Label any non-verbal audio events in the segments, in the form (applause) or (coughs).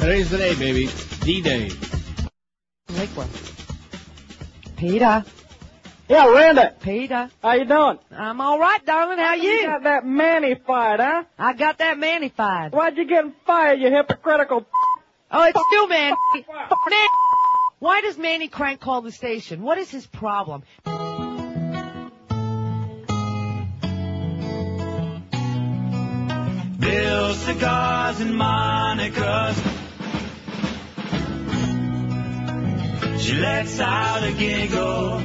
Today's the day, baby. D-Day. Lakewood. Peter. Yeah, Randy. Peter. How you doing? I'm all right, darling. How you? You got that Manny fired, huh? I got that manified. Why'd you get fired, you hypocritical? Oh, it's still man. man. Why does Manny Crank call the station? What is his problem? Bill cigars and Monica's. She lets out a giggle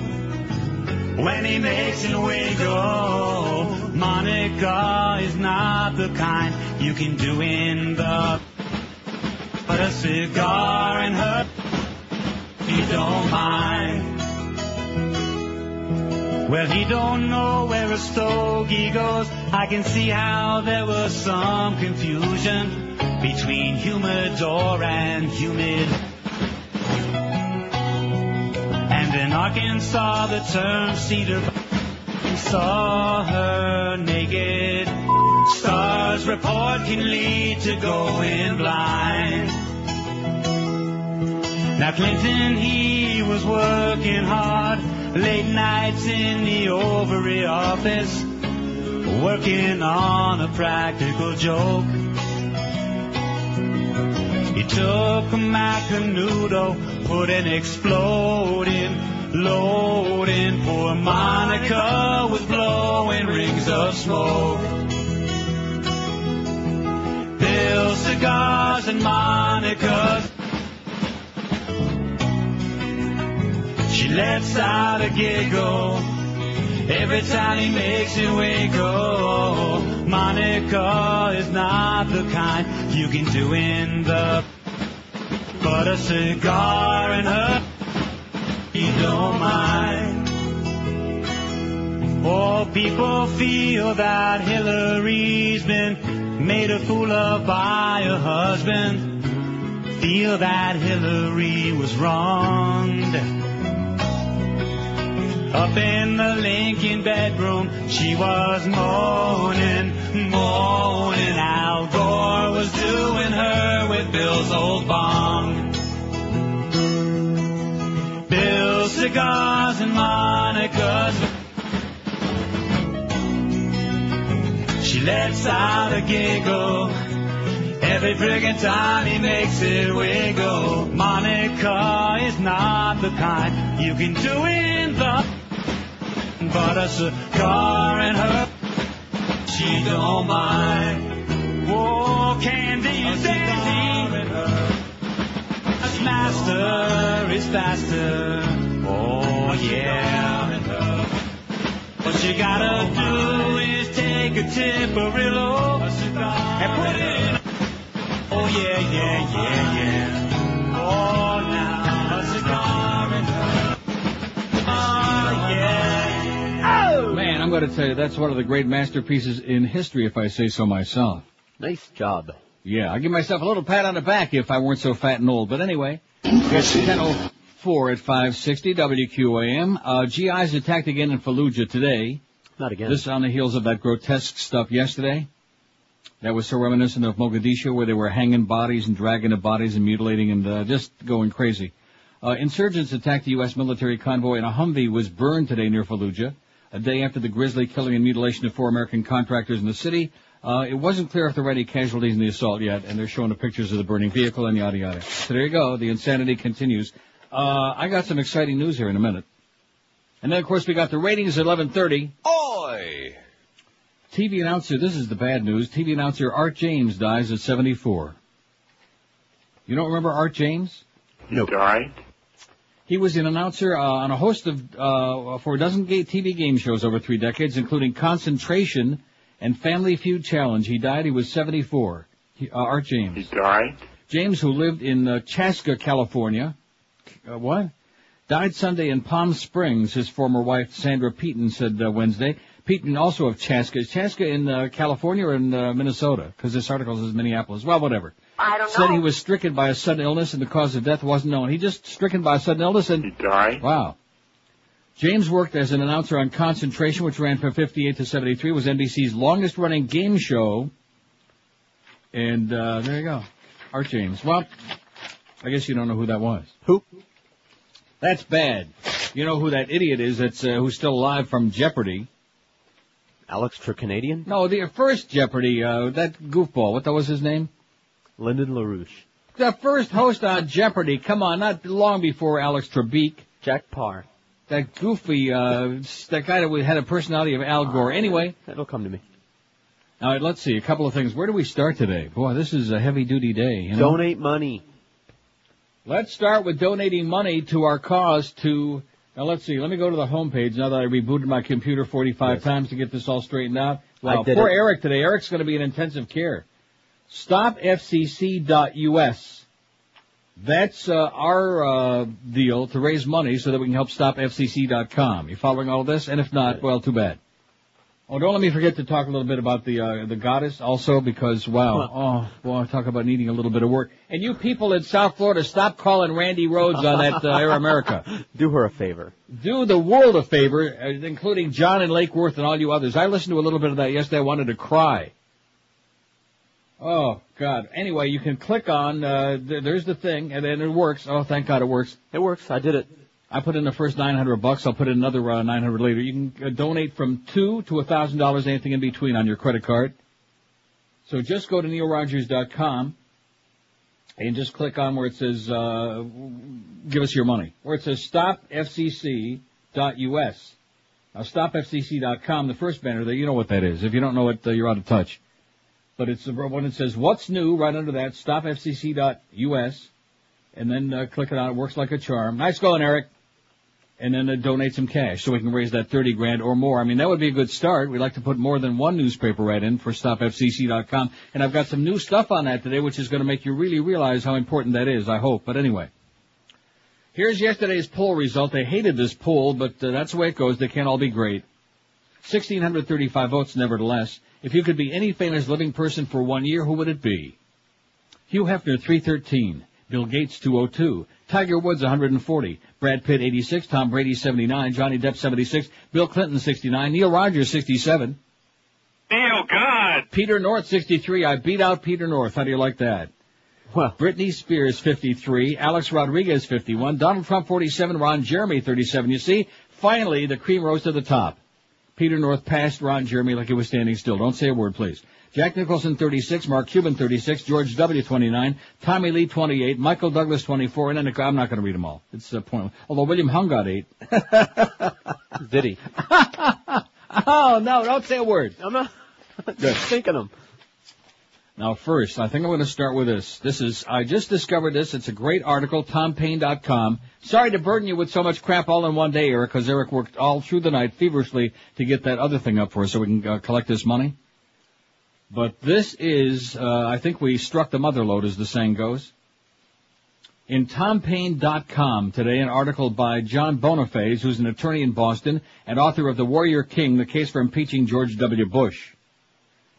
when he makes it wiggle. Monica is not the kind you can do in the. But a cigar in her, he don't mind. Well, he don't know where a stogie goes. I can see how there was some confusion between humidor and humid. In Arkansas, the term cedar he saw her naked. Stars report can lead to going blind. Now Clinton, he was working hard, late nights in the ovary office, working on a practical joke. He took a Macanudo, put an exploding load in. Poor Monica was blowing rings of smoke. Bill cigars and Monica's. She lets out a giggle every time he makes it wiggle. Monica is not the kind you can do in the. But a cigar in her, you don't mind. Oh, people feel that Hillary's been made a fool of by her husband. Feel that Hillary was wronged. Up in the Lincoln bedroom, she was moaning, moaning. Al Gore was doing her with Bill's old bong. Bill cigars and Monica's. She lets out a giggle every friggin' time he makes it wiggle. Monica is not the kind you can do in the but a cigar in her, she don't mind. Whoa, candy is dandy. A master is faster. Oh yeah. What you gotta do is take a Tiparillo and put it in. Oh yeah, yeah, yeah, yeah. Oh now, a cigar in her. Oh yeah. Man, I'm going to tell you, that's one of the great masterpieces in history, if I say so myself. Nice job. Yeah, I'll give myself a little pat on the back if I weren't so fat and old. But anyway, it's 10.04 at 560 WQAM. Uh, GIs attacked again in Fallujah today. Not again. This on the heels of that grotesque stuff yesterday. That was so reminiscent of Mogadishu where they were hanging bodies and dragging the bodies and mutilating and uh, just going crazy. Uh, insurgents attacked the U.S. military convoy and a Humvee was burned today near Fallujah. A day after the grisly killing and mutilation of four American contractors in the city, uh, it wasn't clear if there were any casualties in the assault yet, and they're showing the pictures of the burning vehicle and yada yada. So there you go. The insanity continues. Uh, I got some exciting news here in a minute. And then of course we got the ratings at 11:30. Oi! TV announcer, this is the bad news. TV announcer Art James dies at 74. You don't remember Art James? Nope. All right. He was an announcer uh, on a host of uh, for a dozen TV game shows over three decades, including Concentration and Family Feud Challenge. He died. He was 74. He, uh, Art James. All right. James, who lived in uh, Chaska, California, uh, what? Died Sunday in Palm Springs. His former wife Sandra Peaton said uh, Wednesday. Peaton also of Chaska. Is Chaska in uh, California or in uh, Minnesota? Because this article says Minneapolis. Well, whatever. I don't Said know. he was stricken by a sudden illness and the cause of death wasn't known. He just stricken by a sudden illness and he died. Wow. James worked as an announcer on Concentration, which ran from 58 to 73, was NBC's longest running game show. And, uh, there you go. Art James. Well, I guess you don't know who that was. Who? That's bad. You know who that idiot is that's uh, who's still alive from Jeopardy? Alex for Canadian? No, the first Jeopardy. Uh, that goofball. What that was his name? Lyndon LaRouche. The first host on Jeopardy. Come on, not long before Alex Trebek. Jack Parr. That goofy, uh, that guy that had a personality of Al Gore. Anyway, That'll come to me. all right, let's see a couple of things. Where do we start today? Boy, this is a heavy duty day. You know? Donate money. Let's start with donating money to our cause to, now let's see, let me go to the homepage now that I rebooted my computer 45 Yes. times to get this all straightened out. I Wow, poor it. Eric today. Eric's going to be in intensive care. StopFCC.us. That's uh, our uh, deal to raise money so that we can help stop StopFCC.com. You following all this? And if not, well, too bad. Oh, don't let me forget to talk a little bit about the uh, the goddess also because wow, oh boy, talk about needing a little bit of work. And you people in South Florida, stop calling Randi Rhodes on that uh, Air America. (laughs) Do her a favor. Do the world a favor, uh, including John and Lake Worth and all you others. I listened to a little bit of that yesterday. I wanted to cry. Oh God. Anyway, you can click on. Uh, th- there's the thing, and then it works. Oh, thank God it works. It works. I did it. I put in the first 900 bucks. I'll put in another uh, 900 later. You can uh, donate from two to a thousand dollars, anything in between, on your credit card. So just go to neilrogers.com and just click on where it says uh, "Give us your money," where it says "StopFCC.us." Now, StopFCC.com, the first banner there, you know what that is. If you don't know it, uh, you're out of touch. But it's the one that says "What's new?" right under that. StopFCC.us, and then uh, click it on. It works like a charm. Nice going, Eric and then uh, donate some cash so we can raise that 30 grand or more. I mean, that would be a good start. We'd like to put more than one newspaper right in for stopfcc.com. And I've got some new stuff on that today, which is going to make you really realize how important that is, I hope. But anyway. Here's yesterday's poll result. They hated this poll, but uh, that's the way it goes. They can't all be great. 1,635 votes nevertheless. If you could be any famous living person for one year, who would it be? Hugh Hefner, 313. Bill Gates, 202. Tiger Woods, 140. Brad Pitt, 86. Tom Brady, 79. Johnny Depp, 76. Bill Clinton, 69. Neil Rogers, 67. Neil, God. Peter North, 63. I beat out Peter North. How do you like that? Well, Britney Spears, 53. Alex Rodriguez, 51. Donald Trump, 47. Ron Jeremy, 37. You see, finally, the cream rose to the top. Peter North passed Ron Jeremy like he was standing still. Don't say a word, please. Jack Nicholson, 36. Mark Cuban, 36. George W., 29. Tommy Lee, 28. Michael Douglas, 24. And then I'm not going to read them all. It's a point. Although William Hung got 8. did he? (laughs) oh, no, don't say a word. I'm not thinking them. Now first, I think I'm going to start with this. This is, I just discovered this. It's a great article, tompaine.com. Sorry to burden you with so much crap all in one day, Eric, because Eric worked all through the night feverishly to get that other thing up for us so we can uh, collect this money. But this is, uh, I think we struck the mother load, as the saying goes. In tompaine.com today, an article by John Bonifaz, who's an attorney in Boston and author of The Warrior King, the case for impeaching George W. Bush.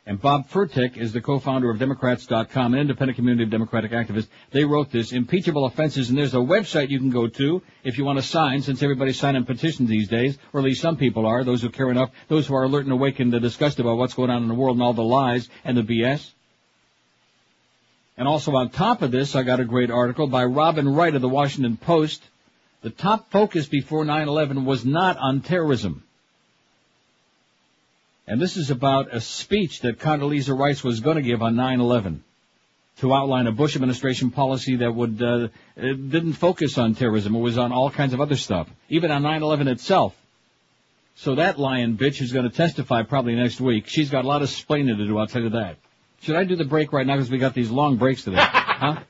And Bob Fertik is the co-founder of Democrats.com, an independent community of Democratic activists. They wrote this, impeachable offenses, and there's a website you can go to if you want to sign, since everybody's signing petitions these days, or at least some people are, those who care enough, those who are alert and awakened and disgusted about what's going on in the world and all the lies and the BS. And also on top of this, I got a great article by Robin Wright of the Washington Post. The top focus before 9-11 was not on terrorism. And this is about a speech that Condoleezza Rice was going to give on 9/11 to outline a Bush administration policy that would uh, didn't focus on terrorism. It was on all kinds of other stuff, even on 9/11 itself. So that lion bitch is going to testify probably next week. She's got a lot of explaining to do. I'll tell you that. Should I do the break right now because we got these long breaks today? (laughs) huh?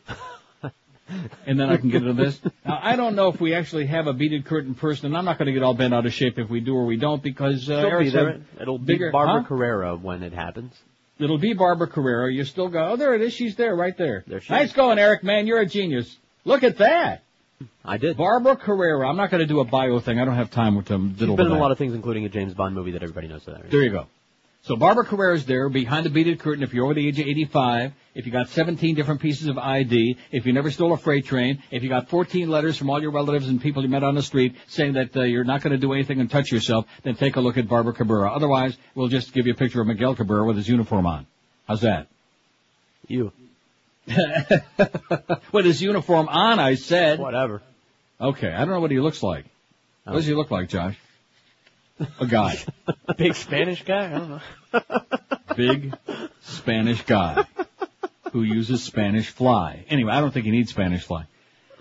And then I can get into this. Now, I don't know if we actually have a beaded curtain person, and I'm not going to get all bent out of shape if we do or we don't because uh, She'll be there. It'll be Barbara huh? Carrera when it happens. It'll be Barbara Carrera. You still go, oh, there it is. She's there, right there. There she nice is. going, Eric, man. You're a genius. Look at that. I did. Barbara Carrera. I'm not going to do a bio thing. I don't have time to diddle She's been in a lot of things, including a James Bond movie that everybody knows. That There you go. So Barbara Carrera's there behind the beaded curtain if you're over the age of 85, if you got 17 different pieces of ID, if you never stole a freight train, if you got 14 letters from all your relatives and people you met on the street saying that uh, you're not going to do anything and touch yourself, then take a look at Barbara Cabrera. Otherwise, we'll just give you a picture of Miguel Cabrera with his uniform on. How's that? You. (laughs) With his uniform on, I said. Whatever. Okay, I don't know what he looks like. What does he look like, Josh? A guy. Big Spanish guy? I don't know. Big Spanish guy who uses Spanish fly. Anyway, I don't think he needs Spanish fly.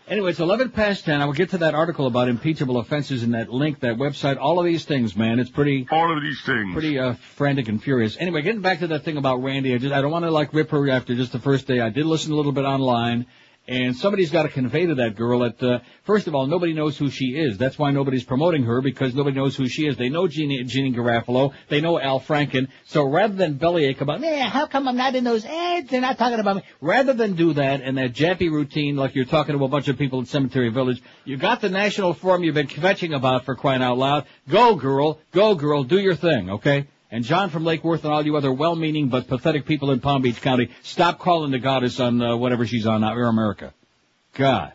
Anyway, it's 11 past 10. I will get to that article about impeachable offenses and that link, that website, all of these things, man. It's pretty, All of these things. pretty, uh, frantic and furious. Anyway, getting back to that thing about Randi, I just, I don't want to like rip her after just the first day. I did listen a little bit online. And somebody's got to convey to that girl that, uh, first of all, nobody knows who she is. That's why nobody's promoting her because nobody knows who she is. They know Jeannie, Jeannie Garofalo. They know Al Franken. So rather than bellyache about, man, how come I'm not in those ads? They're not talking about me. Rather than do that and that jappy routine like you're talking to a bunch of people at Cemetery Village, you got the national forum you've been kvetching about for crying out loud. Go girl, go girl, do your thing, okay? And John from Lake Worth and all you other well-meaning but pathetic people in Palm Beach County, stop calling the goddess on uh, whatever she's on now, Air America. God,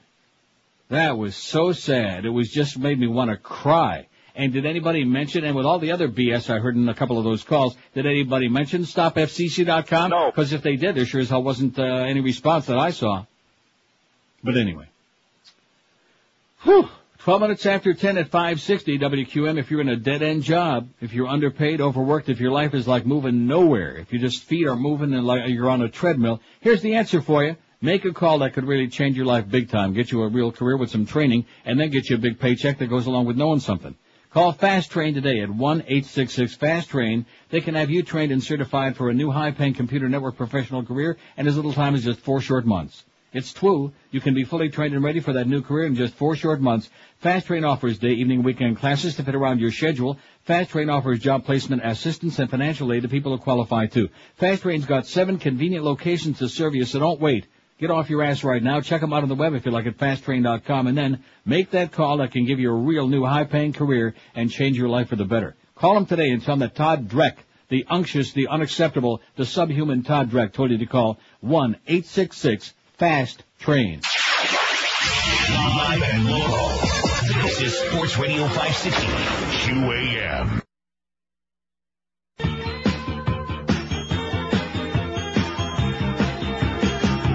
that was so sad. It was just made me want to cry. And did anybody mention, and with all the other BS I heard in a couple of those calls, did anybody mention stopfcc.com? No. Because if they did, there sure as hell wasn't uh, any response that I saw. But anyway. Whew. 12 minutes after 10 at 560 WQM if you're in a dead-end job, if you're underpaid, overworked, if your life is like moving nowhere, if your just feet are moving and like you're on a treadmill, here's the answer for you. Make a call that could really change your life big time, get you a real career with some training, and then get you a big paycheck that goes along with knowing something. Call Fast Train today at 1-866-FAST-TRAIN. They can have you trained and certified for a new high-paying computer network professional career in as little time as just four short months. It's true. You can be fully trained and ready for that new career in just four short months. Fast Train offers day, evening, weekend classes to fit around your schedule. Fast Train offers job placement assistance and financial aid to people who qualify too. Fast Train's got seven convenient locations to serve you, so don't wait. Get off your ass right now. Check them out on the web if you like at fasttrain.com and then make that call that can give you a real new high-paying career and change your life for the better. Call them today and tell them that Todd Dreck, the unctuous, the unacceptable, the subhuman Todd Dreck told you to call 1-866-FAST-TRAIN. Live and local. This is Sports Radio 560 QAM.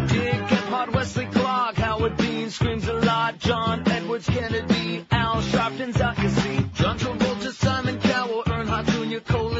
Dick Gephardt, Wesley Clark, Howard Dean screams a lot. John Edwards, Kennedy, Al Sharpton's out you see. John Travolta, Simon Cowell, Earnhardt Jr., Colin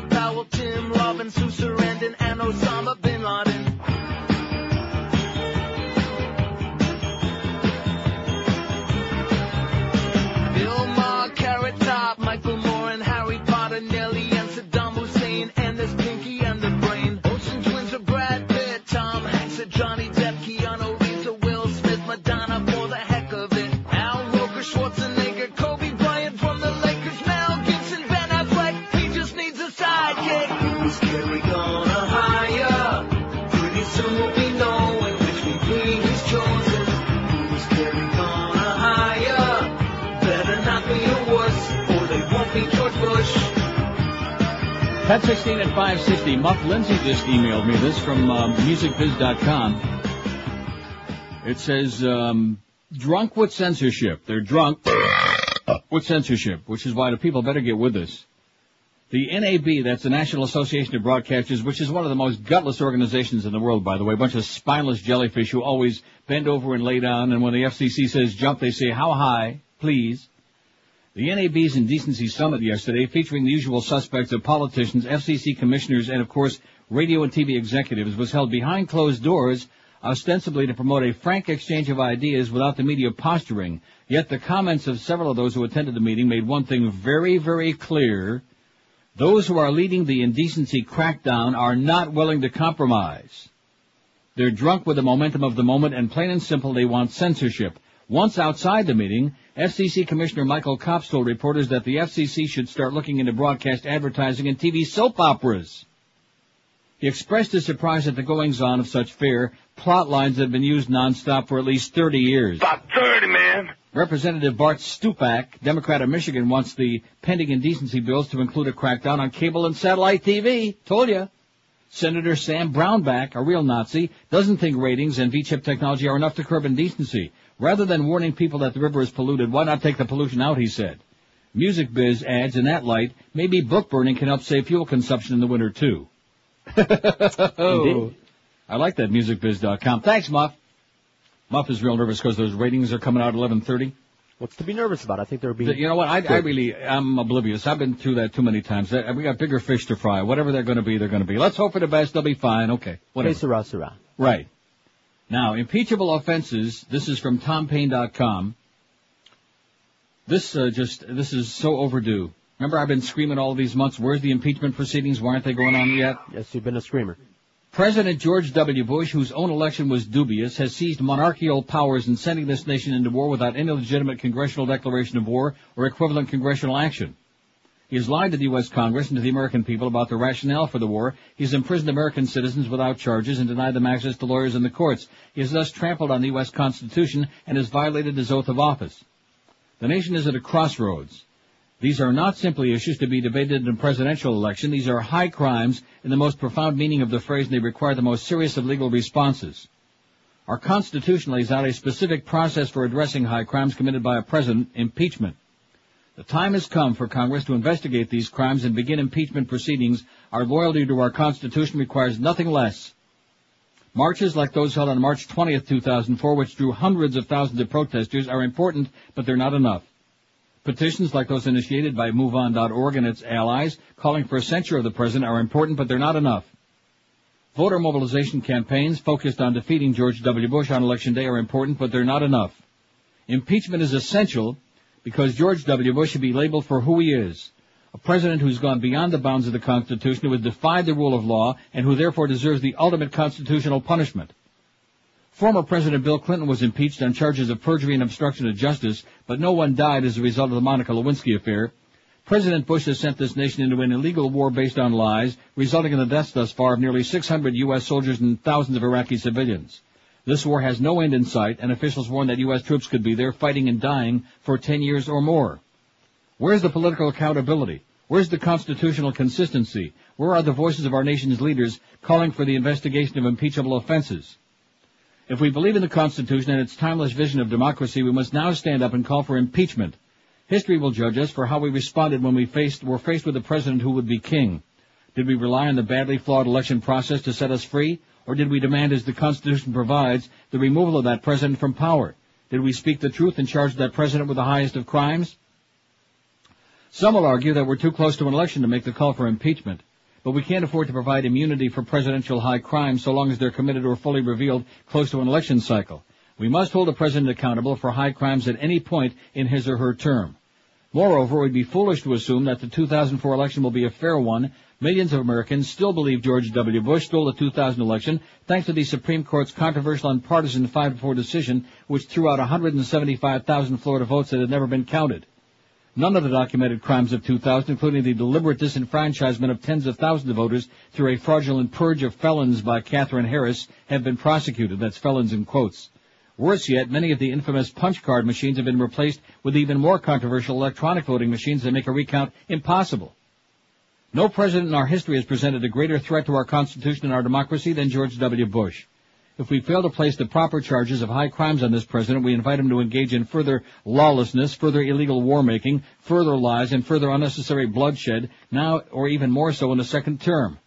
Pat 16 at 560. Muff Lindsay just emailed me this from um, musicbiz.com. It says, um, drunk with censorship. They're drunk with censorship, which is why the people better get with this. The NAB, that's the National Association of Broadcasters, which is one of the most gutless organizations in the world, by the way. A bunch of spineless jellyfish who always bend over and lay down, and when the FCC says jump, they say, how high, please? The NAB's Indecency Summit yesterday, featuring the usual suspects of politicians, FCC commissioners, and of course, radio and TV executives, was held behind closed doors, ostensibly to promote a frank exchange of ideas without the media posturing. Yet the comments of several of those who attended the meeting made one thing very, very clear. Those who are leading the indecency crackdown are not willing to compromise. They're drunk with the momentum of the moment, and plain and simple, they want censorship. Once outside the meeting, FCC Commissioner Michael Copps told reporters that the FCC should start looking into broadcast advertising and TV soap operas. He expressed his surprise at the goings-on of such fair plot lines that have been used nonstop for at least 30 years. About 30, man. Representative Bart Stupak, Democrat of Michigan, wants the pending indecency bills to include a crackdown on cable and satellite TV. Told ya. Senator Sam Brownback, a real Nazi, doesn't think ratings and V-chip technology are enough to curb indecency. Rather than warning people that the river is polluted, why not take the pollution out, he said. Music Biz adds in that light, maybe book burning can help save fuel consumption in the winter too. (laughs) Indeed. Oh. I like that musicbiz.com. Thanks, Muff. Muff is real nervous because those ratings are coming out at 11:30. What's to be nervous about? I think they're being. You know what? I, I really am oblivious. I've been through that too many times. We got bigger fish to fry. Whatever they're going to be, they're going to be. Let's hope for the best. They'll be fine. Okay. Whatever. Okay, Sarah, Sarah. Right. Now, impeachable offenses. This is from TomPaine.com. This uh, just this is so overdue. Remember, I've been screaming all these months. Where's the impeachment proceedings? Why aren't they going on yet? Yes, you've been a screamer. President George W. Bush, whose own election was dubious, has seized monarchical powers in sending this nation into war without any legitimate congressional declaration of war or equivalent congressional action. He has lied to the U.S. Congress and to the American people about the rationale for the war. He has imprisoned American citizens without charges and denied them access to lawyers in the courts. He has thus trampled on the U.S. Constitution and has violated his oath of office. The nation is at a crossroads. These are not simply issues to be debated in a presidential election. These are high crimes in the most profound meaning of the phrase, and they require the most serious of legal responses. Our Constitution lays out a specific process for addressing high crimes committed by a president, impeachment. The time has come for Congress to investigate these crimes and begin impeachment proceedings. Our loyalty to our Constitution requires nothing less. Marches like those held on March 20th, 2004, which drew hundreds of thousands of protesters, are important, but they're not enough. Petitions like those initiated by MoveOn.org and its allies, calling for a censure of the president, are important, but they're not enough. Voter mobilization campaigns focused on defeating George W. Bush on Election Day are important, but they're not enough. Impeachment is essential because George W. Bush should be labeled for who he is. A president who's gone beyond the bounds of the Constitution, who has defied the rule of law, and who therefore deserves the ultimate constitutional punishment. Former President Bill Clinton was impeached on charges of perjury and obstruction of justice, but no one died as a result of the Monica Lewinsky affair. President Bush has sent this nation into an illegal war based on lies, resulting in the deaths thus far of nearly 600 U.S. soldiers and thousands of Iraqi civilians. This war has no end in sight, and officials warn that U.S. troops could be there fighting and dying for 10 years or more. Where's the political accountability? Where's the constitutional consistency? Where are the voices of our nation's leaders calling for the investigation of impeachable offenses? If we believe in the Constitution and its timeless vision of democracy, we must now stand up and call for impeachment. History will judge us for how we responded when we faced, were faced with a president who would be king. Did we rely on the badly flawed election process to set us free? Or did we demand, as the Constitution provides, the removal of that president from power? Did we speak the truth and charge that president with the highest of crimes? Some will argue that we're too close to an election to make the call for impeachment. But we can't afford to provide immunity for presidential high crimes so long as they're committed or fully revealed close to an election cycle. We must hold a president accountable for high crimes at any point in his or her term. Moreover, would be foolish to assume that the 2004 election will be a fair one. Millions of Americans still believe George W. Bush stole the 2000 election thanks to the Supreme Court's controversial and partisan 5-4 decision which threw out 175,000 Florida votes that had never been counted. None of the documented crimes of 2000, including the deliberate disenfranchisement of tens of thousands of voters through a fraudulent purge of felons by Katherine Harris, have been prosecuted. That's felons in quotes. Worse yet, many of the infamous punch card machines have been replaced with even more controversial electronic voting machines that make a recount impossible. No president in our history has presented a greater threat to our Constitution and our democracy than George W. Bush. If we fail to place the proper charges of high crimes on this president, we invite him to engage in further lawlessness, further illegal war making, further lies, and further unnecessary bloodshed, now or even more so in the second term.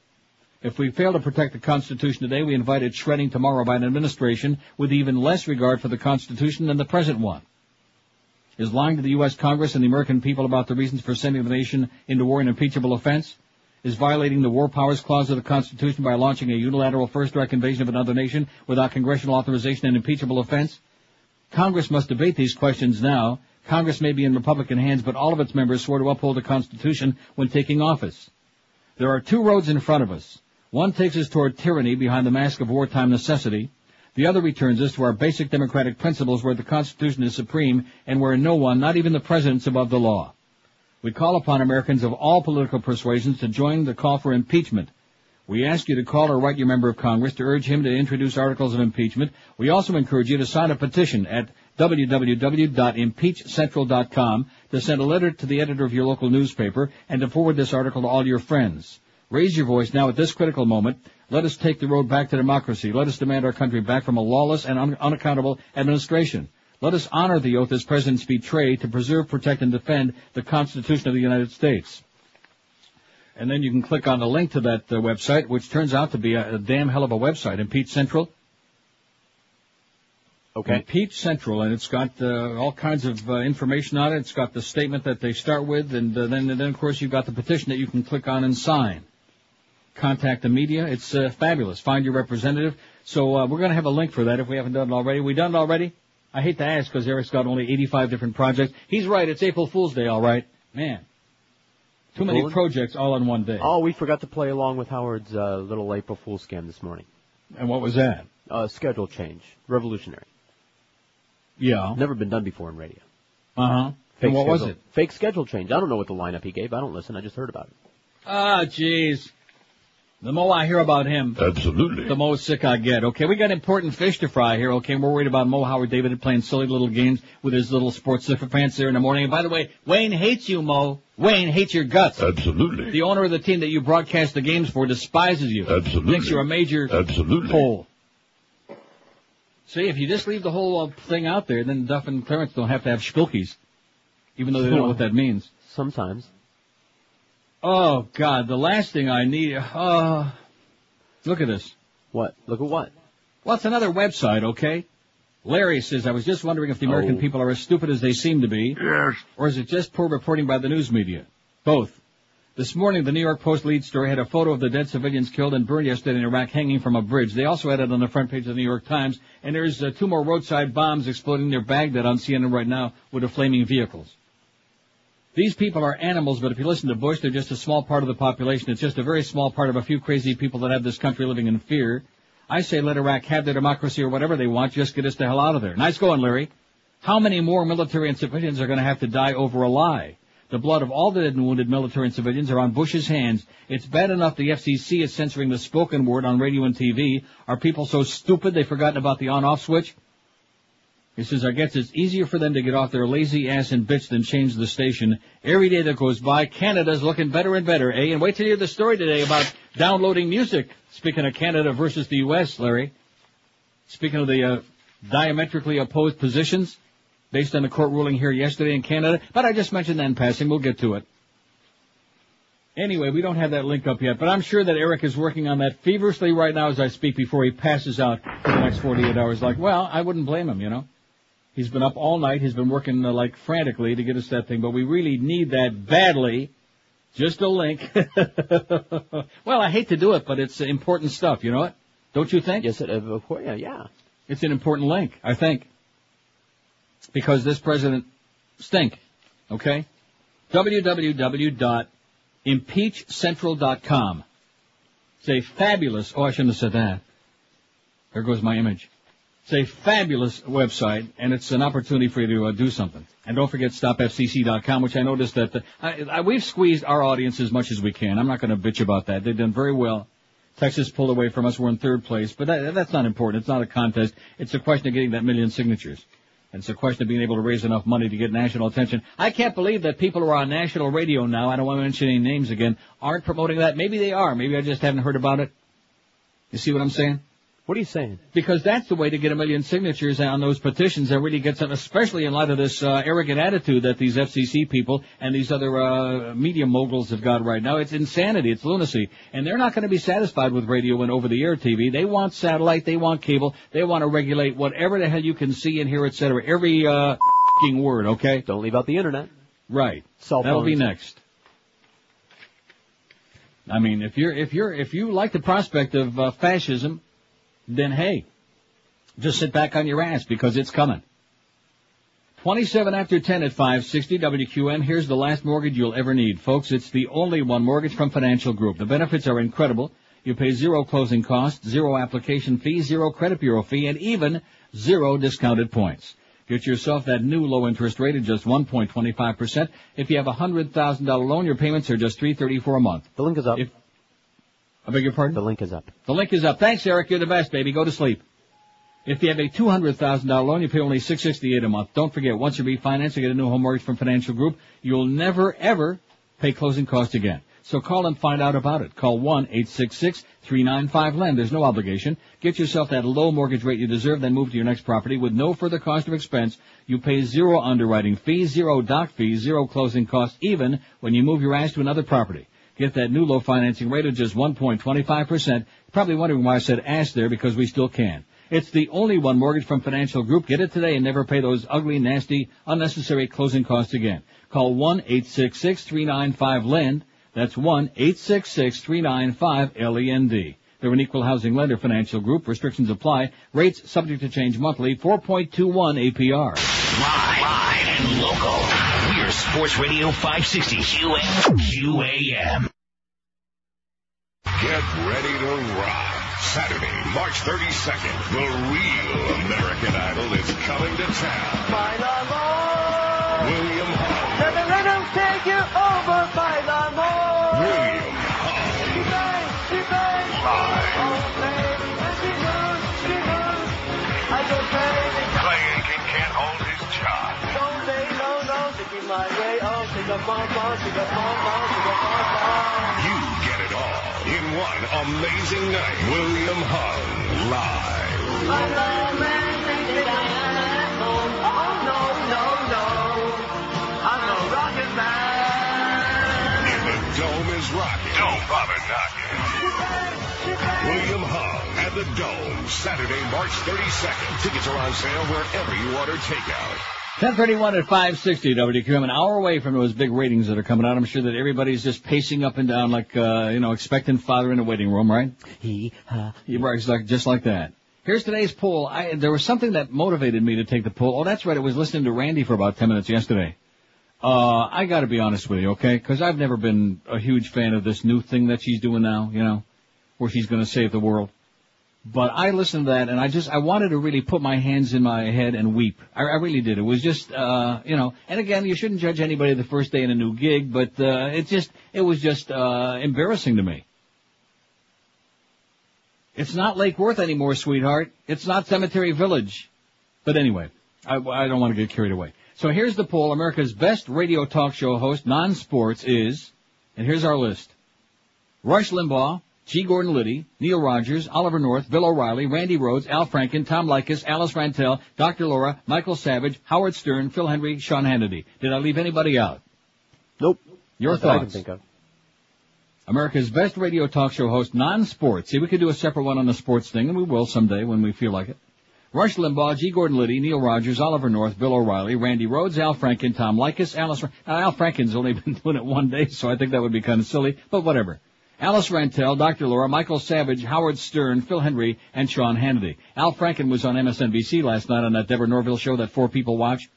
If we fail to protect the Constitution today, we invite its shredding tomorrow by an administration with even less regard for the Constitution than the present one. Is lying to the U.S. Congress and the American people about the reasons for sending the nation into war an impeachable offense? Is violating the War Powers Clause of the Constitution by launching a unilateral first strike invasion of another nation without congressional authorization an impeachable offense? Congress must debate these questions now. Congress may be in Republican hands, but all of its members swore to uphold the Constitution when taking office. There are two roads in front of us. One takes us toward tyranny behind the mask of wartime necessity. The other returns us to our basic democratic principles where the Constitution is supreme and where no one, not even the President, is above the law. We call upon Americans of all political persuasions to join the call for impeachment. We ask you to call or write your member of Congress to urge him to introduce articles of impeachment. We also encourage you to sign a petition at www.impeachcentral.com to send a letter to the editor of your local newspaper and to forward this article to all your friends. Raise your voice now at this critical moment. Let us take the road back to democracy. Let us demand our country back from a lawless and un- unaccountable administration. Let us honor the oath as presidents betray to preserve, protect, and defend the Constitution of the United States. And then you can click on the link to that uh, website, which turns out to be a, a damn hell of a website. Impeach Central. Okay. Impeach Central, and it's got uh, all kinds of uh, information on it. It's got the statement that they start with, and uh, then, and then of course you've got the petition that you can click on and sign. Contact the media. It's uh, fabulous. Find your representative. So uh, we're going to have a link for that if we haven't done it already. We done it already? I hate to ask because Eric's got only 85 different projects. He's right. It's April Fool's Day, all right. Man. Too many projects all in one day. Oh, we forgot to play along with Howard's uh, little April Fool's scam this morning. And what was that? Uh, schedule change. Revolutionary. Yeah. Never been done before in radio. Uh-huh. Fake And what was it? Fake schedule change. I don't know what the lineup he gave. I don't listen. I just heard about it. Ah, jeez. The more I hear about him, Absolutely. the more sick I get. Okay, we got important fish to fry here. Okay, we're worried about Mo Howard David playing silly little games with his little sports zipper pants there in the morning. And by the way, Wayne hates you, Mo. Wayne hates your guts. Absolutely. The owner of the team that you broadcast the games for despises you. Absolutely. Thinks you're a major Absolutely. fool. See, if you just leave the whole uh, thing out there, then Duff and Clarence don't have to have spilkies, even though they don't know what that means. Sometimes. Oh God, the last thing I need. Uh, look at this. What? Look at what? Well, it's another website, okay? Larry says, I was just wondering if the American Oh. people are as stupid as they seem to be. Yes. Or is it just poor reporting by the news media? Both. This morning, the New York Post lead story had a photo of the dead civilians killed and burned yesterday in Iraq hanging from a bridge. They also had it on the front page of the New York Times. And there's uh, two more roadside bombs exploding near Baghdad on CNN right now with the flaming vehicles. These people are animals, but if you listen to Bush, they're just a small part of the population. It's just a very small part of a few crazy people that have this country living in fear. I say let Iraq have their democracy or whatever they want, just get us the hell out of there. Nice going, Larry. How many more military and civilians are going to have to die over a lie? The blood of all the dead and wounded military and civilians are on Bush's hands. It's bad enough the FCC is censoring the spoken word on radio and TV. Are people so stupid they've forgotten about the on-off switch? He says, I guess it's easier for them to get off their lazy ass and bitch than change the station. Every day that goes by, Canada's looking better and better, eh? And wait till you hear the story today about downloading music. Speaking of Canada versus the U.S., Larry. Speaking of the uh, diametrically opposed positions based on the court ruling here yesterday in Canada. But I just mentioned that in passing. We'll get to it. Anyway, we don't have that link up yet, but I'm sure that Eric is working on that feverishly right now as I speak before he passes out for the next 48 hours. Like, well, I wouldn't blame him, you know. He's been up all night. He's been working uh, like frantically to get us that thing, but we really need that badly. Just a link. (laughs) well, I hate to do it, but it's important stuff. You know what? Don't you think? Yes, it, of course. Yeah, yeah. It's an important link, I think. Because this president stink. Okay? www.impeachcentral.com. It's a fabulous, oh I shouldn't have said that. There goes my image. It's a fabulous website, and it's an opportunity for you to uh, do something. And don't forget stopfcc.com, which I noticed that the, I, I, we've squeezed our audience as much as we can. I'm not going to bitch about that. They've done very well. Texas pulled away from us. We're in third place, but that, that's not important. It's not a contest. It's a question of getting that million signatures. And it's a question of being able to raise enough money to get national attention. I can't believe that people who are on national radio now, I don't want to mention any names again, aren't promoting that. Maybe they are. Maybe I just haven't heard about it. You see what I'm saying? What are you saying? Because that's the way to get a million signatures on those petitions and really get them, especially in light of this uh, arrogant attitude that these FCC people and these other uh, media moguls have got right now. It's insanity. It's lunacy. And they're not going to be satisfied with radio and over-the-air TV. They want satellite. They want cable. They want to regulate whatever the hell you can see and hear, etc. Every uh, word, okay? Don't leave out the internet. Right. Cell That'll be next. I mean, if you're if you're if you like the prospect of uh, fascism, then hey, just sit back on your ass because it's coming. 27 after 10 at 560 WQM. Here's the last mortgage you'll ever need. Folks, it's the only one mortgage from Financial Group. The benefits are incredible. You pay zero closing costs, zero application fee, zero credit bureau fee, and even zero discounted points. Get yourself that new low interest rate at just 1.25%. If you have a $100,000 loan, your payments are just 334 a month. The link is up. If, I beg your pardon? the link is up. The link is up. Thanks, Eric. You're the best, baby. Go to sleep. If you have a $200,000 loan, you pay only 668 a month. Don't forget, once you refinance and get a new home mortgage from Financial Group, you'll never, ever pay closing costs again. So call and find out about it. Call 1-866-395-LEND. There's no obligation. Get yourself that low mortgage rate you deserve, then move to your next property with no further cost or expense. You pay zero underwriting fees, zero doc fees, zero closing costs, even when you move your ass to another property. Get that new low financing rate of just 1.25%. Probably wondering why I said ask there because we still can. It's the only one mortgage from Financial Group. Get it today and never pay those ugly, nasty, unnecessary closing costs again. Call 1-866-395-LEND. That's 1-866-395-LEND. They're an equal housing lender, Financial Group. Restrictions apply. Rates subject to change monthly. 4.21 APR. Live, live and local. We're Sports Radio 560 QAM. QAM. Get ready to rock. Saturday, March 32nd, the real American Idol is coming to town. By the Lord! William Hung. Let the rhythm take you over by the more. You get it all in one amazing night. William Hung live. The man, think that I am at home. Oh, no, no, no. I'm rocket man. If the dome is rocking, don't bother knocking. She bangs, she bangs. William Hung at the Dome, Saturday, March 32nd. Tickets are on sale wherever you order takeout. 1031 at 560 WQM, an hour away from those big ratings that are coming out. I'm sure that everybody's just pacing up and down like, uh, you know, expectant father in a waiting room, right? He, ha, Yeah, right, it's like, just like that. Here's today's poll. I, there was something that motivated me to take the poll. Oh, that's right. I was listening to Randi for about 10 minutes yesterday. Uh, I gotta be honest with you, okay? Cause I've never been a huge fan of this new thing that she's doing now, you know, where she's gonna save the world. But I listened to that and I just, I wanted to really put my hands in my head and weep. I, I really did. It was just, uh, you know, and again, you shouldn't judge anybody the first day in a new gig, but, uh, it just, it was just, uh, embarrassing to me. It's not Lake Worth anymore, sweetheart. It's not Cemetery Village. But anyway, I, I don't want to get carried away. So here's the poll. America's best radio talk show host, non-sports, is, and here's our list. Rush Limbaugh, G. Gordon Liddy, Neil Rogers, Oliver North, Bill O'Reilly, Randi Rhodes, Al Franken, Tom Leykis, Alice Rantel, Dr. Laura, Michael Savage, Howard Stern, Phil Hendrie, Sean Hannity. Did I leave anybody out? Nope. Your Not that I can thoughts? think of. America's best radio talk show host, non-sports. See, we could do a separate one on the sports thing, and we will someday when we feel like it. Rush Limbaugh, G. Gordon Liddy, Neil Rogers, Oliver North, Bill O'Reilly, Randi Rhodes, Al Franken, Tom Leykis, Alice. Now, Al Franken's only (laughs) been doing it one day, so I think that would be kind of silly, but whatever. Alice Rantel, Dr. Laura, Michael Savage, Howard Stern, Phil Hendrie, and Sean Hannity. Al Franken was on MSNBC last night on that Deborah Norville show that four people watch,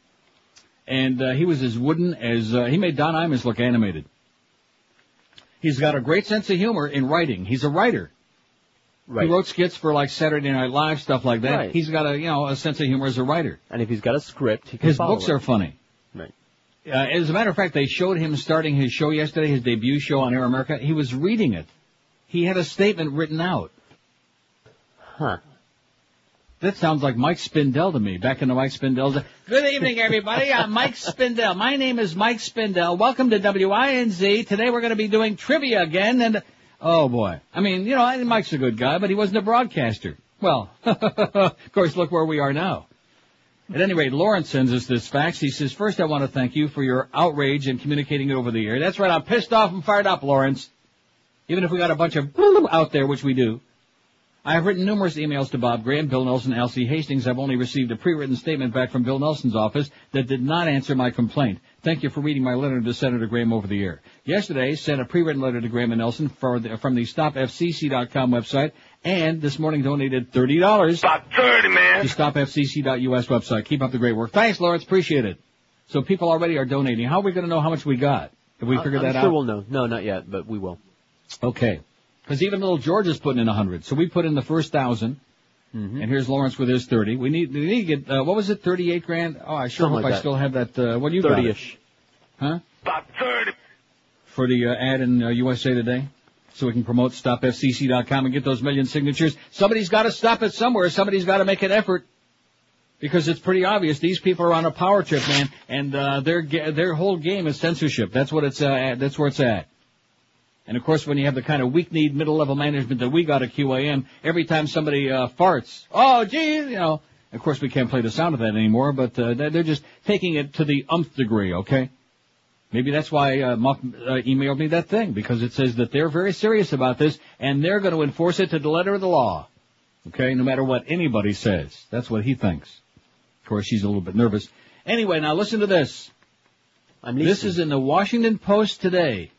and uh, he was as wooden as uh, he made Don Imus look animated. He's got a great sense of humor in writing. He's a writer. Right. He wrote skits for like Saturday Night Live, stuff like that. Right. He's got a, you know, a sense of humor as a writer. And if he's got a script, he can His books it. are funny. Right. Uh, as a matter of fact, they showed him starting his show yesterday, his debut show on Air America. He was reading it. He had a statement written out. Huh. That sounds like Mike Spindell to me, back in the Mike Spindell's. Good evening, everybody. I'm Mike Spindell. My name is Mike Spindell. Welcome to WINZ. Today we're going to be doing trivia again, and oh boy, I mean, you know, Mike's a good guy, but he wasn't a broadcaster. Well, (laughs) of course, look where we are now. At any rate, Lawrence sends us this fax. He says, first I want to thank you for your outrage and communicating it over the air. That's right, I'm pissed off and fired up, Lawrence. Even if we got a bunch of out there, which we do. I have written numerous emails to Bob Graham, Bill Nelson, Alcee Hastings. I've only received a pre-written statement back from Bill Nelson's office that did not answer my complaint. Thank you for reading my letter to Senator Graham over the air. Yesterday, sent a pre-written letter to Graham and Nelson for the, from the StopFCC.com website, and this morning donated $30 About 30, man. to StopFCC.us website. Keep up the great work. Thanks, Lawrence. Appreciate it. So people already are donating. How are we going to know how much we got? Have we uh, figured I'm that sure out? we'll know. No, not yet, but we will. Okay. Because even little George is putting in a hundred. So we put in the first 1000 Mm-hmm. and here's Lawrence with his thirty. We need we need to get uh, what was it, thirty eight grand? Oh, I sure Something hope like I that. still have that. Uh, what do you got? 30-ish. huh? About 30. For the uh, ad in uh, USA Today, so we can promote StopFCC.com and get those million signatures. Somebody's got to stop it somewhere. Somebody's got to make an effort. Because it's pretty obvious these people are on a power trip, man, and uh, their their whole game is censorship. That's what it's uh, at. That's where it's at. And of course, when you have the kind of weak-kneed middle-level management that we got at QAM, every time somebody uh, farts, oh, gee, you know. Of course, we can't play the sound of that anymore, but uh, they're just taking it to the umph degree, okay? Maybe that's why uh, Muck uh, emailed me that thing because it says that they're very serious about this and they're going to enforce it to the letter of the law. Okay, no matter what anybody says. That's what he thinks. Of course, she's a little bit nervous. Anyway, now listen to this. I'm This is in the Washington Post today.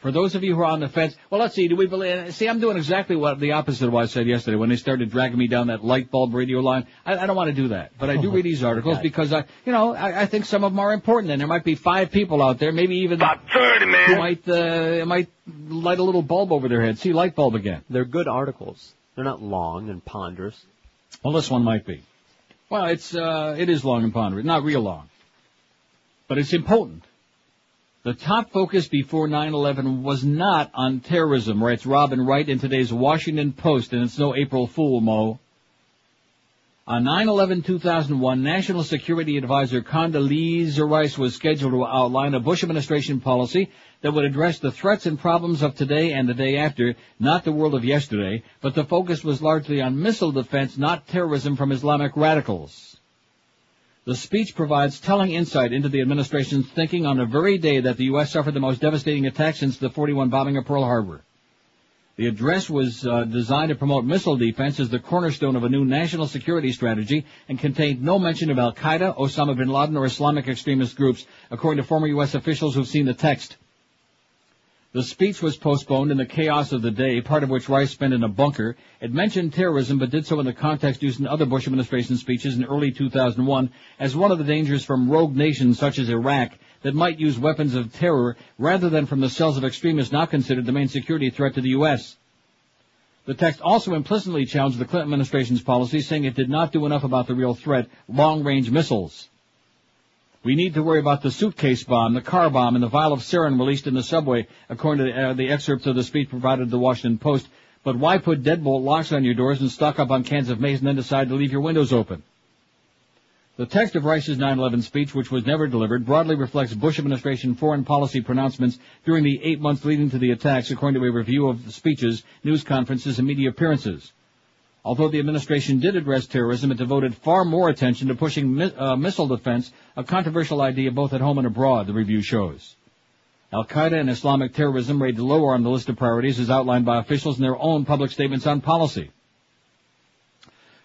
For those of you who are on the fence, well, let's see. Do we believe? See, I'm doing exactly what the opposite of what I said yesterday when they started dragging me down that light bulb radio line. I, I don't want to do that, but I do read these articles God. because I, you know, I, I think some of them are important, and there might be five people out there, maybe even About 30, who might uh, might light a little bulb over their head. See, light bulb again. They're good articles. They're not long and ponderous. Well, this one might be. Well, it's uh, it is long and ponderous, not real long, but it's important. The top focus before 9/11 was not on terrorism, writes Robin Wright in today's Washington Post, and it's no April Fool, Mo. On 9/11/2001, National Security Advisor Condoleezza Rice was scheduled to outline a Bush administration policy that would address the threats and problems of today and the day after, not the world of yesterday, but the focus was largely on missile defense, not terrorism from Islamic radicals. The speech provides telling insight into the administration's thinking on the very day that the U.S. suffered the most devastating attack since the 41 bombing of Pearl Harbor. The address was uh, designed to promote missile defense as the cornerstone of a new national security strategy and contained no mention of Al-Qaeda, Osama bin Laden, or Islamic extremist groups, according to former U.S. officials who've seen the text. The speech was postponed in the chaos of the day, part of which Rice spent in a bunker. It mentioned terrorism, but did so in the context used in other Bush administration speeches in early 2001 as one of the dangers from rogue nations such as Iraq that might use weapons of terror rather than from the cells of extremists now considered the main security threat to the U.S. The text also implicitly challenged the Clinton administration's policy, saying it did not do enough about the real threat, long-range missiles. We need to worry about the suitcase bomb, the car bomb, and the vial of sarin released in the subway, according to uh, the excerpts of the speech provided to the Washington Post. But why put deadbolt locks on your doors and stock up on cans of mace and then decide to leave your windows open? The text of Rice's 9-11 speech, which was never delivered, broadly reflects Bush administration foreign policy pronouncements during the eight months leading to the attacks, according to a review of the speeches, news conferences, and media appearances. Although the administration did address terrorism, it devoted far more attention to pushing mi- uh, missile defense, a controversial idea both at home and abroad, the review shows. Al-Qaeda and Islamic terrorism rated lower on the list of priorities as outlined by officials in their own public statements on policy.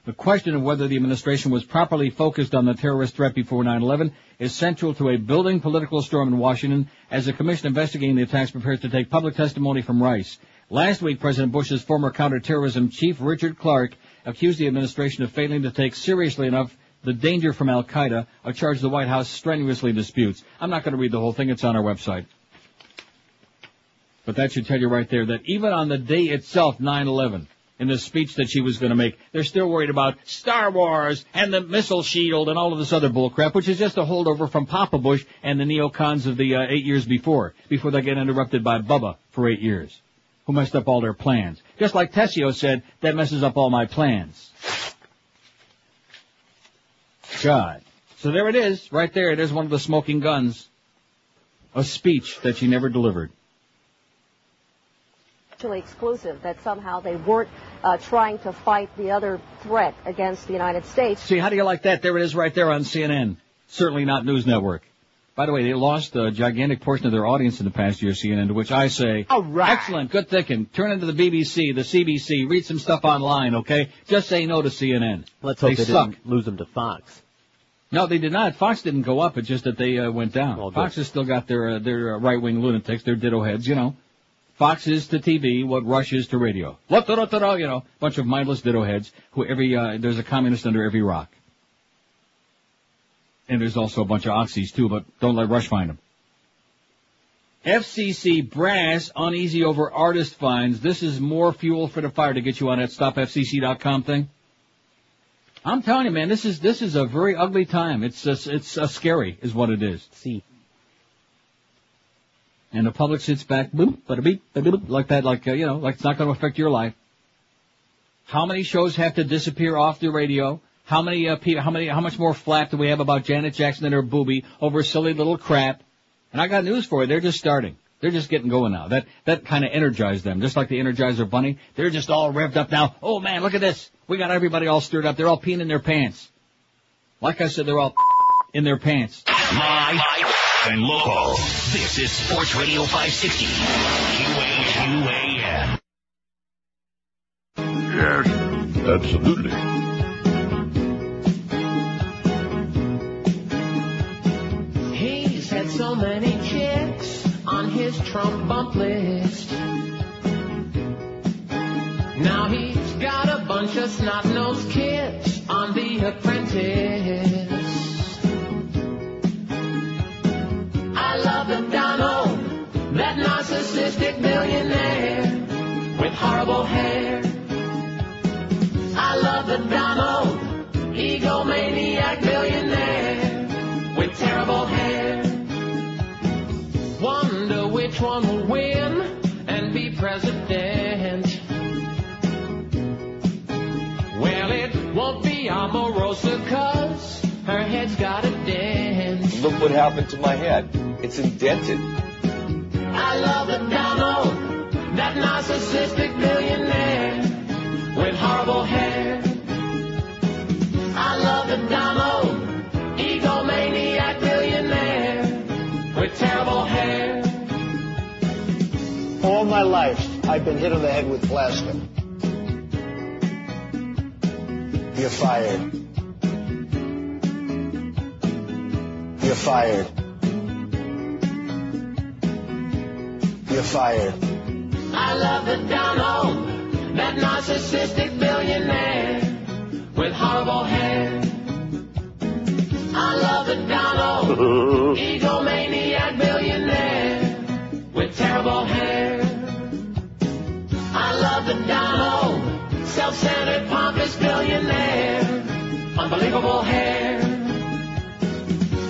The question of whether the administration was properly focused on the terrorist threat before 9-11 is central to a building political storm in Washington as the commission investigating the attacks prepares to take public testimony from Rice. Last week, President Bush's former counterterrorism chief, Richard Clarke, accused the administration of failing to take seriously enough the danger from Al-Qaeda, a charge the White House strenuously disputes. I'm not going to read the whole thing. It's on our website. But that should tell you right there that even on the day itself, 9-11, in the speech that she was going to make, they're still worried about Star Wars and the missile shield and all of this other bullcrap, which is just a holdover from Papa Bush and the neocons of the uh, eight years before, before they get interrupted by Bubba for eight years, who messed up all their plans. Just like Tessio said, that messes up all my plans. God. So there it is, right there. There's one of the smoking guns. A speech that she never delivered. mutually exclusive, that somehow they weren't uh, trying to fight the other threat against the United States. See, how do you like that? There it is right there on CNN. Certainly not News Network. By the way, they lost a gigantic portion of their audience in the past year, CNN, to which I say, All right. excellent, good thinking. Turn into the BBC, the CBC, read some stuff online, okay? Just say no to CNN. Let's hope they, they, suck. didn't lose them to Fox. No, they did not. Fox didn't go up. It's just that they uh, went down. Well. Fox has still got their uh, their uh, right wing lunatics, their ditto heads. You know, Fox is to TV what Rush is to radio. What. You know, bunch of mindless ditto heads who every uh, there's a communist under every rock. And there's also a bunch of oxys too, but don't let Rush find them. FCC brass uneasy over artist fines. This is more fuel for the fire to get you on that stopfcc.com thing. I'm telling you, man, this is this is a very ugly time. It's just, it's uh, scary, is what it is. See. And the public sits back, boop, bada beep, bada boop, like that, like uh, you know, like it's not going to affect your life. How many shows have to disappear off the radio? How many uh, people? How many? How much more flack do we have about Janet Jackson and her booby over silly little crap? And I got news for you. They're just starting. They're just getting going now. That that kind of energized them, just like the Energizer Bunny. They're just all revved up now. Oh man, look at this. We got everybody all stirred up. They're all peeing in their pants. Like I said, they're all in their pants. My Hot and local. This is Sports Radio 560. QAQAM. Yes, absolutely. So many chicks on his Trump bump list. Now he's got a bunch of snot-nosed kids on The Apprentice. I love the Donald, that narcissistic billionaire with horrible hair. I love the Donald, egomaniac billionaire with terrible hair. Which one will win and be president. Well, it won't be Omarosa cause her head's got a dent. Look what happened to my head. It's indented. I love the Donald, that narcissistic billionaire with horrible hair. I love the Donald, egomaniac billionaire with terrible hair. All my life, I've been hit on the head with plastic. You're fired. You're fired. You're fired. I love the Donald, that narcissistic billionaire with horrible hair. I love the Donald, (laughs) egomaniac billionaire with terrible hair. I love the Donald, self-centered, pompous billionaire, unbelievable hair.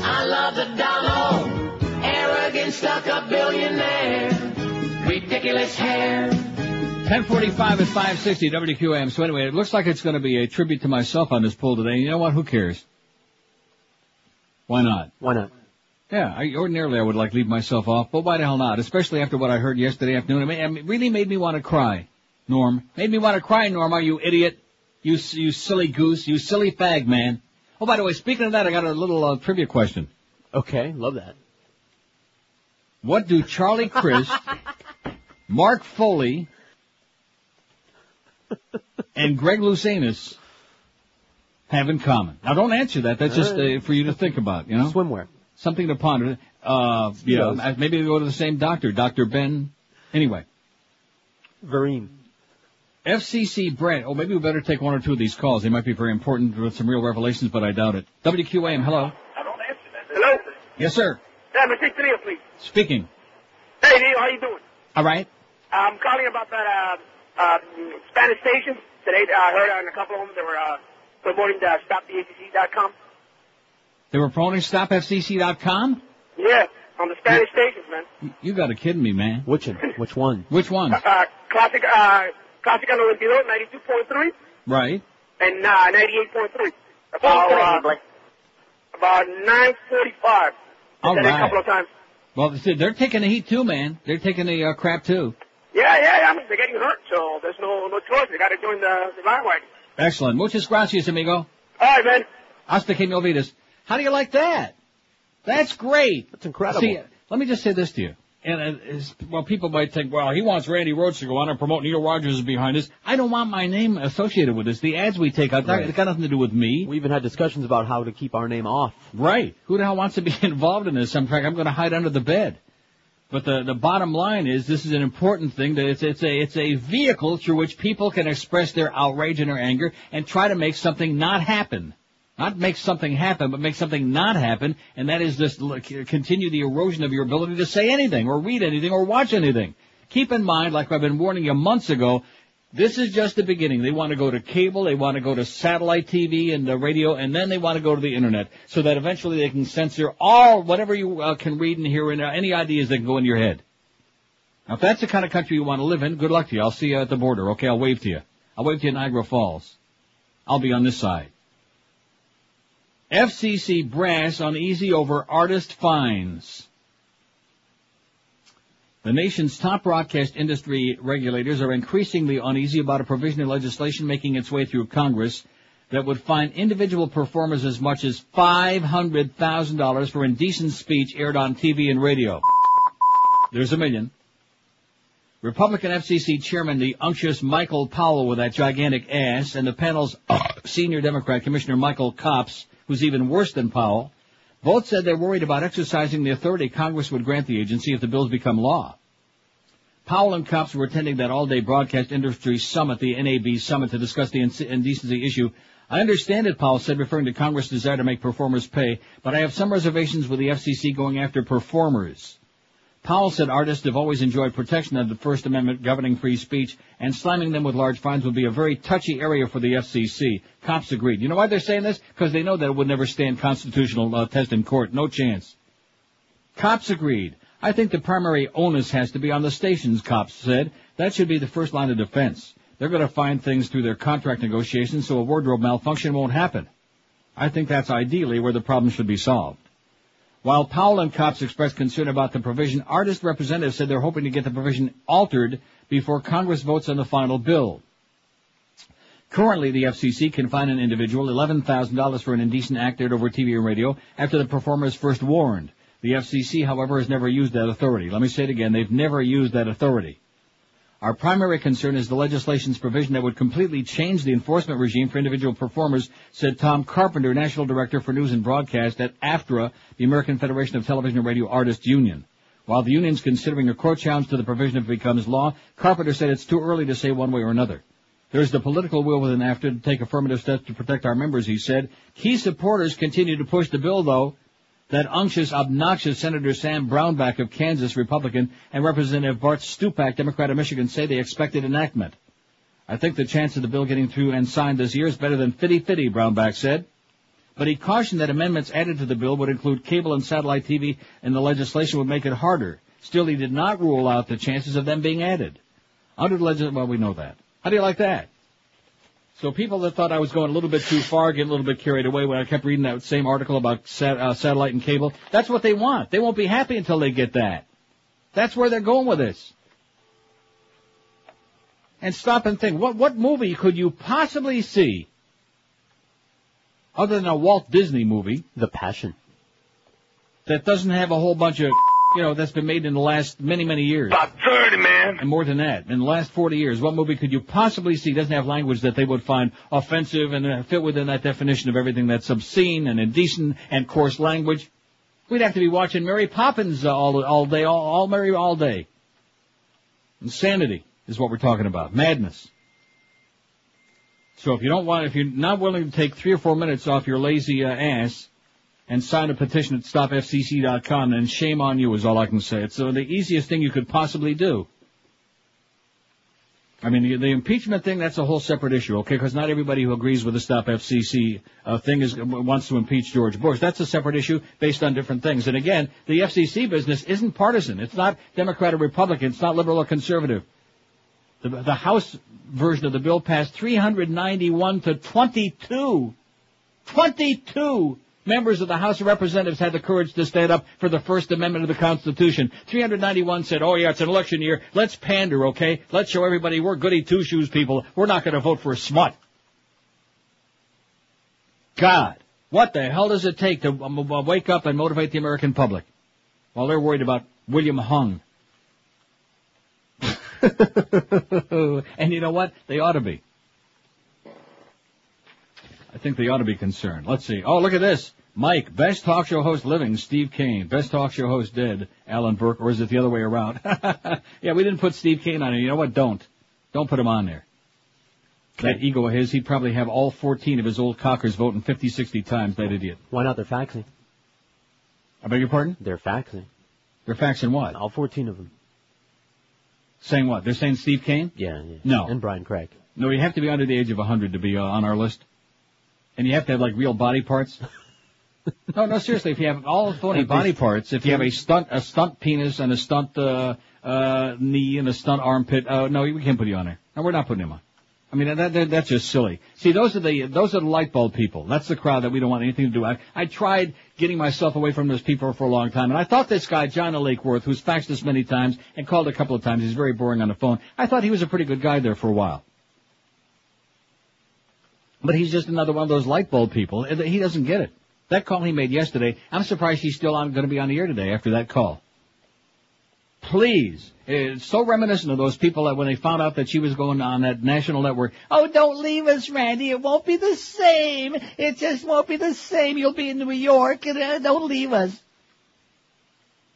I love the Donald, arrogant, stuck-up billionaire, ridiculous hair. 1045 at 560 WQAM. So anyway, it looks like it's going to be a tribute to myself on this poll today. You know what? Who cares? Why not? Why not? Yeah, I, ordinarily I would like leave myself off, but why the hell not? Especially after what I heard yesterday afternoon. It, made, it really made me want to cry. Norm. Made me want to cry, Norm. Are you idiot? You, you silly goose. You silly fag, man. Oh, by the way, speaking of that, I got a little uh, trivia question. Okay, love that. What do Charlie Crist, (laughs) Mark Foley, and Greg Louganis have in common? Now, don't answer that. That's just uh, for you to think about. You know, swimwear. Something to ponder. Uh, yeah, Speedos. uh, maybe they go to the same doctor, Doctor Ben. Anyway, Vereen. FCC Brett. Oh, maybe we better take one or two of these calls. They might be very important with some real revelations, but I doubt it. WQAM. Hello. I don't answer that. Hello? Yes, sir. Yeah, Mr. Neil, please. Speaking. Hey, Neil, how you doing? All right. I'm calling about that uh, uh, Spanish station. Today I heard on a couple of them they were uh, promoting the StopTheACC.com. They were promoting StopFCC.com. Yeah, on the Spanish stations, man. You- You got to kidding me, man. Which one? (laughs) Which one? Which one? Uh, classic, uh, Classic 92, 92.3 Right. and uh, 98.3. About, uh, about 9.45. All Said a couple of times. Well, they- they're taking the heat too, man. They're taking the uh, crap too. Yeah, yeah, yeah. I mean, they're getting hurt, so there's no no choice. They got to join the, the bandwagon. Excellent. Muchas gracias, amigo. All right, man. Hasta que me olvides. How do you like that? That's great. That's incredible. See, let me just say this to you. And uh, well, people might think, well, he wants Randi Rhodes to go on and promote Neil Rogers is behind this. I don't want my name associated with this. The ads we take out, that Right. it got nothing to do with me. We even had discussions about how to keep our name off. Right. Who the hell wants to be (laughs) involved in this? In fact, I'm going to hide under the bed. But the the bottom line is, this is an important thing. That it's it's a it's a vehicle through which people can express their outrage and their anger and try to make something not happen. Not make something happen, but make something not happen, and that is just continue the erosion of your ability to say anything, or read anything, or watch anything. Keep in mind, like I've been warning you months ago, this is just the beginning. They want to go to cable, they want to go to satellite TV and the radio, and then they want to go to the internet, so that eventually they can censor all whatever you uh, can read and hear and uh, any ideas that can go in your head. Now, if that's the kind of country you want to live in, good luck to you. I'll see you at the border. Okay, I'll wave to you. I'll wave to you at Niagara Falls. I'll be on this side. FCC brass uneasy over artist fines. The nation's top broadcast industry regulators are increasingly uneasy about a provision of legislation making its way through Congress that would fine individual performers as much as $500,000 for indecent speech aired on TV and radio. There's a million. Republican FCC chairman, the unctuous Michael Powell with that gigantic ass, and the panel's (coughs) senior Democrat Commissioner Michael Copps, who's even worse than Powell, both said they're worried about exercising the authority Congress would grant the agency if the bills become law. Powell and Copps were attending that all-day broadcast industry summit, the NAB summit, to discuss the indecency issue. I understand it, Powell said, referring to Congress' desire to make performers pay, but I have some reservations with the FCC going after performers. Powell said artists have always enjoyed protection of the First Amendment governing free speech, and slamming them with large fines would be a very touchy area for the FCC. Copps agreed. You know why they're saying this? Because they know that it would never stand constitutional uh, test in court. No chance. Copps agreed. I think the primary onus has to be on the stations, Copps said. That should be the first line of defense. They're going to find things through their contract negotiations so a wardrobe malfunction won't happen. I think that's ideally where the problem should be solved. While Powell and Copps expressed concern about the provision, artist representatives said they're hoping to get the provision altered before Congress votes on the final bill. Currently, the FCC can fine an individual $11,000 for an indecent act aired over TV and radio after the performer is first warned. The FCC, however, has never used that authority. Let me say it again. They've never used that authority. Our primary concern is the legislation's provision that would completely change the enforcement regime for individual performers, said Tom Carpenter, National Director for News and Broadcast at AFTRA, the American Federation of Television and Radio Artists Union. While the union's considering a court challenge to the provision if it becomes law, Carpenter said it's too early to say one way or another. There's the political will within AFTRA to take affirmative steps to protect our members, he said. Key supporters continue to push the bill, though, that unctuous, obnoxious Senator Sam Brownback of Kansas, Republican, and Representative Bart Stupak, Democrat of Michigan, say they expected enactment. I think the chance of the bill getting through and signed this year is better than fitty-fitty, Brownback said. But he cautioned that amendments added to the bill would include cable and satellite TV and the legislation would make it harder. Still, he did not rule out the chances of them being added. Under the legislation, well, we know that. How do you like that? So people that thought I was going a little bit too far, getting a little bit carried away when I kept reading that same article about sat, uh, satellite and cable, that's what they want. They won't be happy until they get that. That's where they're going with this. And stop and think, what, what movie could you possibly see other than a Walt Disney movie? The Passion. That doesn't have a whole bunch of you know, that's been made in the last many, many years. About 30, man. And more than that. In the last 40 years, what movie could you possibly see doesn't have language that they would find offensive and uh, fit within that definition of everything that's obscene and indecent and coarse language? We'd have to be watching Mary Poppins uh, all, all day, all, all Mary all day. Insanity is what we're talking about. Madness. So if you don't want, if you're not willing to take three or four minutes off your lazy uh, ass, and sign a petition at stopfcc.com, and shame on you is all I can say. It's uh, the easiest thing you could possibly do. I mean, the, the impeachment thing, that's a whole separate issue, okay? Because not everybody who agrees with the Stop FCC uh, thing is wants to impeach George Bush. That's a separate issue based on different things. And again, the FCC business isn't partisan. It's not Democrat or Republican. It's not liberal or conservative. The, the House version of the bill passed 391 to 22. 22 Members of the House of Representatives had the courage to stand up for the First Amendment of the Constitution. 391 said, oh yeah, it's an election year. Let's pander, okay? Let's show everybody we're goody two-shoes people. We're not going to vote for a smut. God, what the hell does it take to um, uh, wake up and motivate the American public while they're worried about William Hung? (laughs) and you know what? They ought to be. I think they ought to be concerned. Let's see. Oh, look at this. Mike, best talk show host living, Steve Kane. Best talk show host dead, Alan Burke. Or is it the other way around? (laughs) yeah, we didn't put Steve Kane on it. You know what? Don't. Don't put him on there. That ego of his, he'd probably have all 14 of his old cockers voting 50, 60 times, that idiot. Why not? They're faxing. I beg your pardon? They're faxing. They're faxing what? All 14 of them. Saying what? They're saying Steve Kane? Yeah, yeah. No. And Brian Craig. No, you have to be under the age of 100 to be uh, on our list. And you have to have like real body parts. (laughs) no, no, seriously. If you have all phony body parts, if you have a stunt, a stunt penis and a stunt uh, uh, knee and a stunt armpit, uh, no, we can't put you on there. No, we're not putting him on. I mean, that, that, that's just silly. See, those are the those are the light bulb people. That's the crowd that we don't want anything to do. I, I tried getting myself away from those people for a long time, and I thought this guy John Lakeworth, who's faxed us many times and called a couple of times, he's very boring on the phone. I thought he was a pretty good guy there for a while. But he's just another one of those light bulb people. He doesn't get it. That call he made yesterday, I'm surprised he's still on, going to be on the air today after that call. Please. It's so reminiscent of those people that when they found out that she was going on that national network, oh, don't leave us, Randi. It won't be the same. It just won't be the same. You'll be in New York and uh, don't leave us.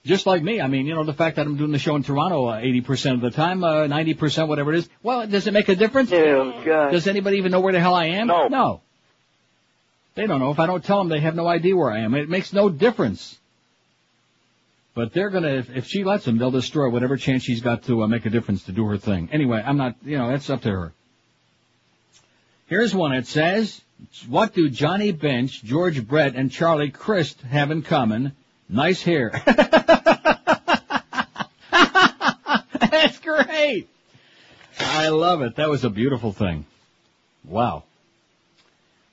Just like me. I mean, you know, the fact that I'm doing the show in Toronto uh, 80% of the time, uh, 90%, whatever it is. Well, does it make a difference? Oh, God. Does anybody even know where the hell I am? No. No. They don't know. If I don't tell them, they have no idea where I am. It makes no difference. But they're gonna, if, if she lets them, they'll destroy whatever chance she's got to uh, make a difference to do her thing. Anyway, I'm not, you know, it's up to her. Here's one. It says, what do Johnny Bench, George Brett, and Charlie Crist have in common? Nice hair. (laughs) That's great. I love it. That was a beautiful thing. Wow.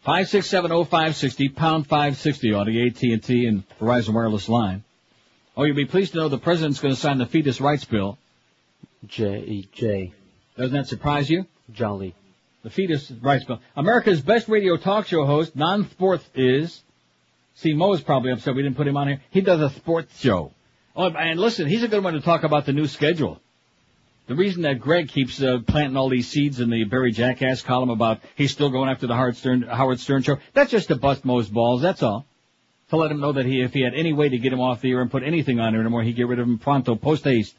Five six seven oh five sixty pound five sixty on the AT and T and Verizon wireless line. Oh, you'll be pleased to know the president's going to sign the fetus rights bill. J J. Doesn't that surprise you? Jolly. The fetus rights bill. America's best radio talk show host, non-sports is. See, Mo is probably upset we didn't put him on here. He does a sports show. Oh, and listen, he's a good one to talk about the new schedule. The reason that Greg keeps uh, planting all these seeds in the Barry Jackass column about he's still going after the Howard Stern, Howard Stern show, that's just to bust Mo's balls, that's all. To let him know that he, if he had any way to get him off the air and put anything on there anymore, he'd get rid of him pronto, post haste,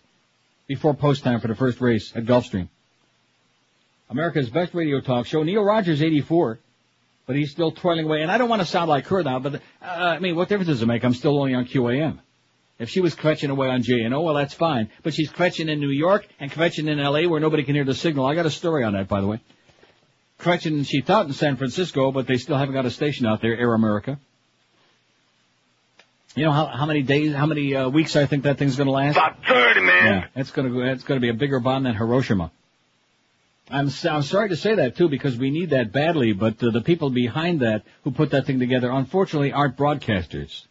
before post time for the first race at Gulfstream. America's best radio talk show, Neil Rogers 84, but he's still toiling away, and I don't want to sound like her now, but, uh, I mean, what difference does it make? I'm still only on QAM. If she was kvetching away on JNO, well, that's fine. But she's kvetching in New York and kvetching in LA where nobody can hear the signal. I got a story on that, by the way. Kvetching, she thought in San Francisco, but they still haven't got a station out there, Air America. You know how, how many days, how many uh, weeks I think that thing's going to last? About 30, man. Yeah, it's going to it's going to be a bigger bomb than Hiroshima. I'm s- I'm sorry to say that too because we need that badly, but uh, the people behind that who put that thing together, unfortunately, aren't broadcasters.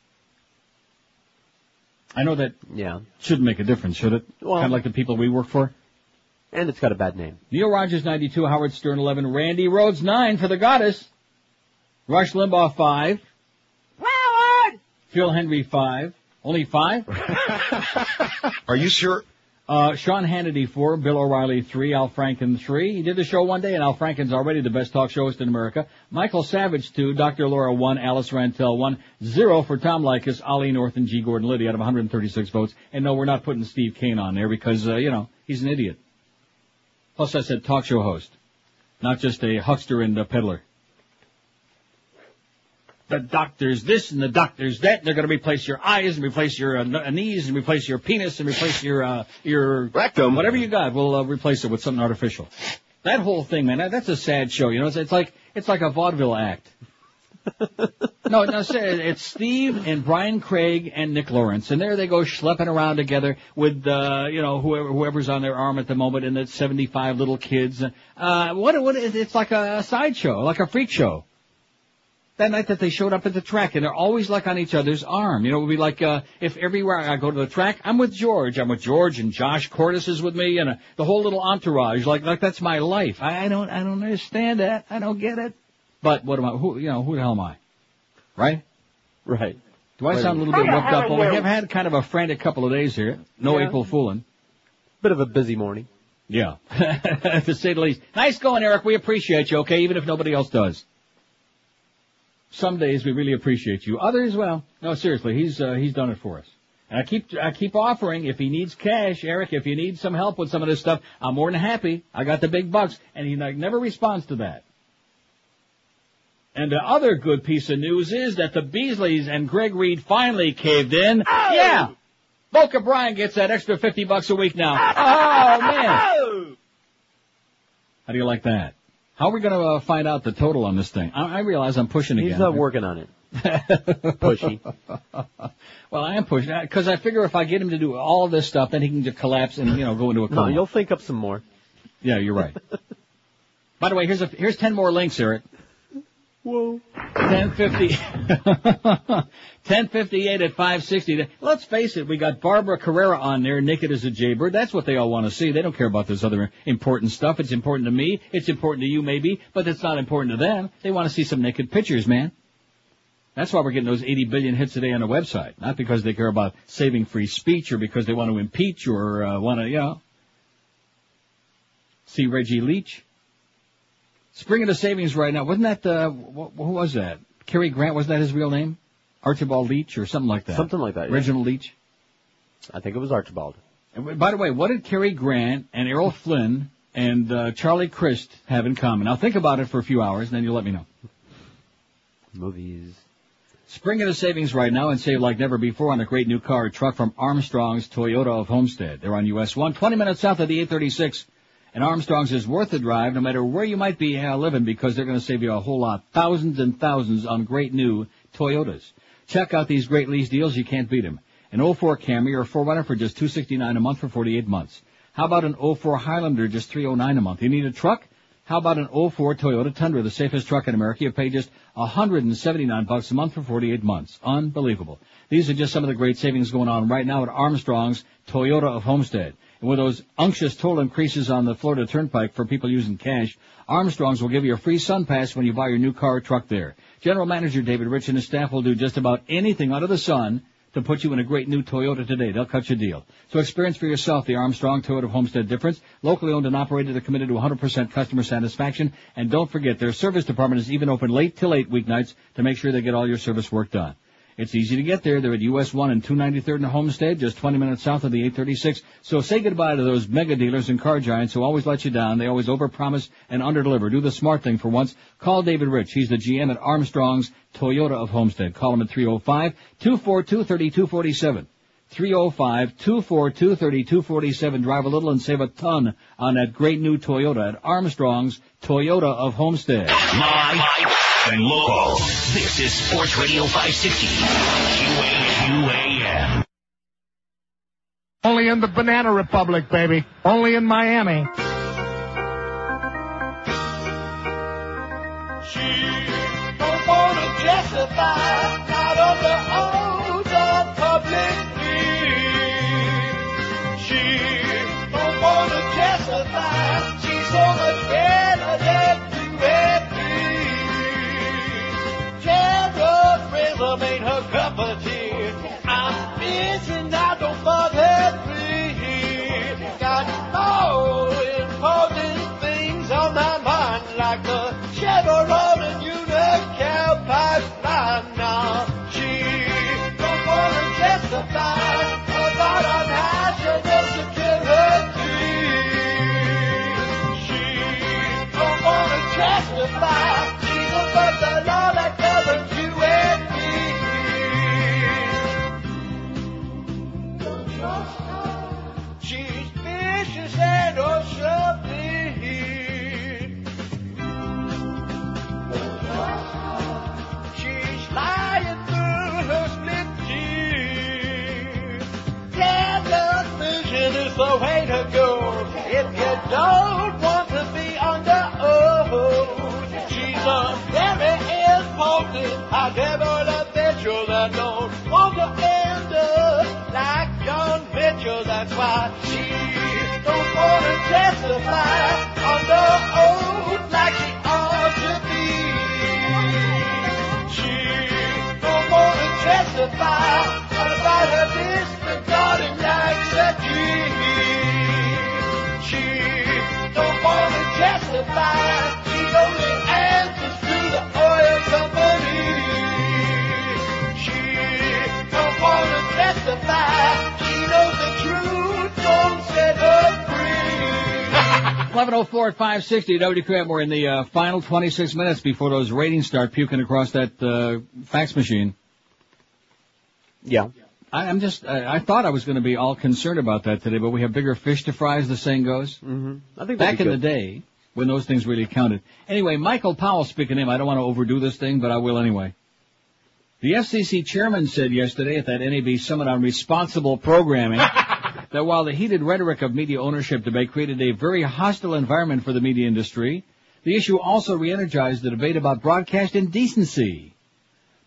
I know that Yeah. shouldn't make a difference, should it? Well- kind of like the people we work for. And it's got a bad name. Neil Rogers 92, Howard Stern 11, Randi Rhodes 9 for the goddess. Rush Limbaugh 5. Howard! Phil Hendrie 5. Only 5? (laughs) Are you sure? Uh, Sean Hannity 4, Bill O'Reilly 3, Al Franken 3. He did the show one day and Al Franken's already the best talk show host in America. Michael Savage 2, Dr. Laura 1, Alice Rantel one, zero for Tom Leykis, Ollie North and G. Gordon Liddy out of 136 votes. And no, we're not putting Steve Kane on there because, uh, you know, he's an idiot. Plus I said talk show host, not just a huckster and a peddler. The doctor's this and the doctor's that. They're going to replace your eyes and replace your uh, knees and replace your penis and replace your uh, your Rectum. Whatever you got, we'll uh, replace it with something artificial. That whole thing, man, that, that's a sad show. You know, it's, it's like it's like a vaudeville act. (laughs) no, no, it's Steve and Brian Craig and Nick Lawrence, and there they go schlepping around together with, uh, you know, whoever whoever's on their arm at the moment, and the 75 little kids. Uh, what what is it's like a sideshow, like a freak show. That night that they showed up at the track, and they're always like on each other's arm. You know, it would be like uh, if everywhere I go to the track, I'm with George, I'm with George, and Josh Cordes is with me, and uh, the whole little entourage. Like like that's my life. I, I don't I don't understand that. I don't get it. But what am I? Who you know? Who the hell am I? Right? Right. Do I sound a little bit How worked up? hell Well, we have had kind of a frantic couple of days here. No Yeah. April fooling. Bit of a busy morning. Yeah, (laughs) to say the least. Nice going, Eric. We appreciate you. Okay, even if nobody else does. Some days we really appreciate you. Others, well, no, seriously, he's uh, he's done it for us. And I keep I keep offering if he needs cash, Eric. If you need some help with some of this stuff, I'm more than happy. I got the big bucks, and he like, never responds to that. And the other good piece of news is that the Beasleys and Greg Reed finally caved in. Yeah. Boca Brian gets that extra 50 bucks a week now. Oh, man. How do you like that? How are we going to uh, find out the total on this thing? I, I realize I'm pushing again. He's not working on it. (laughs) Pushy. well, I am pushing because I figure if I get him to do all this stuff, then he can just collapse and you know go into a coma. No, you'll think up some more. Yeah, you're right. (laughs) By the way, here's a, here's ten more links, Eric. Whoa. 1050, 1058 (laughs) at 560. Let's face it, we got Barbara Carrera on there, naked as a jaybird. That's what they all want to see. They don't care about this other important stuff. It's important to me. It's important to you maybe, but it's not important to them. They want to see some naked pictures, man. That's why we're getting those 80 billion hits a day on the website. Not because they care about saving free speech or because they want to impeach or uh, want to, you know, see Reggie Leach. Spring of the savings right now. Wasn't that, the, what, who was that? Cary Grant, Wasn't that his real name? Archibald Leach or something like that? Something like that. yeah. Reginald Leach? I think it was Archibald. And by the way, what did Cary Grant and Errol Flynn and uh, Charlie Crist have in common? Now think about it for a few hours, and then you'll let me know. Movies. Spring into savings right now and save like never before on a great new car or truck from Armstrong's Toyota of Homestead. They're on US 1, 20 minutes south of the 836. And Armstrong's is worth the drive no matter where you might be living because they're going to save you a whole lot. Thousands and thousands on great new Toyotas. Check out these great lease deals. You can't beat them. An 04 Camry or 4Runner for just 269 a month for 48 months. How about an 04 Highlander just 309 a month? You need a truck? How about an 04 Toyota Tundra, the safest truck in America? You pay just 179 bucks a month for 48 months. Unbelievable. These are just some of the great savings going on right now at Armstrong's Toyota of Homestead. With those unctuous toll increases on the Florida Turnpike for people using cash, Armstrong's will give you a free sun pass when you buy your new car or truck there. General Manager David Rich and his staff will do just about anything under the sun to put you in a great new Toyota today. They'll cut you a deal. So experience for yourself the Armstrong Toyota Homestead difference. Locally owned and operated, they're committed to 100% customer satisfaction. And don't forget, their service department is even open late till 8 weeknights to make sure they get all your service work done. It's easy to get there. They're at US 1 and 293rd in Homestead, just 20 minutes south of the 836. So say goodbye to those mega dealers and car giants who always let you down. They always overpromise and underdeliver. Do the smart thing for once. Call David Rich. He's the GM at Armstrong's Toyota of Homestead. Call him at 305-242-3247. 305-242-3247. Drive a little and save a ton on that great new Toyota at Armstrong's Toyota of Homestead. Live and local. This is Sports Radio 560. QAQAM. Only in the Banana Republic, baby. Only in Miami. don't wanna justify, I'm missing out, bother me. Got important things on my mind, like the pipeline. Now she don't wanna testify is the way to go if you don't want to be under oath. She's a very important high level official that don't want to end up like John Mitchell. That's why she don't want to testify 1104 at 560 WQAM. We're in the uh, final 26 minutes before those ratings start puking across that uh, fax machine. Yeah. I, I'm just, I, I thought I was going to be all concerned about that today, but we have bigger fish to fry, as the saying goes. Mm-hmm. I think Back in the day, when those things really counted. Anyway, Michael Powell speaking in, I don't want to overdo this thing, but I will anyway. The FCC chairman said yesterday at that NAB summit on responsible programming (laughs) that while the heated rhetoric of media ownership debate created a very hostile environment for the media industry, The issue also re-energized the debate about broadcast indecency.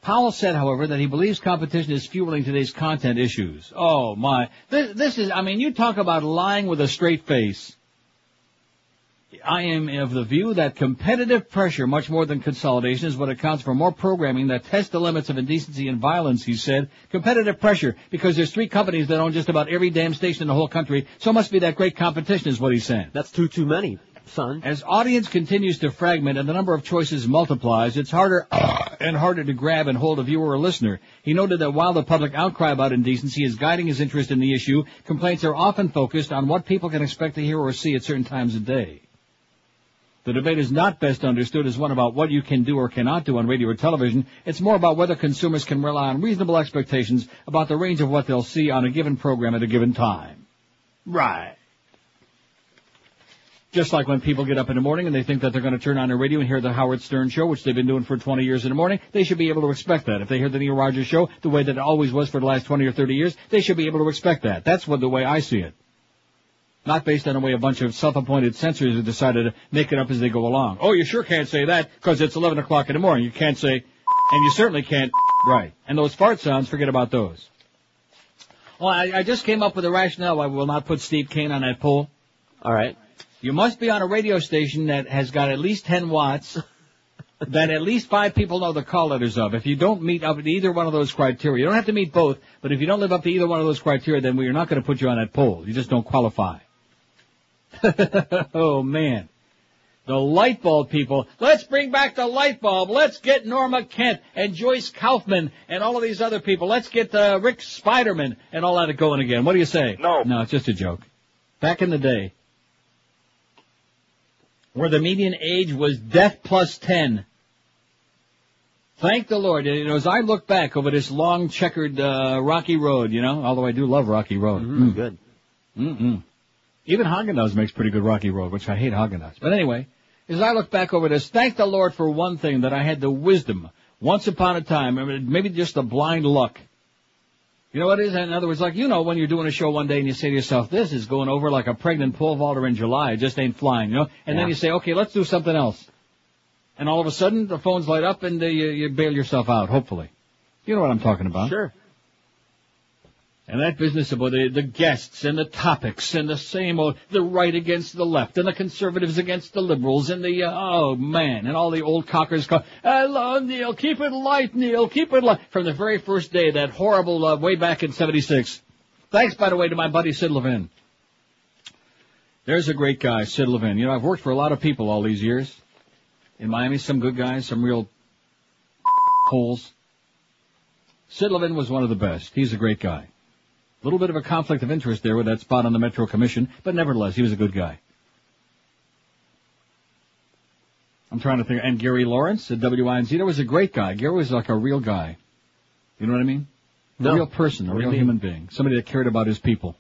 Powell said, however, that he believes competition is fueling today's content issues. Oh my. This, this is, I mean, you talk about lying with a straight face. I am of the view that competitive pressure, much more than consolidation, is what accounts for more programming that tests the limits of indecency and violence, he said. Competitive pressure, because there's three companies that own just about every damn station in the whole country, so must be that great competition is what he's saying. That's too, too many, son. As audience continues to fragment and the number of choices multiplies, it's harder (coughs) and harder to grab and hold a viewer or listener. He noted that while the public outcry about indecency is guiding his interest in the issue, complaints are often focused on what people can expect to hear or see at certain times of day. The debate is not best understood as one about what you can do or cannot do on radio or television. It's more about whether consumers can rely on reasonable expectations about the range of what they'll see on a given program at a given time. Right. Just like when people get up in the morning and they think that they're going to turn on the radio and hear the Howard Stern show, which they've been doing for 20 years in the morning, they should be able to expect that. If they hear the Neil Rogers show the way that it always was for the last 20 or 30 years, they should be able to expect that. That's what the way I see it. Not based on the way a bunch of self-appointed censors have decided to make it up as they go along. Oh, you sure can't say that because it's 11 o'clock in the morning. You can't say, and you certainly can't, (laughs) right. And those fart sounds, forget about those. Well, I, I just came up with a rationale why we will not put Steve Kane on that poll. All right. You must be on a radio station that has got at least 10 watts, (laughs) that at least five people know the call letters of. If you don't meet up to either one of those criteria, you don't have to meet both, but if you don't live up to either one of those criteria, then we're not going to put you on that poll. You just don't qualify. (laughs) oh man. The light bulb people. Let's bring back the light bulb. Let's get Norma Kent and Joyce Kaufman and all of these other people. Let's get uh, Rick Spiderman and all that going again. What do you say? No. No, it's just a joke. Back in the day, where the median age was death plus 10. Thank the Lord. You know, as I look back over this long checkered, uh, rocky road, you know, although I do love Rocky Road. Mm, Good. Mm-mm. Even Haagen-Dazs makes pretty good Rocky Road, which I hate Haagen-Dazs. But anyway, as I look back over this, thank the Lord for one thing that I had the wisdom once upon a time, maybe just the blind luck. You know what it is? In other words, like, you know, when you're doing a show one day and you say to yourself, this is going over like a pregnant pole vaulter in July. It just ain't flying, you know? And then you say, okay, let's do something else. And all of a sudden, the phones light up and uh, you, you bail yourself out, hopefully. You know what I'm talking about. Sure. And that business about the, the guests and the topics and the same old, the right against the left and the conservatives against the liberals and the, uh, oh man, and all the old cockers call, hello Neil, keep it light Neil, keep it light. From the very first day, that horrible, uh, way back in 76. Thanks by the way to my buddy Sid Levin. There's a great guy, Sid Levin. You know, I've worked for a lot of people all these years. In Miami, some good guys, some real (laughs) holes. Sid Levin was one of the best. He's a great guy. A little bit of a conflict of interest there with that spot on the Metro Commission, but nevertheless, he was a good guy. I'm trying to think, and Gary Lawrence at WINZ, that was a great guy. Gary was like a real guy. You know what I mean? A real person, a real human being. Somebody that cared about his people.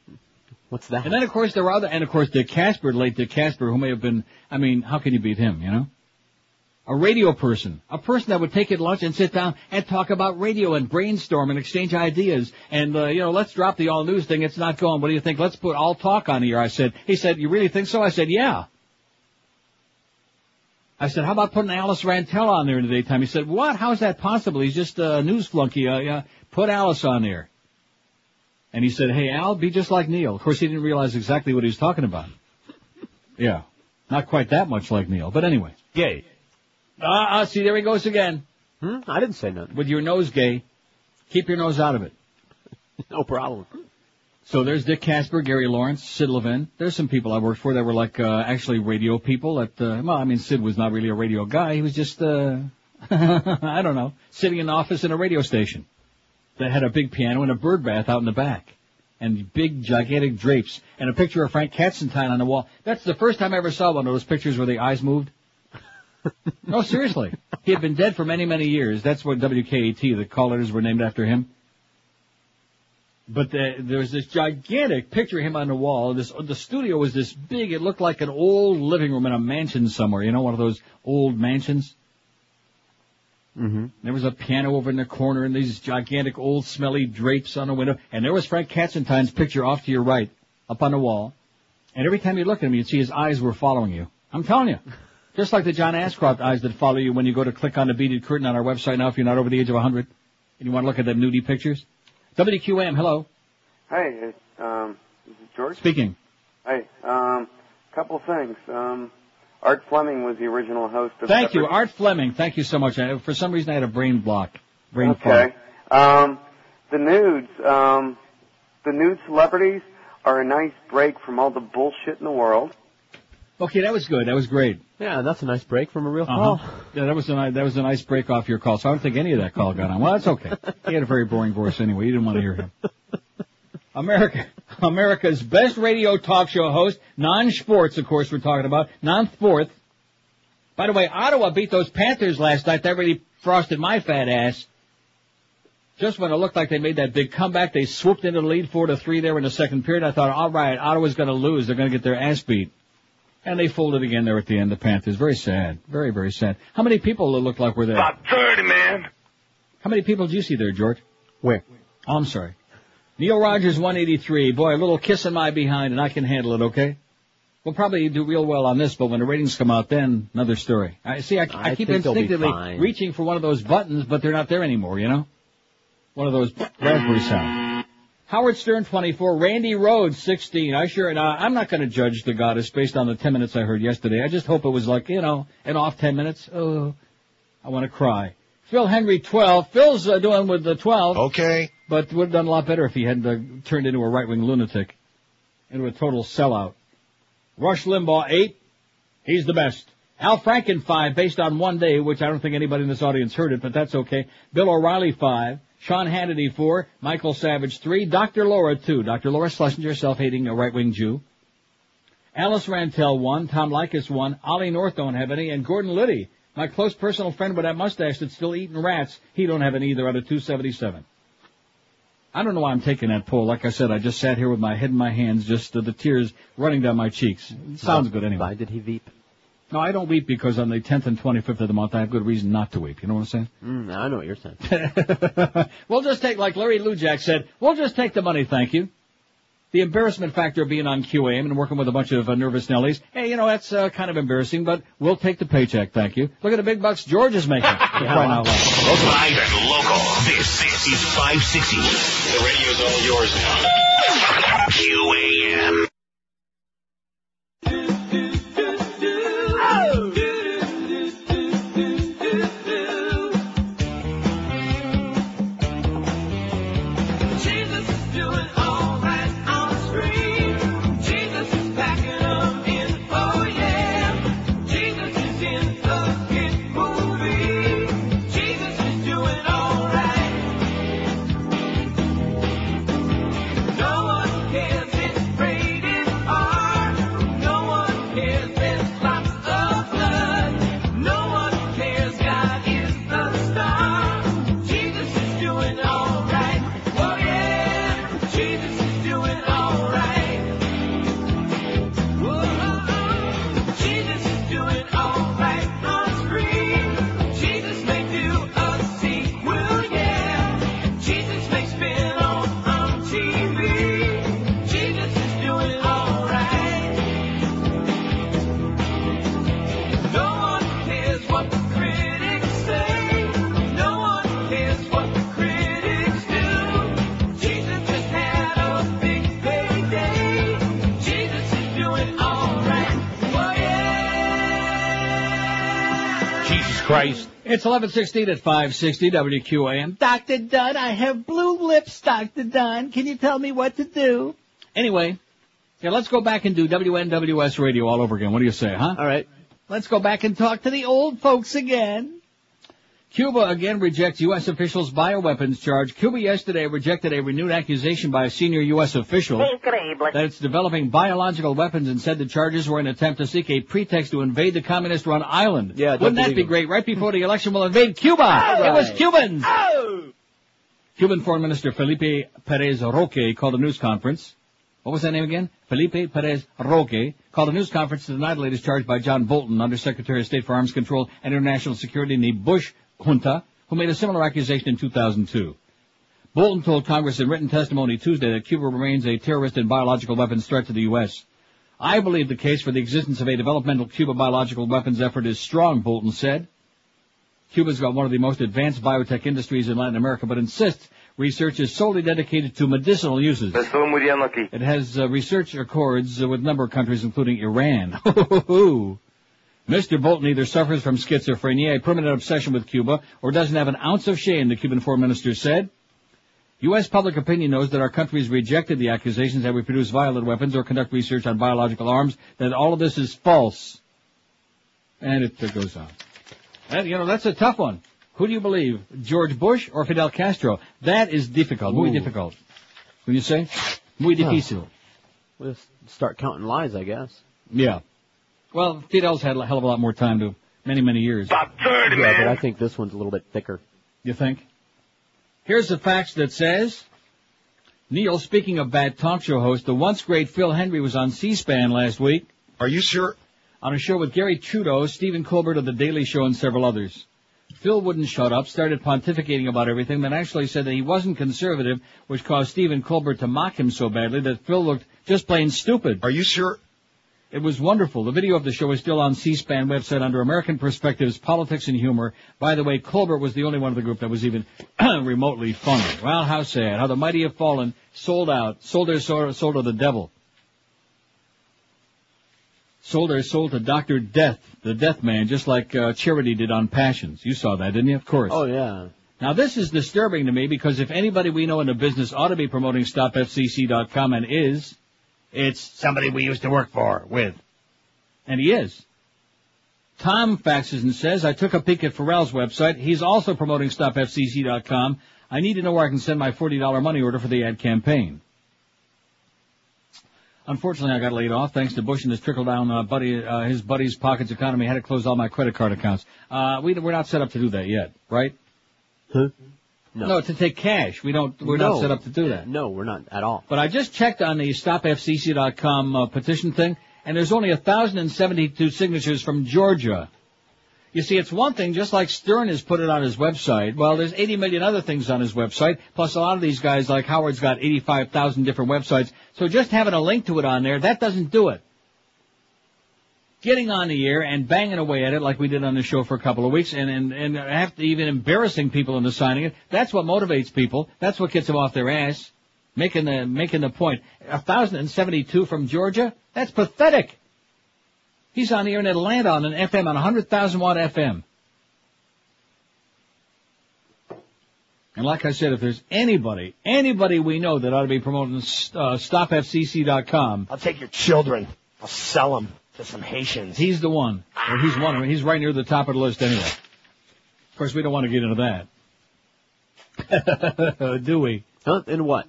What's that? And then of course there were other, and of course Dick Casper, late Dick Casper, who may have been, I mean, how can you beat him, you know? A radio person, a person that would take at lunch and sit down and talk about radio and brainstorm and exchange ideas. And, uh, you know, let's drop the all news thing. It's not going. What do you think? Let's put all talk on here. I said, he said, you really think so? I said, yeah. I said, how about putting Alice Rantel on there in the daytime? He said, what? How is that possible? He's just a news flunky. Uh, yeah, put Alice on there. And he said, hey, Al, be just like Neil. Of course, he didn't realize exactly what he was talking about. Yeah. Not quite that much like Neil. But anyway. Gay. Ah, uh, see, there he goes again. Hmm? I didn't say nothing. With your nose gay. Keep your nose out of it. (laughs) No problem. So there's Dick Casper, Gary Lawrence, Sid Levin. There's some people I worked for that were like, uh, actually radio people at, uh, well, I mean, Sid was not really a radio guy. He was just, uh, (laughs) I don't know, sitting in the office in a radio station that had a big piano and a bird bath out in the back. And big, gigantic drapes. And a picture of Frank Katzentine on the wall. That's the first time I ever saw one of those pictures where the eyes moved. (laughs) no, seriously. He had been dead for many, many years. That's what WKAT, the call letters were named after him. But the, there was this gigantic picture of him on the wall. This the studio was this big. It looked like an old living room in a mansion somewhere. You know, one of those old mansions. Mm-hmm. There was a piano over in the corner and these gigantic old smelly drapes on the window. And there was Frank Katzentine's picture off to your right, up on the wall. And every time you looked at him, you'd see his eyes were following you. I'm telling you. Just like the John Ashcroft eyes that follow you when you go to click on the beaded curtain on our website now if you're not over the age of 100 and you want to look at them nudie pictures. WQAM, hello. Hey, um, George. Speaking. Hey, um, couple things. Um, Art Fleming was the original host of. Thank you, Art Fleming. Thank you so much. I, for some reason I had a brain block. Brain Okay. Um, the nudes, um, the nude celebrities are a nice break from all the bullshit in the world. Okay, that was good. That was great. Yeah, that's a nice break from a real Uh-huh. call. Yeah, that was a ni- that was a nice break off your call. So I don't think any of that call got on. Well, that's okay. He had a very boring voice anyway. You didn't want to hear him. America, America's best radio talk show host, non-sports, of course, we're talking about, non-sports. By the way, Ottawa beat those Panthers last night. That really frosted my fat ass. Just when it looked like they made that big comeback, they swooped into the lead four to three there in the second period. I thought, all right, Ottawa's going to lose. They're going to get their ass beat. And they folded again there at the end, the Panthers. Very sad. Very, very sad. How many people it looked like were there? About 30, man. How many people did you see there, George? Where? Oh, I'm sorry. Neil Rogers, 183. Boy, a little kiss in my behind and I can handle it, okay? We'll probably do real well on this, but when the ratings come out then, another story. I see, I, I, I keep think they'll be instinctively reaching for one of those buttons, but they're not there anymore, you know? One of those raspberry sounds. Howard Stern, 24. Randi Rhodes, 16. I sure, now, I'm not going to judge the goddess based on the 10 minutes I heard yesterday. I just hope it was like, you know, an off 10 minutes. Oh, I want to cry. Phil Hendrie, 12. Phil's uh, doing with the 12. Okay. But would have done a lot better if he hadn't uh, turned into a right-wing lunatic. Into a total sellout. Rush Limbaugh, 8. He's the best. Al Franken, 5, based on one day, which I don't think anybody in this audience heard it, but that's okay. Bill O'Reilly, 5. Sean Hannity, 4. Michael Savage, 3. Dr. Laura, 2. Dr. Laura Schlesinger, self-hating, a right-wing Jew. Alice Rantel, 1. Tom Leykis, 1. Ollie North don't have any. And Gordon Liddy, my close personal friend with that mustache that's still eating rats, he don't have any either out of 277. I don't know why I'm taking that poll. Like I said, I just sat here with my head in my hands, just uh, the tears running down my cheeks. Sounds good anyway. Why did he weep? No, I don't weep because on the 10th and 25th of the month I have good reason not to weep. You know what I'm saying? Mm, I know what you're saying. (laughs) we'll just take, like Larry Lujack said, we'll just take the money, thank you. The embarrassment factor of being on QAM and working with a bunch of uh, nervous Nellies, hey, you know, that's uh, kind of embarrassing, but we'll take the paycheck, thank you. Look at the big bucks George is making. (laughs) For crying. Live and local. This is 560. The radio's all yours now. QAM. It's 1116 at 560 WQAM. Dr. Dunn, I have blue lips, Dr. Dunn. Can you tell me what to do? Anyway, yeah, let's go back and do WNWS radio all over again. What do you say, huh? All right. Let's go back and talk to the old folks again. Cuba again rejects U.S. officials' bioweapons charge. Cuba yesterday rejected a renewed accusation by a senior U.S. official that it's developing biological weapons and said the charges were an attempt to seek a pretext to invade the communist-run island. Yeah, Wouldn't that be him. great? Right before the election, we'll invade Cuba. It was Cubans. Oh. Cuban Foreign Minister Felipe Perez Roque called a news conference. What was that name again? Felipe Perez Roque called a news conference to deny the latest charge by John Bolton, Undersecretary of State for Arms Control and International Security in the Bush junta, who made a similar accusation in 2002. Bolton told Congress in written testimony Tuesday that Cuba remains a terrorist and biological weapons threat to the U.S. I believe the case for the existence of a developmental Cuba biological weapons effort is strong, Bolton said. Cuba's got one of the most advanced biotech industries in Latin America, but insists research is solely dedicated to medicinal uses. Estuvo muy bien aquí. It has uh, research accords uh, with a number of countries, including Iran. (laughs) Mr. Bolton either suffers from schizophrenia, a permanent obsession with Cuba, or doesn't have an ounce of shame, the Cuban foreign minister said. U.S. public opinion knows that our country has rejected the accusations that we produce violent weapons or conduct research on biological arms, that all of this is false. And it, goes on. And, you know, that's a tough one. Who do you believe? George Bush or Fidel Castro? That is difficult. Muy Ooh. difficult. What do you say? Muy difícil. We'll start counting lies, I guess. Yeah. Well, Fidel's had a hell of a lot more time to, many, many years. yeah, but I think this one's a little bit thicker. You think? Here's the facts that says, Neil, speaking of bad talk show hosts, the once great Phil Hendrie was on C-SPAN last week. Are you sure? On a show with Garry Trudeau, Stephen Colbert of The Daily Show, and several others. Phil wouldn't shut up, started pontificating about everything, then actually said that he wasn't conservative, which caused Stephen Colbert to mock him so badly that Phil looked just plain stupid. Are you sure? It was wonderful. The video of the show is still on C-SPAN website under American Perspectives, Politics and Humor. By the way, Colbert was the only one of the group that was even (clears throat) remotely funny. Well, how sad. How the mighty have fallen, sold out, sold their soul, soul to the devil. Sold their soul to Dr. Death, the Death Man, just like uh, Charity did on Passions. You saw that, didn't you? Of course. Oh yeah. Now this is disturbing to me because if anybody we know in the business ought to be promoting StopFCC.com and is, it's somebody we used to work for, with. And he is. Tom faxes and says, I took a peek at Ferrall's website. He's also promoting StopFCC.com. I need to know where I can send my $40 money order for the ad campaign. Unfortunately, I got laid off thanks to Bush and his trickle down uh, buddy, uh, his buddy's pockets economy. I had to close all my credit card accounts. Uh, we, we're not set up to do that yet, right? Huh? No. to take cash. We don't, we're No. not set up to do that. No, we're not at all. But I just checked on the StopFCC.com uh, petition thing, and there's only 1,072 signatures from Georgia. You see, it's one thing, just like Stern has put it on his website. Well, there's 80 million other things on his website, plus a lot of these guys, like Howard's got 85,000 different websites. So just having a link to it on there, that doesn't do it. Getting on the air and banging away at it like we did on the show for a couple of weeks and, and, and to even embarrassing people into signing it, that's what motivates people. That's what gets them off their ass. Making the, making the point. 1,072 from Georgia? That's pathetic. He's on the air in Atlanta on an FM, on a 100,000 watt FM. And like I said, if there's anybody, anybody we know that ought to be promoting uh, StopFCC.com, I'll take your children. I'll sell them to some Haitians. he's the one. Or he's one. He's right near the top of the list anyway. Of course, we don't want to get into that. (laughs) Do we? Huh? And what?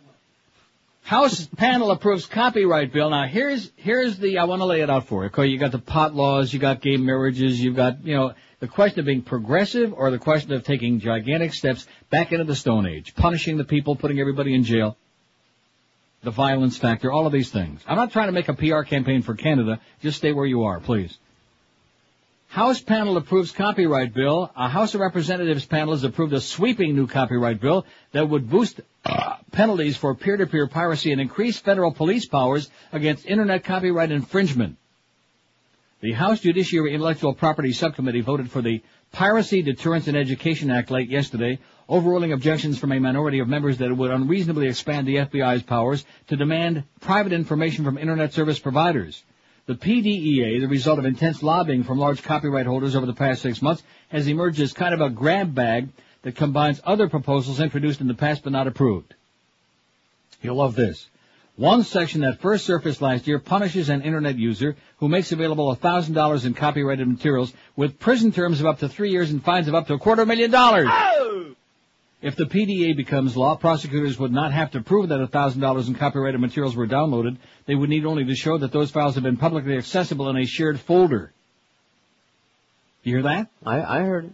House panel approves copyright bill. Now here's here's the I want to lay it out for you. Okay, you got the pot laws, you got gay marriages, you've got you know the question of being progressive or the question of taking gigantic steps back into the Stone Age, punishing the people, putting everybody in jail, the violence factor, all of these things. I'm not trying to make a PR campaign for Canada. Just stay where you are, please. House panel approves copyright bill. A House of Representatives panel has approved a sweeping new copyright bill that would boost uh, penalties for peer-to-peer piracy and increase federal police powers against internet copyright infringement. The House Judiciary Intellectual Property Subcommittee voted for the Piracy Deterrence and Education Act late yesterday, overruling objections from a minority of members that it would unreasonably expand the FBI's powers to demand private information from internet service providers. The PDEA, the result of intense lobbying from large copyright holders over the past six months, has emerged as kind of a grab bag that combines other proposals introduced in the past but not approved. You'll love this. One section that first surfaced last year punishes an internet user who makes available $1,000 in copyrighted materials with prison terms of up to three years and fines of up to a quarter million dollars. Oh! If the PDA becomes law, prosecutors would not have to prove that $1,000 in copyrighted materials were downloaded. They would need only to show that those files have been publicly accessible in a shared folder. You hear that? I, I heard it.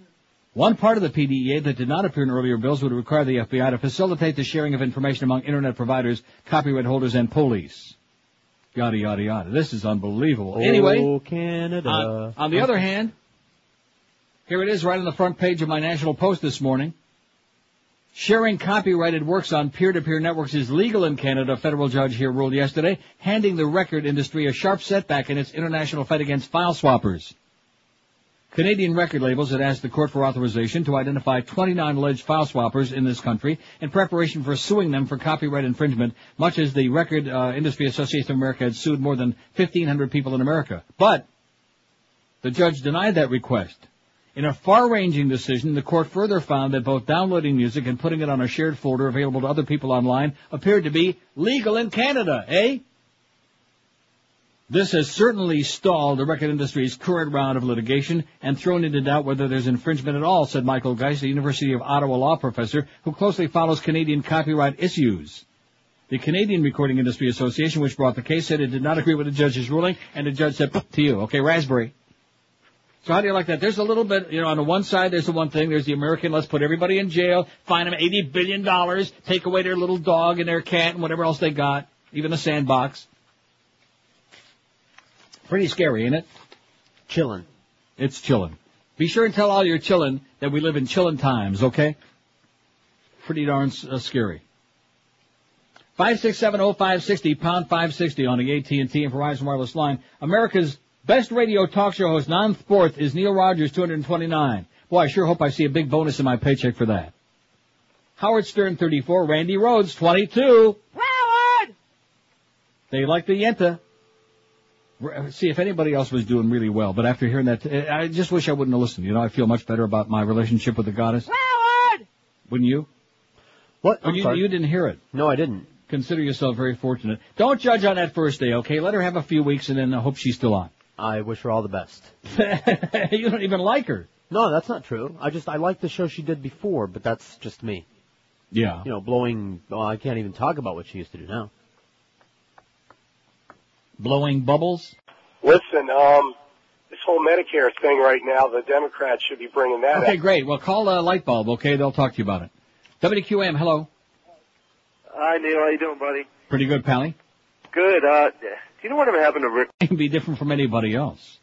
One part of the PDEA that did not appear in earlier bills would require the FBI to facilitate the sharing of information among internet providers, copyright holders, and police. Yada, yada, yada. This is unbelievable. anyway, Oh, Canada. on, on the other hand, here it is right on the front page of my National Post this morning. Sharing copyrighted works on peer-to-peer networks is legal in Canada, a federal judge here ruled yesterday, handing the record industry a sharp setback in its international fight against file swappers. Canadian record labels had asked the court for authorization to identify 29 alleged file swappers in this country in preparation for suing them for copyright infringement, much as the Record uh, Industry Association of America had sued more than 1,500 people in America. But the judge denied that request. In a far-ranging decision, the court further found that both downloading music and putting it on a shared folder available to other people online appeared to be legal in Canada, eh? This has certainly stalled the record industry's current round of litigation and thrown into doubt whether there's infringement at all, said Michael Geist, a University of Ottawa law professor who closely follows Canadian copyright issues. The Canadian Recording Industry Association, which brought the case, said it did not agree with the judge's ruling, and the judge said, to you, okay, raspberry. So how do you like that? There's a little bit, you know, on the one side there's the one thing, there's the American, let's put everybody in jail, fine them $80 billion, take away their little dog and their cat and whatever else they got, even a sandbox. Pretty scary, ain't it? Chillin'. It's chillin'. Be sure and tell all your chillin' that we live in chillin' times, okay? Pretty darn uh, scary. 5670560, pound 560 on the AT&T and Verizon wireless line. America's best radio talk show host, non-sports, is Neil Rogers, 229. Boy, I sure hope I see a big bonus in my paycheck for that. Howard Stern, 34. Randi Rhodes, 22. Howard! They like the Yenta. See, if anybody else was doing really well, but after hearing that, I just wish I wouldn't have listened. You know, I feel much better about my relationship with the goddess. Howard! Wouldn't you? What? Oh, you, you didn't hear it. No, I didn't. Consider yourself very fortunate. Don't judge on that first day, okay? Let her have a few weeks and then I hope she's still on. I wish her all the best. (laughs) you don't even like her. No, that's not true. I just I like the show she did before, but that's just me. Yeah. You know, blowing. Well, I can't even talk about what she used to do now. Blowing bubbles? Listen, um, this whole Medicare thing right now, the Democrats should be bringing that Okay, up. great. Well, call uh, Lightbulb, okay? They'll talk to you about it. WQM, hello. Hi, Neil. How you doing, buddy? Pretty good, Pally. Good. Uh, do you know what happened to Rick? Can be different from anybody else.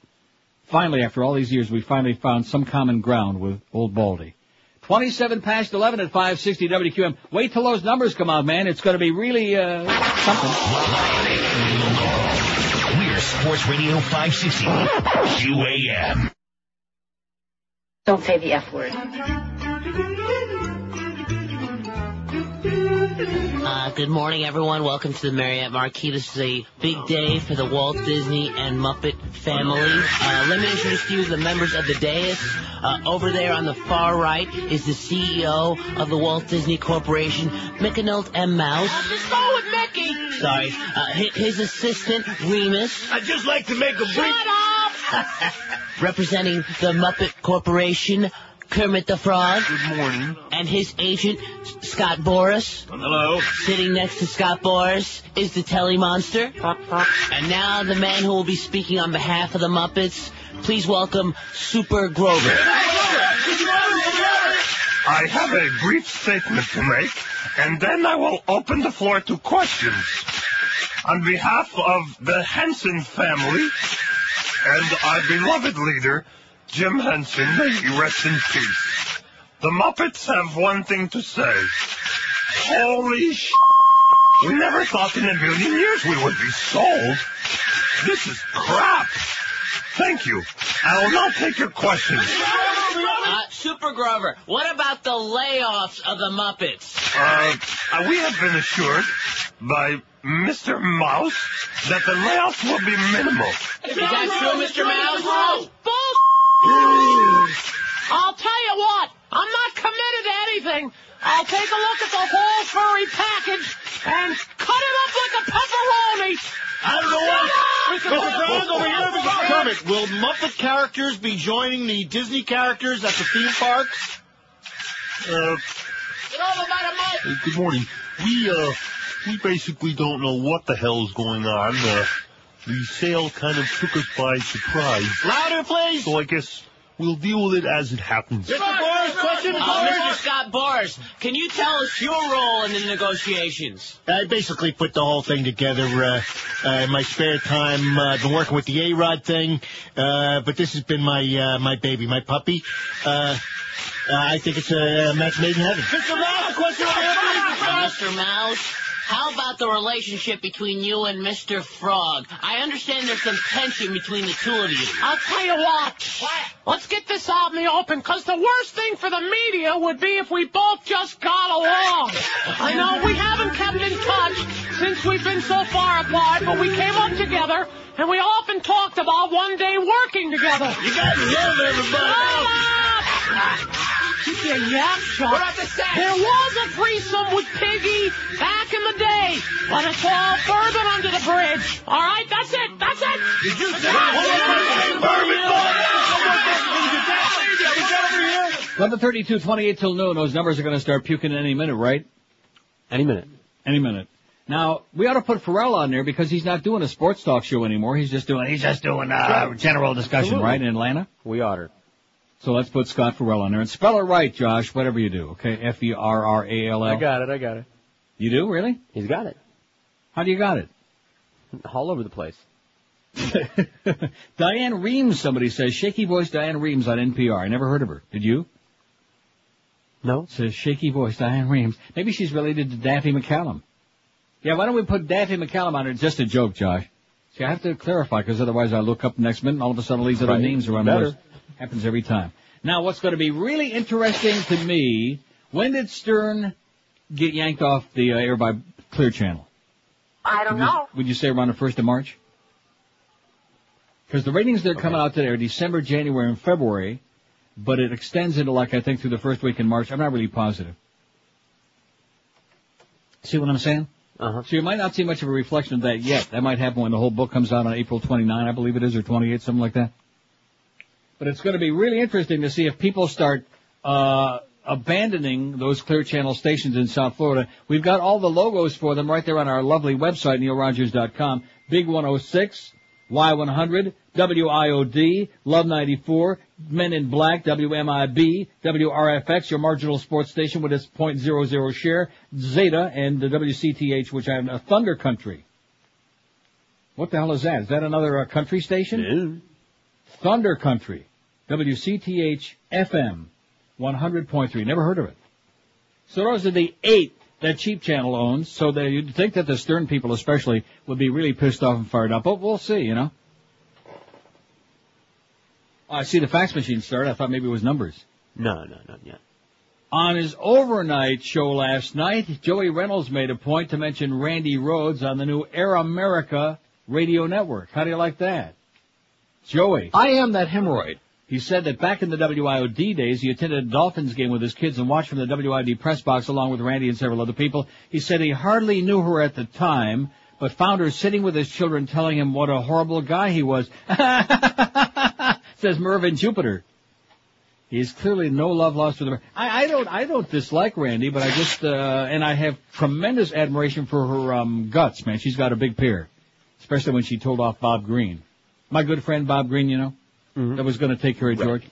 Finally, after all these years, we finally found some common ground with old Baldy. 27 past 11 at 560 WQM. Wait till those numbers come out, man. It's going to be really, uh, something. Sports Radio 560 QAM. Don't say the F word. Uh, good morning, everyone. Welcome to the Marriott Marquis. This is a big day for the Walt Disney and Muppet family. Uh, let me introduce to you the members of the dais. Uh, over there on the far right is the CEO of the Walt Disney Corporation, Mickanolt M. Mouse. Just go with Mickey. Sorry. Uh, his assistant, Remus. I'd just like to make a brief... Shut up! (laughs) Representing the Muppet Corporation, Kermit the Frog. Good morning. And his agent, Scott Boras. Hello. Sitting next to Scott Boras is the Telly Monster. And now the man who will be speaking on behalf of the Muppets. Please welcome Super Grover. I have a brief statement to make, and then I will open the floor to questions. On behalf of the Henson family and our beloved leader, Jim Henson, may he rest in peace. The Muppets have one thing to say. Holy sh! We never thought in a million years we would be sold. This is crap. Thank you. I will now take your questions. Uh, Super Grover, what about the layoffs of the Muppets? Uh, uh, we have been assured by Mr. Mouse that the layoffs will be minimal. Is that true, Mr. Mouse? Bull. I'll tell you what. I'm not committed to anything. I'll take a look at the whole furry package and cut it up like a pepperoni. I don't know what. Mr. Brown over here, Mr. Sorry. Kermit, will Muppet characters be joining the Disney characters at the theme parks? Uh, Get over by the mic. Hey, good morning. We, uh, we basically don't know what the hell's going on. Uh, the sale kind of took us by surprise. Louder, please. So I guess we'll deal with it as it happens. Mr. Boras, question, Uh, Mr. Scott Boras, can you tell us your role in the negotiations? I basically put the whole thing together uh, uh, in my spare time. Uh, I've been working with the A-Rod thing, uh, but this has been my uh, my baby, my puppy. Uh, uh, I think it's a match made in heaven. Mr. Mouse, question Mr. Mouse. How about the relationship between you and Mr. Frog? I understand there's some tension between the two of you. I'll tell you what. What? Let's get this out in the open, because the worst thing for the media would be if we both just got along. I know we haven't kept in touch since we've been so far apart, but we came up together, and we often talked about one day working together. You got to yell at everybody. Keep your yap shut. What about the sex? There was a threesome with Piggy back in the day, but it's all bourbon under the bridge. All right, that's it. That's it. Did you say Eleven thirty-two, twenty-eight till noon. Those numbers are going to start puking any minute, right? Any minute. Any minute. Now we ought to put Ferrall on there because he's not doing a sports talk show anymore. He's just doing he's just doing uh, general discussion, Absolutely. right? In Atlanta. We oughter. So let's put Scott Ferrall on there and spell it right, Josh. Whatever you do, okay? F E R R A L L. I got it. I got it. You do really? He's got it. How do you got it? All over the place. (laughs) Diane Reams, somebody says shaky voice Diane Reams on NPR. I never heard of her. Did you? No. Says shaky voice Diane Reams. Maybe she's related to Daffy McCallum. Yeah, why don't we put Daffy McCallum on there? Just a joke, Josh. See, I have to clarify because otherwise I look up the next minute and all of a sudden all these other Right. names are on the Better. list. Happens every time. Now, what's going to be really interesting to me, when did Stern get yanked off the uh, air by Clear Channel? I don't Would you- know. Would you say around the 1st of March? Because the ratings that are coming out today are December, January, and February, but it extends into like I think through the first week in March. I'm not really positive. See what I'm saying? Uh-huh. So you might not see much of a reflection of that yet. That might happen when the whole book comes out on April 29, I believe it is, or 28, something like that. But it's going to be really interesting to see if people start uh, abandoning those Clear Channel stations in South Florida. We've got all the logos for them right there on our lovely website, neilrogers.com. Big 106, Y100, WIOD, Love 94, Men in Black, WMIB, WRFX, your marginal sports station with its .00 share, Zeta, and the WCTH, which I have a Thunder Country. What the hell is that? Is that another uh, country station? Thunder Country, WCTH FM, 100.3. Never heard of it. So those are the eight that Cheap Channel owns. So that you'd think that the Stern people, especially, would be really pissed off and fired up. But we'll see, you know. Oh, I see the fax machine start. I thought maybe it was numbers. No, no, not yet. On his overnight show last night, Joey Reynolds made a point to mention Randi Rhodes on the new Air America radio network. How do you like that? Joey. I am that hemorrhoid. He said that back in the WIOD days, he attended a Dolphins game with his kids and watched from the WIOD press box along with Randi and several other people. He said he hardly knew her at the time, but found her sitting with his children telling him what a horrible guy he was. (laughs) Says Mervyn Jupiter. He's clearly no love lost for the. I, I don't. I don't dislike Randi, but I just uh, and I have tremendous admiration for her um, guts, man. She's got a big pair, especially when she told off Bob Green, my good friend Bob Green. You know, that was going to take care of George.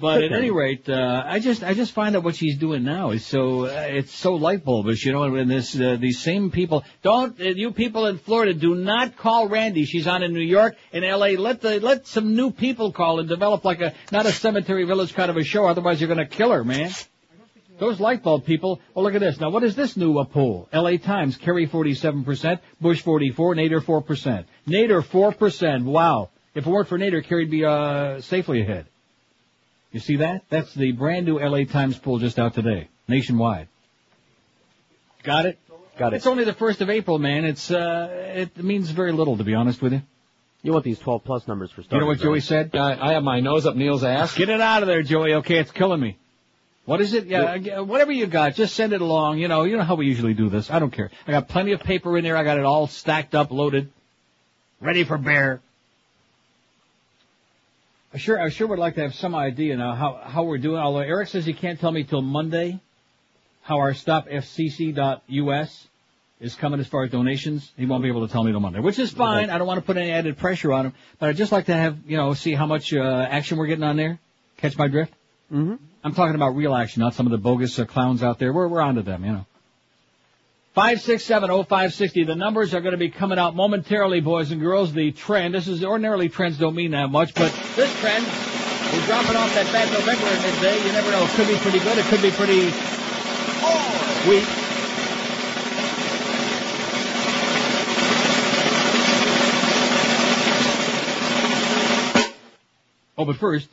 But at any rate, uh, I just I just find that what she's doing now is so uh, it's so light bulbish, you know. And this uh, these same people don't uh, you people in Florida do not call Randi. She's on in New York and L.A. Let the let some new people call and develop like a not a cemetery village kind of a show. Otherwise, you're going to kill her, man. Those light bulb people. Well, look at this. Now, what is this new uh, poll? L.A. Times, Kerry 47%, Bush 44, Nader 4%. Nader 4%. Wow. If it weren't for Nader, Kerry'd be uh, safely ahead. You see that? That's the brand new LA Times poll just out today, nationwide. Got it? Got it. It's only the first of April, man. It's uh, it means very little to be honest with you. You want these 12 plus numbers for starting? You know what Joey said? I, I have my nose up Neil's ass. Get it out of there, Joey. Okay, it's killing me. What is it? Yeah, whatever you got, just send it along. You know, you know how we usually do this. I don't care. I got plenty of paper in there. I got it all stacked up, loaded, ready for bear. I sure, I sure would like to have some idea now how how we're doing. Although Eric says he can't tell me till Monday how our stopfcc.us is coming as far as donations. He won't be able to tell me till Monday, which is fine. I don't want to put any added pressure on him, but I'd just like to have you know see how much uh, action we're getting on there. Catch my drift? Mm-hmm. I'm talking about real action, not some of the bogus uh, clowns out there. We're we're onto them, you know. 5670560. The numbers are going to be coming out momentarily, boys and girls. The trend, this is ordinarily trends don't mean that much, but this trend, we're dropping off that bad November in midday. You never know. It could be pretty good. It could be pretty weak. Oh, but first,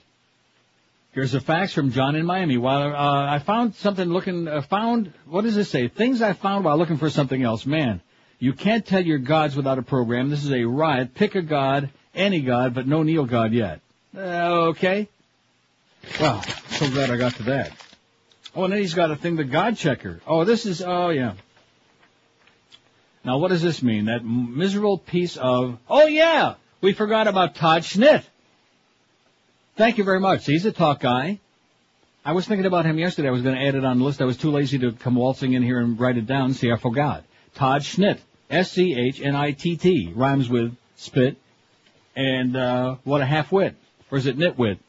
here's a fax from John in Miami. While uh, I found something looking, uh, found what does it say? Things I found while looking for something else. Man, you can't tell your gods without a program. This is a riot. Pick a god, any god, but no Neil God yet. Uh, okay. Well, so glad I got to that. Oh, and then he's got a thing, the God Checker. Oh, this is, oh yeah. Now what does this mean? That miserable piece of, oh yeah, we forgot about Todd Schnitt. Thank you very much. He's a talk guy. I was thinking about him yesterday. I was going to add it on the list. I was too lazy to come waltzing in here and write it down. See, I forgot. Todd Schnitt. S-C-H-N-I-T-T. Rhymes with spit. And, uh, what a half-wit. Or is it nitwit?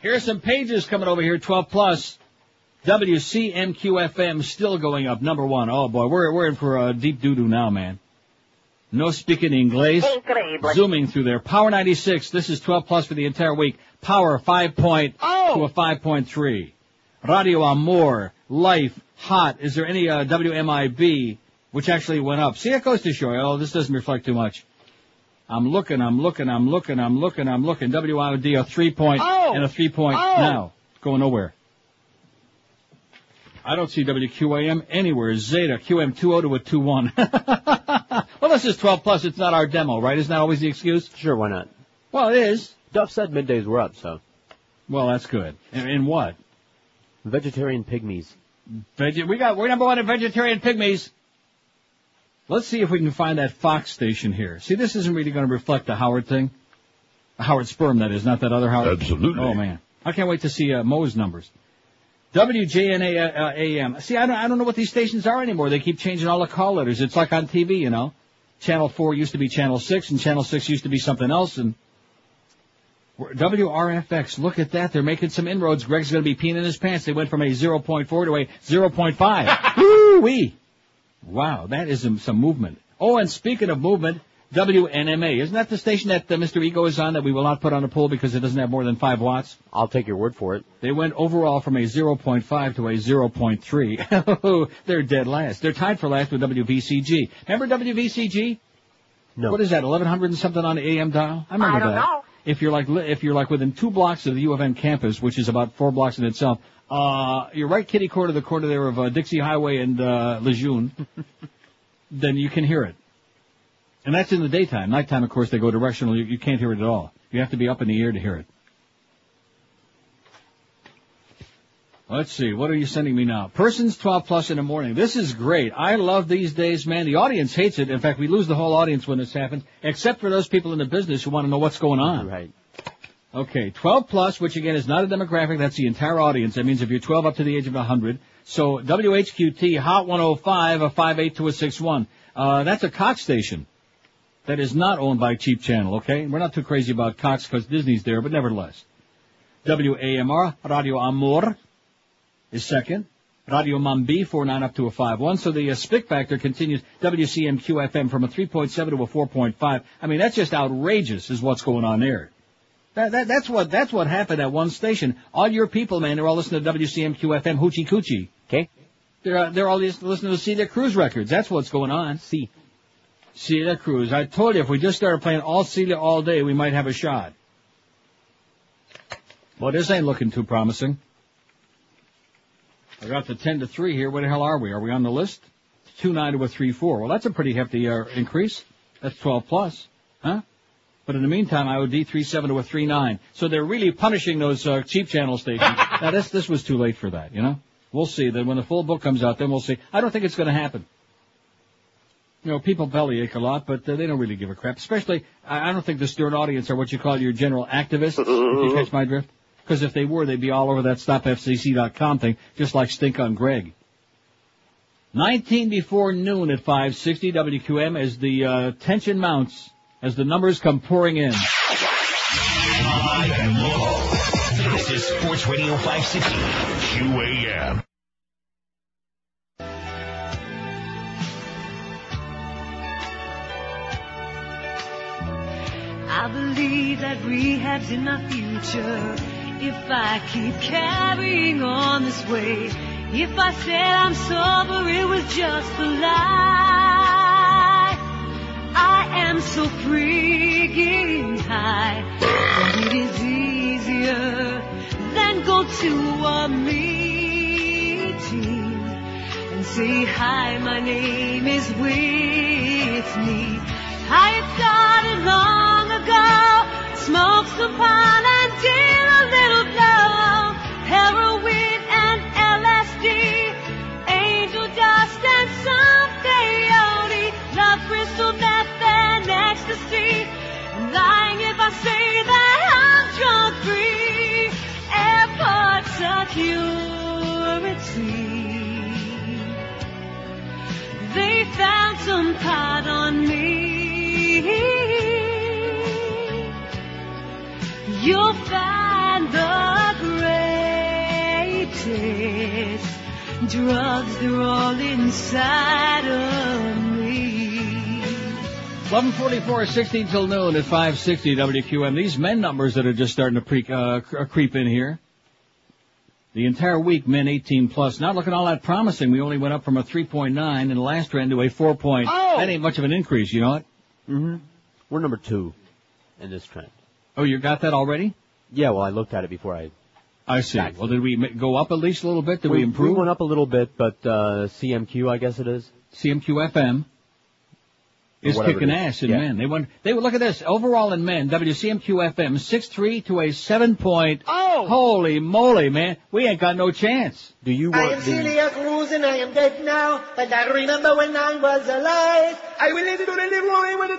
Here's some pages coming over here, 12 plus. WCMQFM still going up, number one. Oh boy, we're, we're in for a deep doo-doo now, man. No speaking English. Zooming through there. Power 96, this is 12 plus for the entire week. Power 5 point Oh! to a 5.3. Radio Amor, Life, Hot. Is there any uh, WMIB, which actually went up? See, that goes to show you. Oh, this doesn't reflect too much. I'm looking, I'm looking, I'm looking, I'm looking, I'm looking. WIOD a 3 point Oh! and a 3 point Oh! now. Going nowhere. I don't see WQAM anywhere. Zeta, QM20 to a 2-1. (laughs) well, this is 12 plus. It's not our demo, right? Isn't that always the excuse? Sure, why not? Well, it is. Duff said middays were up, so. Well, that's good. In, in what? Vegetarian pygmies. Veg- we got, we're number one in vegetarian pygmies. Let's see if we can find that Fox station here. See, this isn't really going to reflect the Howard thing. The Howard sperm, that is, not that other Howard. Absolutely. Oh, man. I can't wait to see uh, Moe's numbers. WJNA uh, AM. See, I don't, I don't know what these stations are anymore. They keep changing all the call letters. It's like on TV, you know. Channel 4 used to be Channel 6, and Channel 6 used to be something else, and WRFX, look at that. They're making some inroads. Greg's going to be peeing in his pants. They went from a 0.4 to a 0.5. (laughs) Woo-wee! Wow, that is some movement. Oh, and speaking of movement, WNMA. Isn't that the station that uh, Mr. Ego is on that we will not put on a poll because it doesn't have more than 5 watts? I'll take your word for it. They went overall from a 0.5 to a 0.3. (laughs) They're dead last. They're tied for last with WVCG. Remember WVCG? No. What is that? 1100 and something on the AM dial? I remember I don't that. know. If you're like li- if you're like within two blocks of the U of M campus, which is about four blocks in itself, uh, you're right kitty corner to the corner there of uh, Dixie Highway and uh, Lejeune, (laughs) then you can hear it. And that's in the daytime. Nighttime, of course, they go directional. You, you can't hear it at all. You have to be up in the air to hear it. Let's see. What are you sending me now? Persons 12 plus in the morning. This is great. I love these days, man. The audience hates it. In fact, we lose the whole audience when this happens, except for those people in the business who want to know what's going on. Right. Okay, 12 plus, which again is not a demographic. That's the entire audience. That means if you're 12 up to the age of 100. So WHQT Hot 105, a 58 to a 61. Uh, that's a Cox station. That is not owned by Cheap Channel, okay? We're not too crazy about Cox because Disney's there, but nevertheless. WAMR, Radio Amor, is second. Radio Mambi, 4-9 up to a 5-1. So the uh, spick factor continues. WCMQ FM from a 3.7 to a 4.5. I mean, that's just outrageous is what's going on there. That, that, that's what, that's what happened at one station. All your people, man, they're all listening to WCMQ FM hoochie coochie. Okay. They're, uh, they're all lis- listening to Celia Cruz records. That's what's going on. See. Their Cruise. I told you if we just started playing all Celia all day, we might have a shot. Well, this ain't looking too promising. I got the 10 to 3 here. Where the hell are we? Are we on the list? 2 9 to a 3 4. Well, that's a pretty hefty uh, increase. That's 12 plus. Huh? But in the meantime, IOD 3 7 to a 3 9. So they're really punishing those uh, cheap channel stations. (laughs) now, this, this was too late for that, you know? We'll see. Then when the full book comes out, then we'll see. I don't think it's going to happen. You know, people bellyache a lot, but uh, they don't really give a crap. Especially, I, I don't think the stern audience are what you call your general activists. if you catch my drift. Because if they were, they'd be all over that stopfcc.com thing, just like Stink on Greg. 19 before noon at 560 WQM as the uh, tension mounts, as the numbers come pouring in. Live and local. This is Sports Radio 560 QAM. I believe that rehab's in my future. If I keep carrying on this way, if I said I'm sober, it was just a lie. I am so freaking high. But it is easier than go to a meeting and say, hi, my name is Whitney. I have got started long ago, smoked some pot and did a little blow, heroin and LSD, angel dust and some peyote, love crystal meth and ecstasy. I'm lying if I say that I'm drug free. Airports security. They found some pot on me. You'll find the greatest drugs, they're all inside of me. 1144, 16 till noon at 560 WQM. These men numbers that are just starting to pre- uh, cr- creep in here. The entire week, men 18 plus, not looking all that promising. We only went up from a 3.9 in the last trend to a 4 point. Oh! That ain't much of an increase, you know it? Mm-hmm. We're number two in this trend. Oh, you got that already? Yeah, well, I looked at it before I. I see. Well, did we go up at least a little bit? Did we, improve? We went up a little bit, but uh, CMQ, I guess it is. CMQ FM is kicking it is. ass in Yeah. men. They won. They look at this overall in men. WCMQ FM six three to a seven point. Oh, holy moly, man! We ain't got no chance. Do you I am Celia Cruz and I am dead now, but I remember when I was alive. I will live to live long with it.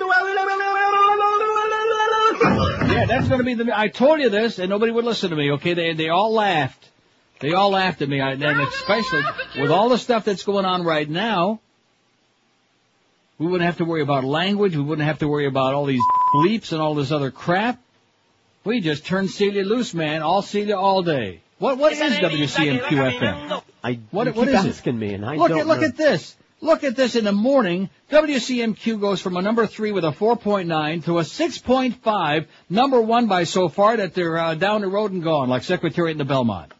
Yeah, that's going to be the. I told you this, and nobody would listen to me. Okay, they they all laughed. They all laughed at me, I, and especially with all the stuff that's going on right now. We wouldn't have to worry about language. We wouldn't have to worry about all these bleeps and all this other crap. We just turn Celia loose, man. All Celia all day. What what is WCMQ FM? I what, what is what keep is it? asking me, and I look don't at look know. at this. Look at this in the morning. WCMQ goes from a number three with a 4.9 to a 6.5. Number one by so far that they're uh, down the road and gone, like Secretariat and the Belmont.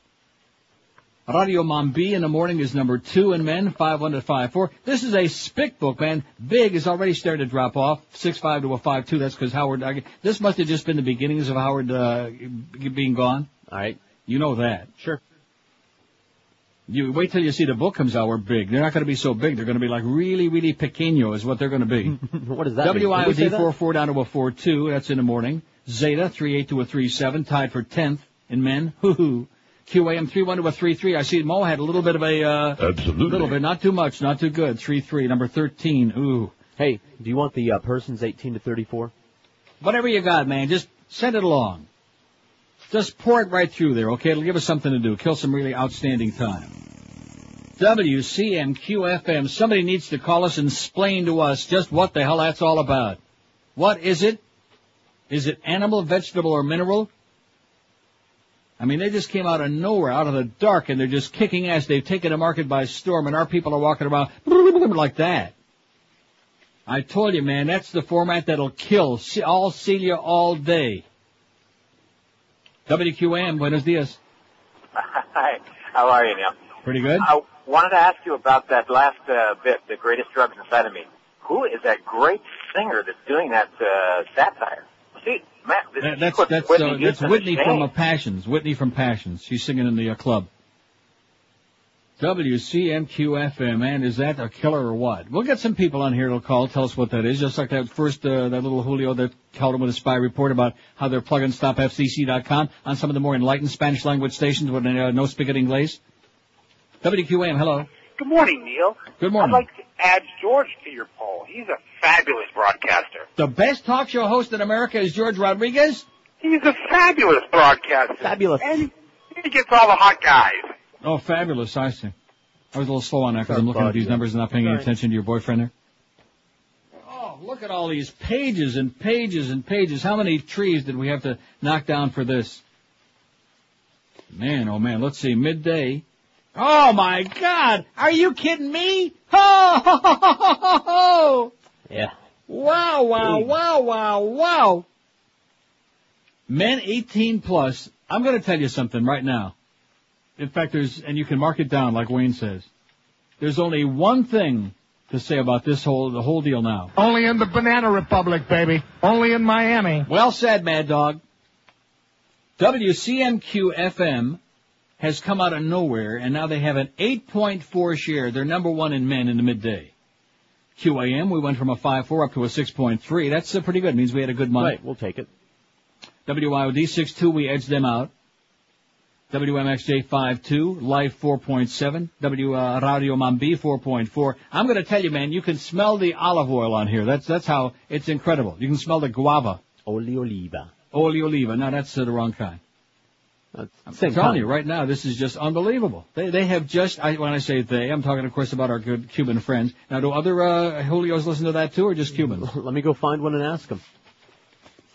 Radio Mambi in the morning is number two in men, 5 to 5 4. This is a spick book, man. Big is already started to drop off, 6 5 to a 5 2. That's because Howard, I, this must have just been the beginnings of Howard uh, being gone. All right. You know that. Sure. You wait till you see the book comes out. We're big. They're not going to be so big. They're going to be like really, really pequeño is what they're going to be. (laughs) what does that mean? Did WIOD that? four four down to a four two. That's in the morning. Zeta three eight to a three seven, tied for tenth in men. (laughs) Hoo hoo. QAM three one to a three three. I see Mo had a little bit of a uh, Absolutely. little bit, not too much, not too good. Three three. Number thirteen. Ooh. Hey, do you want the uh, persons 18 to 34? Whatever you got, man, just send it along. Just pour it right through there, okay? It'll give us something to do. Kill some really outstanding time. WCMQ FM. Somebody needs to call us and explain to us just what the hell that's all about. What is it? Is it animal, vegetable, or mineral? I mean, they just came out of nowhere, out of the dark, and they're just kicking ass. They've taken the market by storm, and our people are walking around (laughs) like that. I told you, man, that's the format that'll kill all Celia all day. WQAM, buenos dias. Hi, how are you, Neil? Pretty good. I wanted to ask you about that last uh, bit, the greatest drugs inside of me. Who is that great singer that's doing that uh, satire? See, this That- that's that's Whitney uh, that's Whitney from uh, Passions. Whitney from Passions. She's singing in the uh, club. WCMQ FM, man, is that a killer or what? We'll get some people on here that'll call, tell us what that is, just like that first, uh, that little Julio that called him with a spy report about how they're plugging stopfcc.com on some of the more enlightened Spanish language stations with uh, no spigot Inglés. WQAM, hello. Good morning, Neil. Good morning. I'd like to add George to your poll. He's a fabulous broadcaster. The best talk show host in America is George Rodriguez? He's a fabulous broadcaster. Fabulous. And he gets all the hot guys. Oh, fabulous. I see. I was a little slow on that because I'm looking at these numbers and not paying any attention to your boyfriend there. Oh, look at all these pages and pages and pages. How many trees did we have to knock down for this? Man, oh man, let's see, midday. Oh my god! Are you kidding me? Oh, ho, ho, ho, ho, ho, ho. Yeah. Wow, wow, wow, wow, wow. Men 18 plus, I'm gonna tell you something right now. In fact, there's, and you can mark it down like Wayne says. There's only one thing to say about this whole the whole deal now. Only in the Banana Republic, baby. Only in Miami. Well said, Mad Dog. WCMQ FM has come out of nowhere, and now they have an 8.4 share. They're number one in men in the midday. QAM, we went from a 5.4 up to a 6.3. That's uh, pretty good. It means we had a good month. Right, we'll take it. WIOD 6.2, we edged them out. WMXJ 5.2, Life 4.7, W uh, Radio Mambi 4.4. I'm going to tell you, man, you can smell the olive oil on here. That's that's how it's incredible. You can smell the guava. Oli oliva. Oli oliva. No, that's uh, the wrong kind. I'm telling you right now, this is just unbelievable. They they have just I, when I say they, I'm talking, of course, about our good Cuban friends. Now, do other uh, Julios listen to that too, or just Cubans? (laughs) Let me go find one and ask them.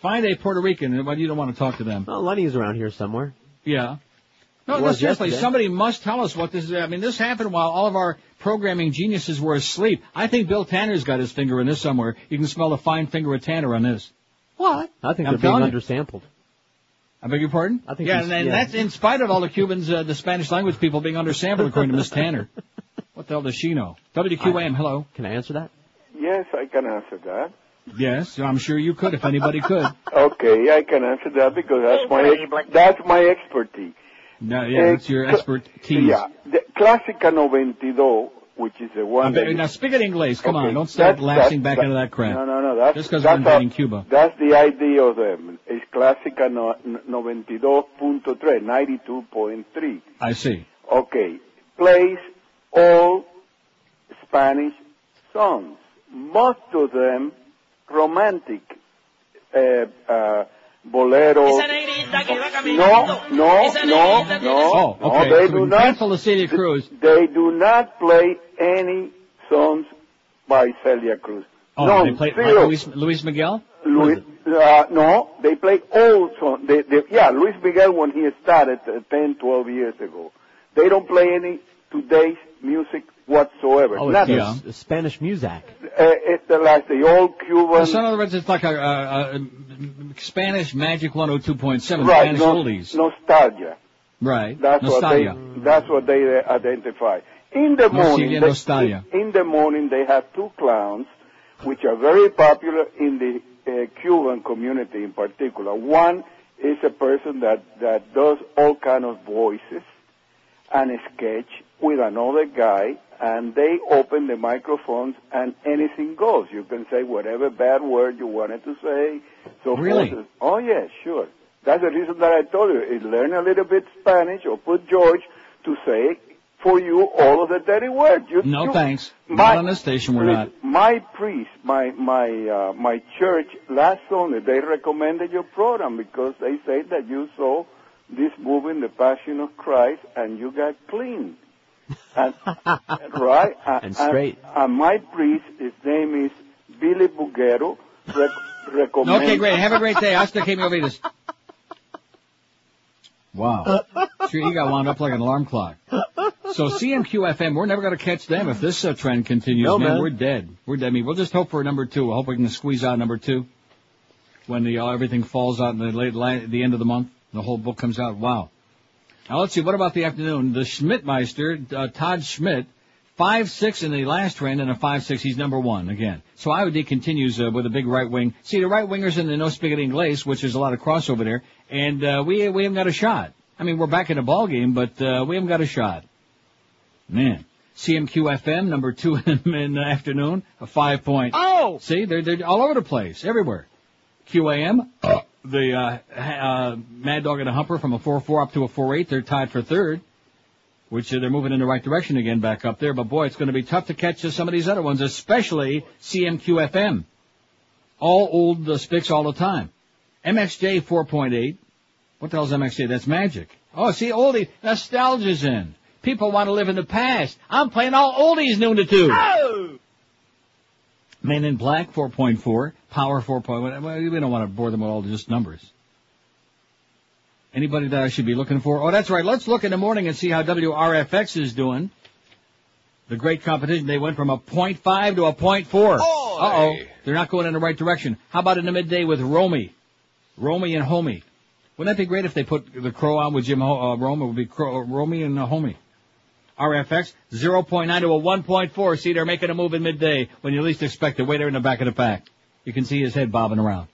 Find a Puerto Rican, but you don't want to talk to them. Well, Lenny's around here somewhere. Yeah. No, It no, seriously, yesterday. somebody must tell us what this is. I mean, this happened while all of our programming geniuses were asleep. I think Bill Tanner's got his finger in this somewhere. You can smell the fine finger of Tanner on this. What? I think I'm they're being you. undersampled. I beg your pardon? I think yeah, and, and yeah. that's in spite of all the Cubans, uh, the Spanish language people being undersampled, according to Miss Tanner. (laughs) What the hell does she know? WQAM, hello. Can I answer that? Yes, I can answer that. Yes, I'm sure you could if anybody could. (laughs) Okay, I can answer that because that's my that's my expertise. No, yeah, that's your Eh, expertise. Yeah, the Clásica 92, which is the one that now speak it English. Come Okay, on, don't start lapsing back into that crap. No, no, no. That's Just because we're invading Cuba. That's the idea of them. It's Clásica no, 92.3, 92.3. I see. Okay, plays all Spanish songs. Most of them romantic, uh, uh, boleros. No, no, no, no. Oh, no, they so do not. cancel the Celia Cruz. They do not play any songs by Celia Cruz. Oh, no, they play like. Luis, Luis Miguel? Luis, uh, no, they play all songs. They, they, yeah, Luis Miguel when he started uh, 10, 12 years ago. They don't play any today's music whatsoever. Oh, it's Nothing. uh, s- Spanish music. Uh, it's the, like the old Cuban. So in other words, it's like a, a, a Spanish Magic 102.7, right, Spanish no- oldies. nostalgia. Right. That's Nostalgia. what they. That's what they uh, identify. In the morning, Nostalgia, they, nostalgia. in the morning they have two clowns, which are very popular in the uh, Cuban community in particular. One is a person that that does all kind of voices and a sketch with another guy, and they open the microphones and anything goes. You can say whatever bad word you wanted to say. So Really? forth. Oh yes, sure. That's the reason that I told you. Is learn a little bit Spanish or put George to say for you all of the dirty words. You, No you- thanks. My- Not on this station, we're not. My priest, my my uh, my church last Sunday, they recommended your program because they say that you saw this movie, The Passion of Christ, and you got clean. (laughs) And, right? And straight. And, my priest, his name is Billy Bugero. rec- recommend. Okay, great. Have a great day. Hasta que me olvides. Wow. Sure, you got wound up like an alarm clock. So CMQFM, we're never going to catch them if this uh, trend continues. No, man. we're dead. We're dead. I mean, we'll just hope for a number two. I hope we can squeeze out number two when the uh, everything falls out in the late, la the end of the month. The whole book comes out. Wow. Now let's see. What about the afternoon? The Schmidtmeister, uh, Todd Schnitt, five six in the last trend and a five six. He's number one again. So IOD continues uh, with a big right wing. See the right wingers in the no spigot Inglés, which is a lot of crossover there, and uh, we we haven't got a shot. I mean, we're back in the ball game, but uh, we haven't got a shot. Man. CMQFM number two in, (laughs) in the afternoon, a five point. Oh! See, they're, they're all over the place, everywhere. QAM, the, uh, uh, Mad Dog and a Humper from a 4-4 up to a 4-8, they're tied for third, which uh, they're moving in the right direction again back up there, but boy, it's gonna be tough to catch uh, some of these other ones, especially CMQ FM. All old uh, spics all the time. MXJ 4.8. What the hell's MXJ? That's magic. Oh, see, oldie, nostalgia's in. People want to live in the past. I'm playing all oldies noon to two. Men in Black 4.4, Power 4.1. Well, we don't want to bore them with all just numbers. Anybody that I should be looking for? Oh, that's right. Let's look in the morning and see how WRFX is doing. The great competition. They went from a point five to a point four. Uh oh. They're not going in the right direction. How about in the midday with Romy? Romy and Homie. Wouldn't that be great if they put the crow on with Jim Ho- uh, Rome? It would be crow, Romy and uh, Homie. RFX 0.9 to a 1.4. See, they're making a move in midday when you least expect it. Way there in the back of the pack. You can see his head bobbing around.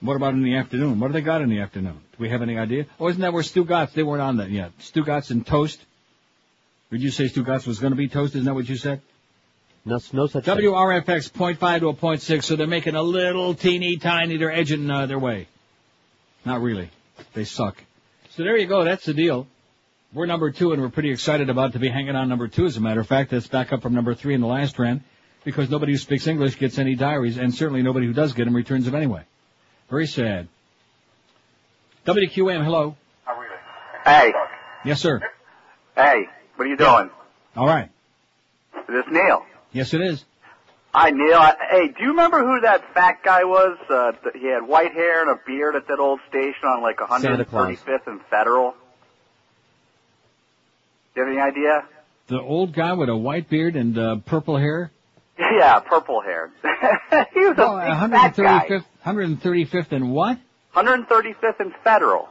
What about in the afternoon? What do they got in the afternoon? Do we have any idea? Oh, isn't that where Stugotz? They weren't on that yet. Stugotz and toast. Did you say Stugotz was going to be toast? Isn't that what you said? No, no such thing. WRFX 0.5 to a 0.6, so they're making a little teeny tiny, they're edging uh, their way. Not really. They suck. So there you go, that's the deal. We're number two and we're pretty excited about to be hanging on number two as a matter of fact. That's back up from number three in the last round because nobody who speaks English gets any diaries and certainly nobody who does get them returns them anyway. Very sad. WQM, hello. I'm really Hey, Yes, sir. hey, what are you doing? All right. Is this Neil? Yes, it is. Hi, Neil. I- Hey, do you remember who that fat guy was? Uh, th- he had white hair and a beard at that old station on like Santa Claus. 135th and Federal. Do you have any idea? The old guy with a white beard and uh, purple hair. Yeah, purple hair. (laughs) he was a fat guy. 135th, 135th and what? 135th and Federal.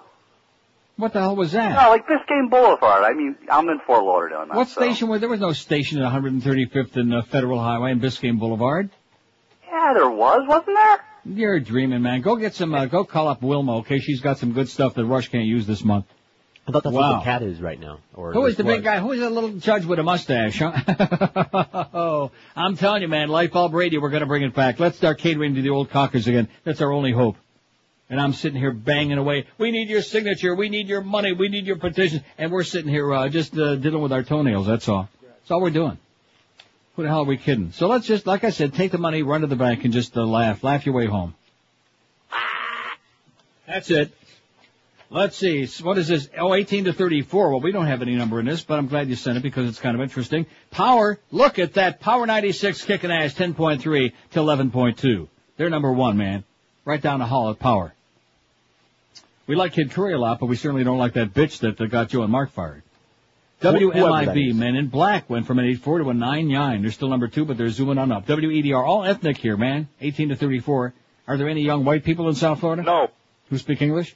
What the hell was that? No, like Biscayne Boulevard. I mean, I'm in Fort Lauderdale now. What so- station was there? was no station at 135th and uh, Federal Highway and Biscayne Boulevard. Yeah, there was, wasn't there? You're dreaming, man. Go get some. Uh, go call up Wilma, okay? She's got some good stuff that Rush can't use this month. I thought that's wow. what the cat is right now. Or Who is the big was. guy? Who is that little judge with a mustache? Huh? (laughs) oh, I'm telling you, man. Light bulb radio. We're gonna bring it back. Let's start catering to the old cockers again. That's our only hope. And I'm sitting here banging away. We need your signature. We need your money. We need your petition. And we're sitting here uh, just uh, diddling with our toenails. That's all. That's all we're doing. Who the hell are we kidding? So let's just, like I said, take the money, run to the bank, and just uh, laugh. Laugh your way home. That's it. Let's see. What is this? Oh, 18 to 34. Well, we don't have any number in this, but I'm glad you sent it because it's kind of interesting. Power. Look at that. Power 96 kicking ass 10.3 to 11.2. They're number one, man. Right down the hall at Power. We like Kid Curry a lot, but we certainly don't like that bitch that uh, got Joe and Mark fired. Wh- whoever that WMIB. Men in Black went from an 8.4 to a 9.9. They're still number two, but they're zooming on up. WEDR, all ethnic here, man. 18 to 34. Are there any young white people in South Florida? No. Who speak English?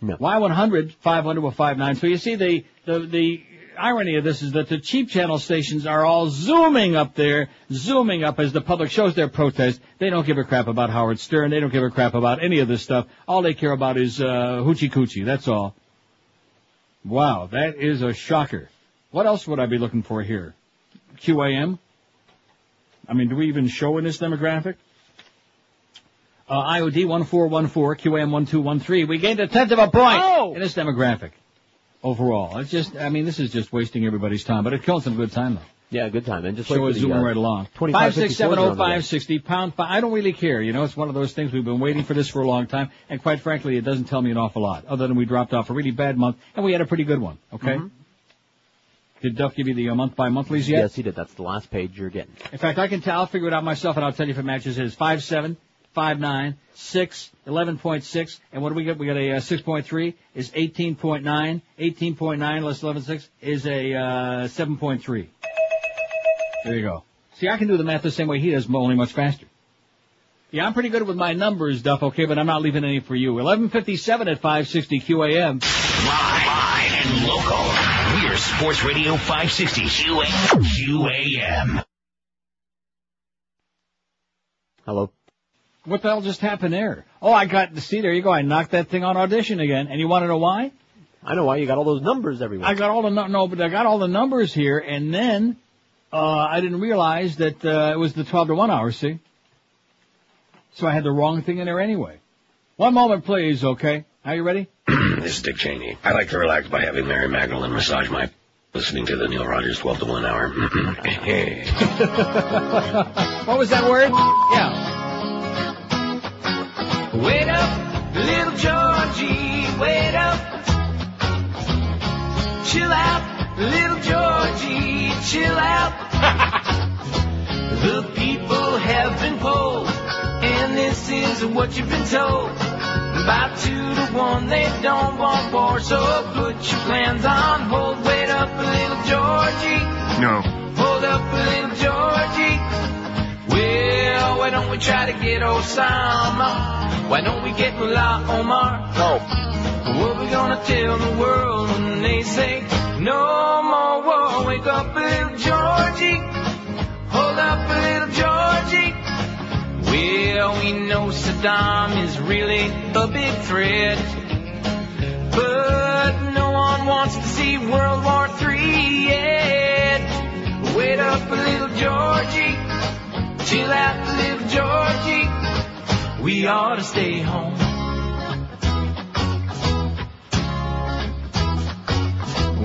No. Y100, 500 with 59. So you see the, the, the irony of this is that the cheap channel stations are all zooming up there, zooming up as the public shows their protest. They don't give a crap about Howard Stern. They don't give a crap about any of this stuff. All they care about is, uh, hoochie coochie. That's all. Wow, that is a shocker. What else would I be looking for here? QAM? I mean, do we even show in this demographic? Uh, IOD 1414, QAM 1213. We gained a tenth of a point in this demographic. Overall. It's just, I mean, this is just wasting everybody's time, but it's killing some good time though. Yeah, good time. And just Show is zooming uh, right along. 25, Five six seven 54 oh on the way. five sixty pound. Five. I don't really care. You know, it's one of those things we've been waiting for this for a long time, and quite frankly, it doesn't tell me an awful lot. Other than we dropped off a really bad month, and we had a pretty good one. Okay. Mhm. Did Duff give you the uh, month by monthlies yet? Yes, he did. That's the last page you're getting. In fact, I can tell. I'll figure it out myself, and I'll tell you if it matches his five seven, five nine, six, eleven point six, and what do we get? We got a uh, six point three is eighteen point nine. Eighteen point nine less eleven six is a uh, seven point three. There you go. See, I can do the math the same way he does, but only much faster. Yeah, I'm pretty good with my numbers, Duff. Okay, but I'm not leaving any for you. Eleven fifty-seven at five sixty QAM. Live and local. We're Sports Radio 560 QA- QAM. Hello. What the hell just happened there? Oh, I got to see. There you go. I knocked that thing on audition again. And you want to know why? I know why you got all those numbers everywhere. I got all the nu- no, but I got all the numbers here, and then uh, I didn't realize that uh, it was the twelve to one hour. See, so I had the wrong thing in there anyway. One moment, please. Okay, are you ready? (clears throat) this is Dick Cheney. I like to relax by having Mary Magdalene massage my listening to the Neil Rogers 12 to 1 hour. (clears throat) (laughs) (laughs) what was that word? Yeah. Wait up, little Georgie, wait up. Chill out, little Georgie, chill out. (laughs) the people have been polled, and this is what you've been told. About two to one, they don't want war, so put your plans on hold. Wait up, little Georgie. No. Hold up, little Georgie. Well, why don't we try to get Osama? Why don't we get Mullah Omar? No. What we gonna tell the world when they say no more war? Wake up, little Georgie. Hold up, a little Georgie. Well, we know Saddam is really a big threat. But no one wants to see World War III yet. Wait up, little Georgie. Chill out, little Georgie. We ought to stay home.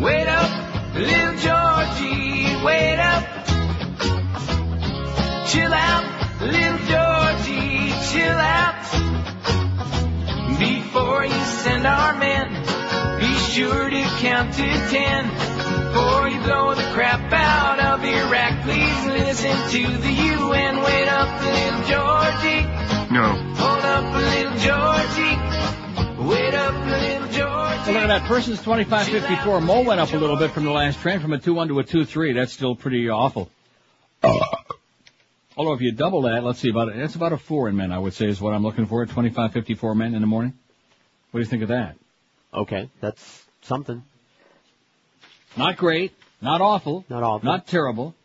Wait up, little Georgie, wait up. Chill out, little Georgie, chill out. Before you send our men, sure to count to ten. Before you blow the crap out of Iraq, please listen to the UN. Wait up, little Georgie. No. Hold up, little Georgie. Wait up, little Georgie. So look at that. Person's 2554. Mo went up a little bit from the last trend, from a 2-1 to a 2-3. That's still pretty awful. Uh. Although if you double that, let's see, about it. that's about a 4 in men, I would say, is what I'm looking for. 2554 men in the morning. What do you think of that? Okay, that's something. Not great. Not awful. Not awful. Not terrible.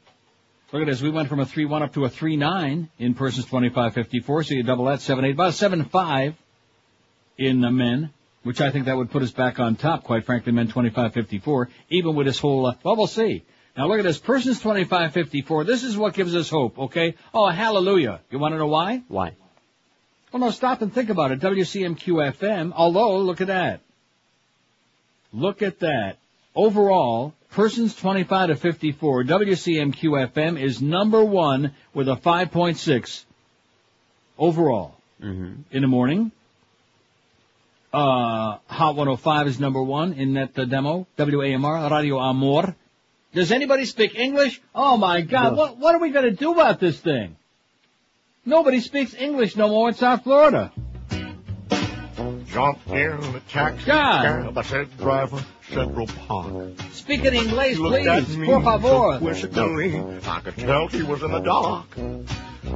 Look at this. We went from a 3-1 up to a 3-9 in persons 2554. So you double that, 7-8. About a 7-5 in the men, which I think that would put us back on top, quite frankly, men 2554, even with this whole, uh, well, we'll see. Now look at this. Persons 2554. This is what gives us hope, okay? Oh, hallelujah. You want to know why? Why? Well, no, stop and think about it. WCMQ FM, although, look at that. Look at that. Overall, persons 25 to 54, WCMQ FM is number one with a 5.6 overall. Mm-hmm. In the morning. Uh, Hot 105 is number one in that uh, demo. WAMR, Radio Amor. Does anybody speak English? Oh my God, No. what, what are we gonna do about this thing? Nobody speaks English no more in South Florida. Jumped in oh. the taxi God. cab. I said, driver, Central Park. Speak in English, He looked at please. me Por favor. so quizzically, I could tell he was in the dark.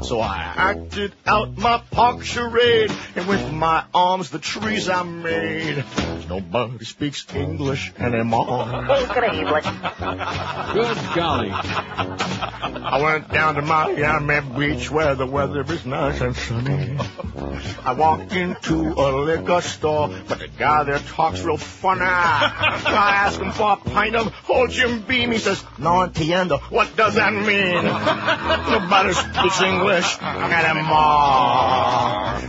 So I acted out my park charade, and with my arms the trees I made. Nobody speaks English anymore. Good golly. I went down to Miami Beach where the weather is nice and sunny. I walked into a liquor store, but the guy there talks real funny. I asked him for a pint of old Jim Beam. He says, no entiendo. What does that mean? Nobody speaks English anymore.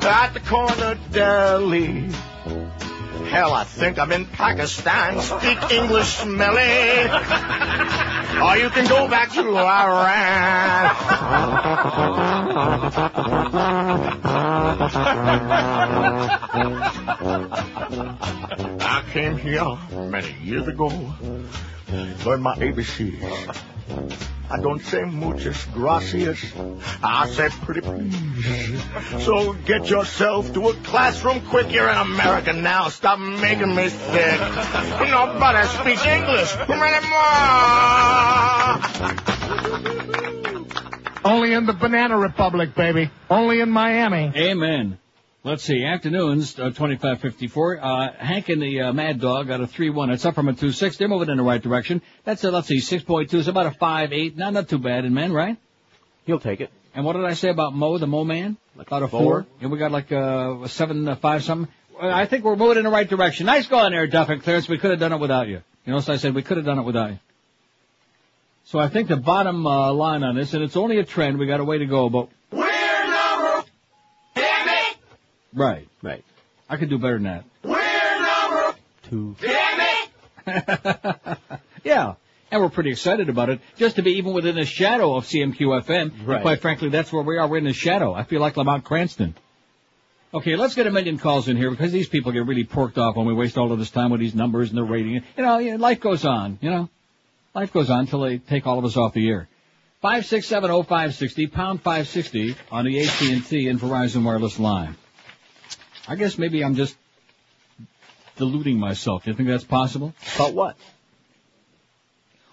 At the corner deli. Hell, I think I'm in Pakistan. Speak English, smelly. Or you can go back to Iran. I came here many years ago, learned my ABCs. I don't say muchas gracias. I say pretty please. So get yourself to a classroom quick. You're in America now. Stop making me sick. Nobody speaks English anymore. Only in the Banana Republic, baby. Only in Miami. Amen. Let's see, afternoons, uh, 2554. Uh, Hank and the uh, Mad Dog got a 3-1. It's up from a 2-6. They're moving in the right direction. That's a, let's see, 6.2 It's about a 5-8. Not, not too bad in men, right? He'll take it. And what did I say about Mo, the Mo man? About a 4. four. And we got like uh, a 7, uh, 5 something. I think we're moving in the right direction. Nice going there, Duff and Clarence. We could have done it without you. You know, so I said we could have done it without you. So I think the bottom uh, line on this, and it's only a trend, we got a way to go, but right, right. I could do better than that. We're number. Two. Damn it. (laughs) Yeah. And we're pretty excited about it, just to be even within the shadow of CMQ FM. And Right. quite frankly, that's where we are. We're in the shadow. I feel like Lamont Cranston. Okay, let's get a million calls in here because these people get really porked off when we waste all of this time with these numbers and the rating. You know, yeah, life goes on, you know. Life goes on until they take all of us off the air. Five six seven oh five sixty pound five sixty on the AT and T and Verizon wireless line. I guess maybe I'm just deluding myself. Do you think that's possible? About what?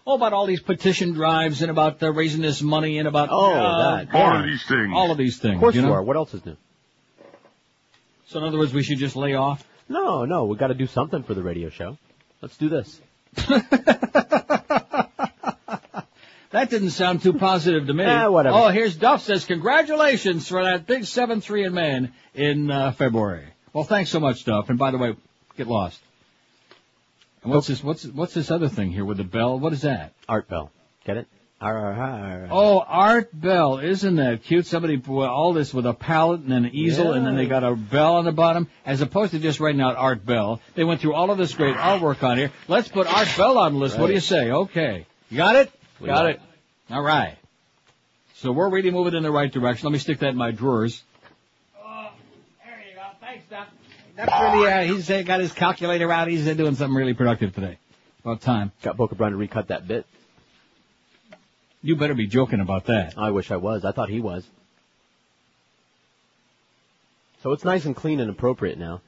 Oh, about all these petition drives and about uh, raising this money and about Oh, uh, that, All yeah. of these things. All of these things. Of course you you are. What else is new? So in other words, we should just lay off. No, no, we got to do something for the radio show. Let's do this. (laughs) That didn't sound too positive to me. (laughs) Eh, whatever. Oh, here's Duff says, congratulations for that big 7-3 in man in uh, February. Well, thanks so much, Duff. And by the way, get lost. And what's this, what's, what's this other thing here with the bell? What is that? Art Bell. Get it? Ar, ar, ar, ar. Oh, Art Bell. Isn't that cute? Somebody put all this with a palette and an easel and then they got a bell on the bottom as opposed to just writing out Art Bell. They went through all of this great artwork on here. Let's put Art Bell on the list. What do you say? Okay. You got it? We got got it. All right. So we're really moving in the right direction. Let me stick that in my drawers. Oh, there you go. Thanks, Doc. That's really, uh, he's uh, got his calculator out. He's uh, doing something really productive today. About time. Got Boca Brian to recut that bit. You better be joking about that. I wish I was. I thought he was. So it's nice and clean and appropriate now.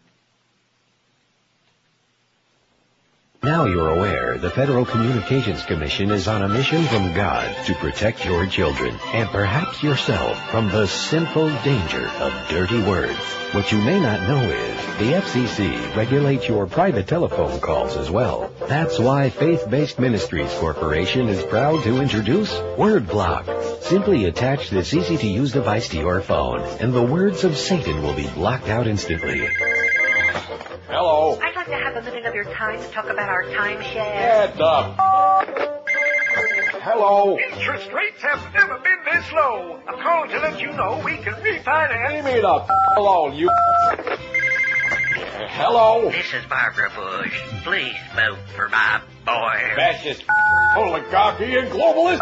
Now you're aware the Federal Communications Commission is on a mission from God to protect your children and perhaps yourself from the sinful danger of dirty words. What you may not know is the FCC regulates your private telephone calls as well. That's why Faith-Based Ministries Corporation is proud to introduce Word Block. Simply attach this easy-to-use device to your phone and the words of Satan will be blocked out instantly. Hello. I'd like to have a minute of your time to talk about our timeshare. Get up. Hello. Interest rates have never been this low. I'm calling to let you know we can refinance. Give me the alone, you. Hello. This is Barbara Bush. Please vote for my boy. Fascist, oligarchy, and globalist.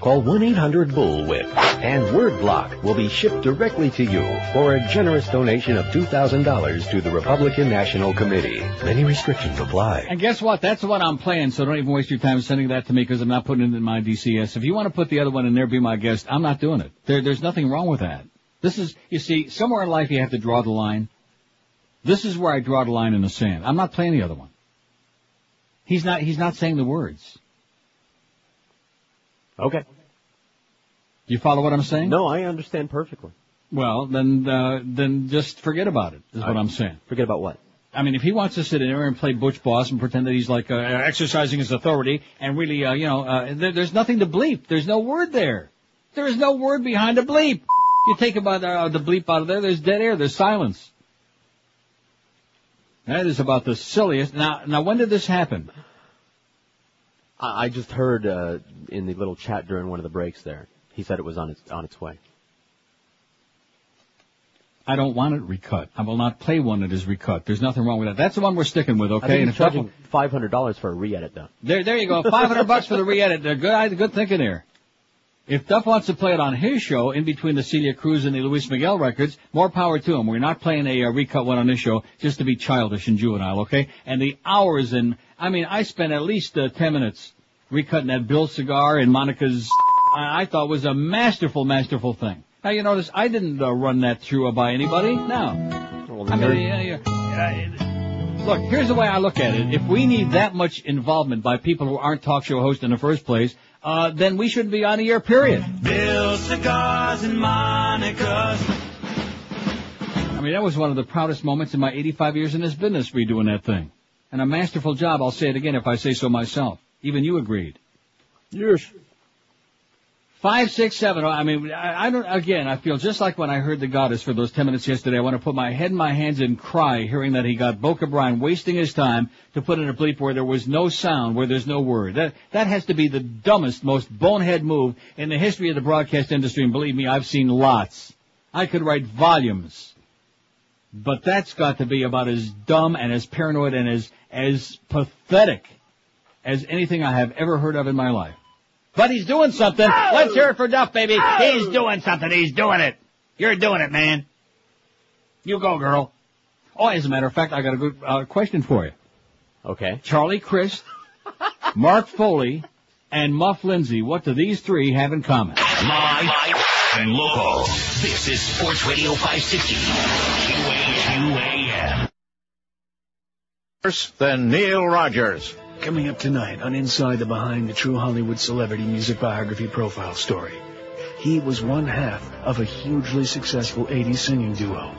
Call 1-800-BULLWHIP and Word Block will be shipped directly to you for a generous donation of $2,000 to the Republican National Committee. Many restrictions apply. And guess what? That's the one I'm playing, so don't even waste your time sending that to me because I'm not putting it in my DCS. If you want to put the other one in there, be my guest. I'm not doing it. There, there's nothing wrong with that. This is, you see, somewhere in life you have to draw the line. This is where I draw the line in the sand. I'm not playing the other one. He's not, he's not saying the words. Okay. You follow what I'm saying? No, I understand perfectly. Well, then, uh, then just forget about it, is what I'm saying. Forget about what? I mean, if he wants to sit in there and play Butch Boss and pretend that he's like, uh, exercising his authority and really, uh, you know, uh, there, there's nothing to bleep. There's no word there. There is no word behind a bleep. You take about uh, the bleep out of there, there's dead air, there's silence. That is about the silliest. Now, now when did this happen? I, I just heard uh, in the little chat during one of the breaks there. He said it was on its on its way. I don't want it recut. I will not play one that is recut. There's nothing wrong with that. That's the one we're sticking with, I okay? think And charging five hundred dollars for a re-edit though. There, there you go. Five hundred bucks for the re-edit. Good, good thinking there. If Duff wants to play it on his show, in between the Celia Cruz and the Luis Miguel records, more power to him. We're not playing a uh, recut one on this show just to be childish and juvenile, okay? And the hours and, I mean, I spent at least uh, ten minutes recutting that Bill cigar and Monica's, I, I thought was a masterful, masterful thing. Now you notice I didn't uh, run that through uh, by anybody. No. I mean, uh, look, here's the way I look at it. If we need that much involvement by people who aren't talk show hosts in the first place, uh, then we shouldn't be on the air, period. Bill cigars and Monica's. I mean, that was one of the proudest moments in my 85 years in this business redoing that thing. And a masterful job, I'll say it again if I say so myself. Even you agreed. Yes. Five, six, seven. Oh, I mean, I, I don't, again, I feel just like when I heard the goddess for those ten minutes yesterday. I want to put my head in my hands and cry hearing that he got Boca Brian wasting his time to put in a bleep where there was no sound, where there's no word. That, that has to be the dumbest, most bonehead move in the history of the broadcast industry. And believe me, I've seen lots. I could write volumes. But that's got to be about as dumb and as paranoid and as, as pathetic as anything I have ever heard of in my life. But he's doing something. Let's hear it for Duff, baby. He's doing something. He's doing it. You're doing it, man. You go, girl. Oh, as a matter of fact, I got a good uh, question for you. Okay. Charlie Crist, Mark Foley, and Muff Lindsay. What do these three have in common? Live and local. This is Sports Radio 560. QAM. Worse than Neil Rogers. Coming up tonight on Inside the Behind the True Hollywood Celebrity Music Biography Profile Story. He was one half of a hugely successful 80s singing duo,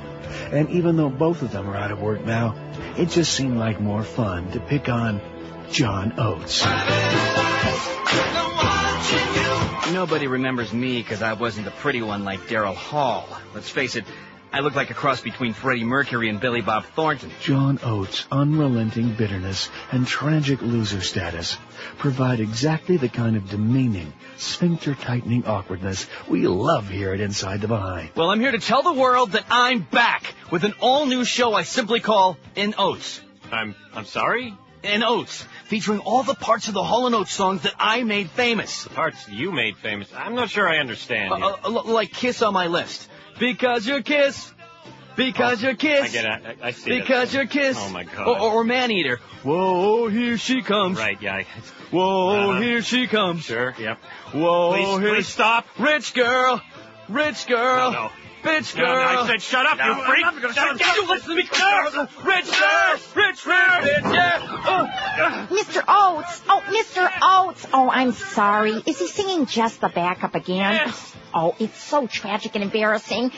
And even though both of them are out of work now, it just seemed like more fun to pick on John Oates. Nobody remembers me because I wasn't the pretty one like Daryl Hall. Let's face it, I look like a cross between Freddie Mercury and Billy Bob Thornton. John Oates' unrelenting bitterness and tragic loser status provide exactly the kind of demeaning, sphincter-tightening awkwardness we love here at Inside the Behind. Well, I'm here to tell the world that I'm back with an all-new show I simply call In Oates. I'm I'm sorry? In Oates, featuring all the parts of the Hall & Oates songs that I made famous. The parts you made famous. I'm not sure I understand. you. Uh, uh, like Kiss on my list. Because your Kiss. Because your Kiss. I get it. I, I see. Because your Kiss. Oh my god. Or, or Man Eater. Whoa, here she comes. Right, yeah. I- Whoa, Uh-huh. here she comes. Sure, yep. Whoa, Please- here please stop. Rich girl. Rich girl. No, no. Bitch No, no, girl. I said shut up, you No, freak. I'm not gonna Shut shut up. up. You listen to me. Girl. Rich girl. Rich, rich, bitch. Yeah. Oh. Mr. Oates! Oh, Mr. Oates! Oh, I'm sorry. Is he singing just the backup again? Yes. Oh, it's so tragic and embarrassing.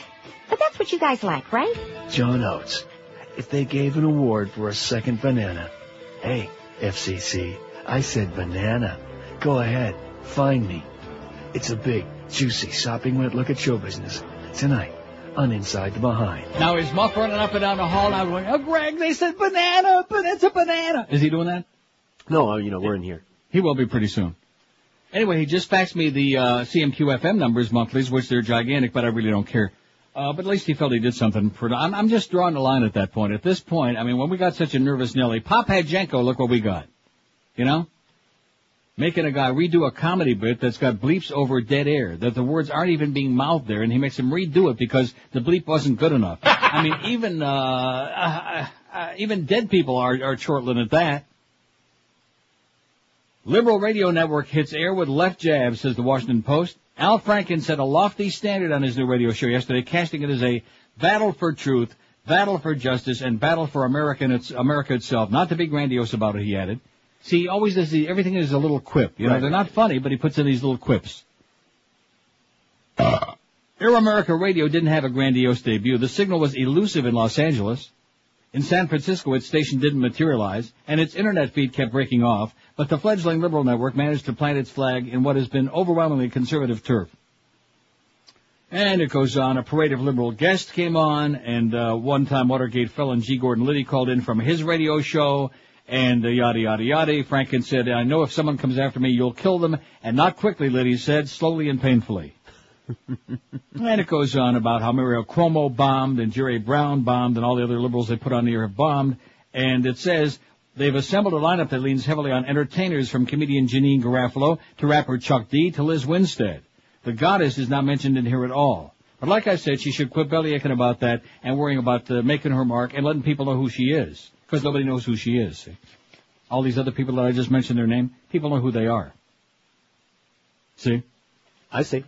But that's what you guys like, right? John Oates. If they gave an award for a second banana, hey, FCC, I said banana. Go ahead, find me. It's a big, juicy, sopping wet look at show business tonight on Inside the Behind. Now he's muff running up and down the hall now going, oh Greg, they said banana, but it's a banana. Is he doing that? No, uh, you know, we're in here. He will be pretty soon. Anyway, he just faxed me the uh, CMQ FM numbers monthlies, which they're gigantic, but I really don't care. Uh, but at least he felt he did something for. I'm, I'm just drawing the line at that point. At this point, I mean, when we got such a nervous Nelly, Pop had Jenko, look what we got. You know, making a guy redo a comedy bit that's got bleeps over dead air, that the words aren't even being mouthed there, and he makes him redo it because the bleep wasn't good enough. I mean, even uh, uh, uh, even dead people are are short-lived at that. Liberal radio network hits air with left jab, says the Washington Post. Al Franken set a lofty standard on his new radio show yesterday, casting it as a battle for truth, battle for justice, and battle for America, and its, America itself. Not to be grandiose about it, he added. See, he always does the, everything is a little quip. You know, Right. they're not funny, but he puts in these little quips. Air America Radio didn't have a grandiose debut. The signal was elusive in Los Angeles. In San Francisco, its station didn't materialize, and its internet feed kept breaking off, but the fledgling liberal network managed to plant its flag in what has been overwhelmingly conservative turf. And it goes on, a parade of liberal guests came on, and uh, one-time Watergate felon G. Gordon Liddy called in from his radio show, and uh, yada yada yada. Franken said, I know if someone comes after me, you'll kill them, and not quickly, Liddy said, slowly and painfully. And it goes on about how Mario Cuomo bombed and Jerry Brown bombed and all the other liberals they put on the air have bombed. And it says they've assembled a lineup that leans heavily on entertainers from comedian Janeane Garofalo to rapper Chuck D to Lizz Winstead. The goddess is not mentioned in here at all. But like I said, she should quit bellyaching about that and worrying about uh, making her mark and letting people know who she is. Because nobody knows who she is. See? All these other people that I just mentioned their name, people know who they are. See? I see.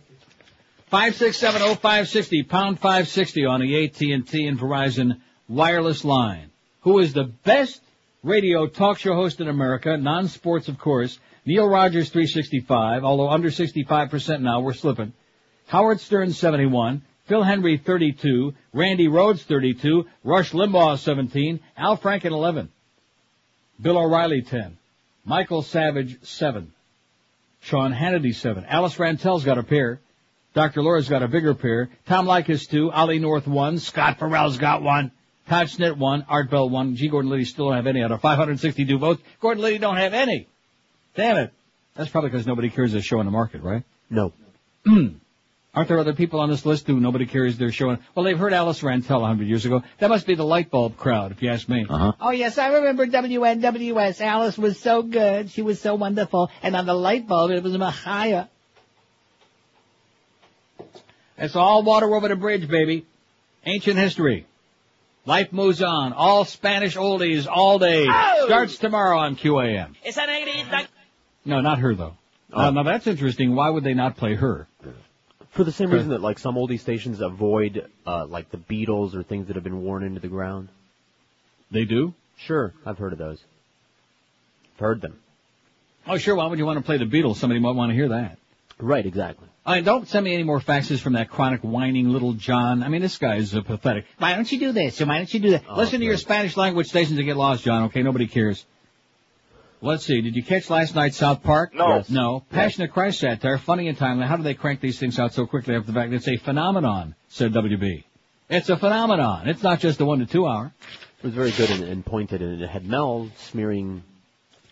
Five six seven oh five sixty pound five sixty on the AT and T and Verizon wireless line. Who is the best radio talk show host in America? Non-sports, of course. Neil Rogers three sixty five, although under sixty five percent now. We're slipping. Howard Stern seventy one. Phil Hendrie 32, Randi Rhodes 32, Rush Limbaugh 17, Al Franken 11, Bill O'Reilly 10, Michael Savage 7, Sean Hannity 7, Alice Rantel's got a pair, Dr. Laura's got a bigger pair, Tom Leykis 2, Ollie North 1, Scott Ferrall's got one, Todd Schnitt 1, Art Bell 1, G. Gordon Liddy still don't have any out of 562 votes. Gordon Liddy don't have any. Damn it. That's probably because nobody carries their show in the market, right? No. (clears throat) Aren't there other people on this list who nobody carries their show in? Well, they've heard Alice Rantel a hundred years ago. That must be the light bulb crowd, if you ask me. Uh-huh. Oh yes, I remember WNWS. Alice was so good. She was so wonderful. And on the light bulb, it was a Mahaya. It's all water over the bridge, baby. Ancient history. Life moves on. All Spanish oldies, all day. Oh! Starts tomorrow on QAM. It's an 80s. No, not her though. Oh. Uh, now that's interesting. Why would they not play her? For the same reason that like some oldie stations avoid uh, like the Beatles or things that have been worn into the ground. They do? Sure, I've heard of those. I've heard them. Oh, sure. Why would you want to play the Beatles? Somebody might want to hear that. Right, exactly. I don't send me any more faxes from that chronic whining little John. I mean, this guy is uh, pathetic. Why don't you do this? Why don't you do that? Oh, Listen to your Spanish language stations and get lost, John. Okay, nobody cares. Let's see. Did you catch last night's South Park? No. Yes. No. Passion of Christ satire, funny and timely. How do they crank these things out so quickly after the fact? It's a phenomenon, said WB. It's a phenomenon. It's not just a one to two hour. It was very good and, and pointed, and it had Mel smearing,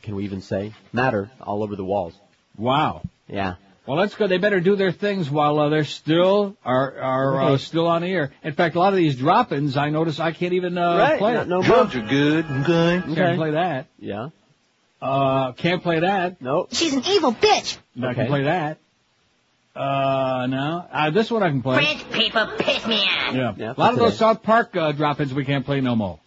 can we even say, matter all over the walls. Wow. Yeah. Well, that's good. They better do their things while uh, they're still are are uh, still on the air. In fact, a lot of these drop-ins, I notice I can't even uh, Right, play not it. no more. Drugs are good. Okay. Can't play that. Yeah. Uh, can't play that. Nope. She's an evil bitch. I can play that. Uh, no. Uh, this one I can play. French people piss me off. Yeah. Yeah, a lot of those South Park uh, drop-ins we can't play no more.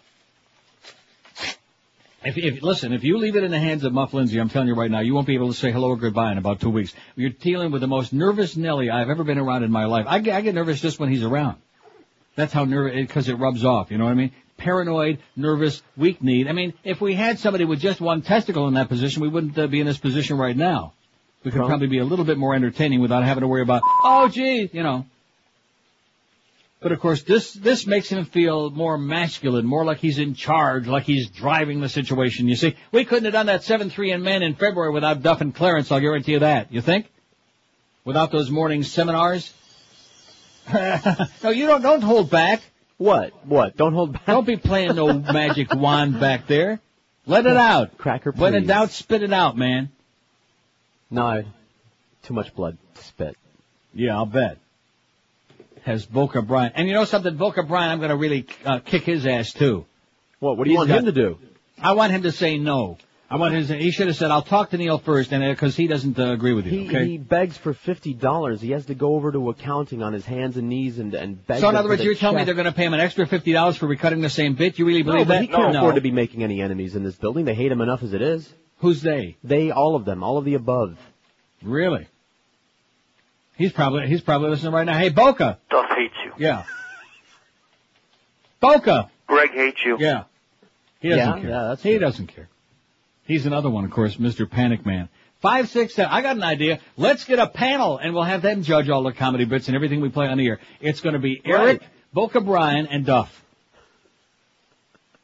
If, if listen, if you leave it in the hands of Muff Lindsay, I'm telling you right now, you won't be able to say hello or goodbye in about two weeks. You're dealing with the most nervous Nelly I've ever been around in my life. I get, I get nervous just when he's around. That's how nervous, because it rubs off. You know what I mean? Paranoid, nervous, weak need. I mean, if we had somebody with just one testicle in that position, we wouldn't uh, be in this position right now. We could Well- probably be a little bit more entertaining without having to worry about, oh gee, you know. But of course, this this makes him feel more masculine, more like he's in charge, like he's driving the situation. You see, we couldn't have done that seven three in men in February without Duff and Clarence. I'll guarantee you that. You think? Without those morning seminars? (laughs) no, you don't. Don't hold back. What? What? Don't hold back. Don't be playing no magic (laughs) wand back there. Let it out. Cracker, When in please. doubt, spit it out, man. No, too much blood to spit. Yeah, I'll bet. Has Boca Brian. And you know something? Boca Brian, I'm going to really uh, kick his ass too. What? What do you want him to do? I want him to say no. I want him to say, he should have said, I'll talk to Neil first, and because he doesn't uh, agree with you, He, okay? he begs for fifty dollars. He has to go over to accounting on his hands and knees and and beg. so in them other for words, the you're telling me check. they're going to pay him an extra fifty dollars for recutting the same bit? You really No, believe but that? he can't no. afford to be making any enemies in this building. They hate him enough as it is. Who's they? They, all of them, all of the above. Really? He's probably he's probably listening right now. Hey, Boca. Duff hates you. Yeah. Boca. Greg hates you. Yeah. He doesn't Yeah, care. yeah, that's he doesn't care. He's another one, of course, Mr. Panic Man. Five, six, seven. I got an idea. Let's get a panel, and we'll have them judge all the comedy bits and everything we play on the air. It's going to be Eric, Boca Brian, and Duff.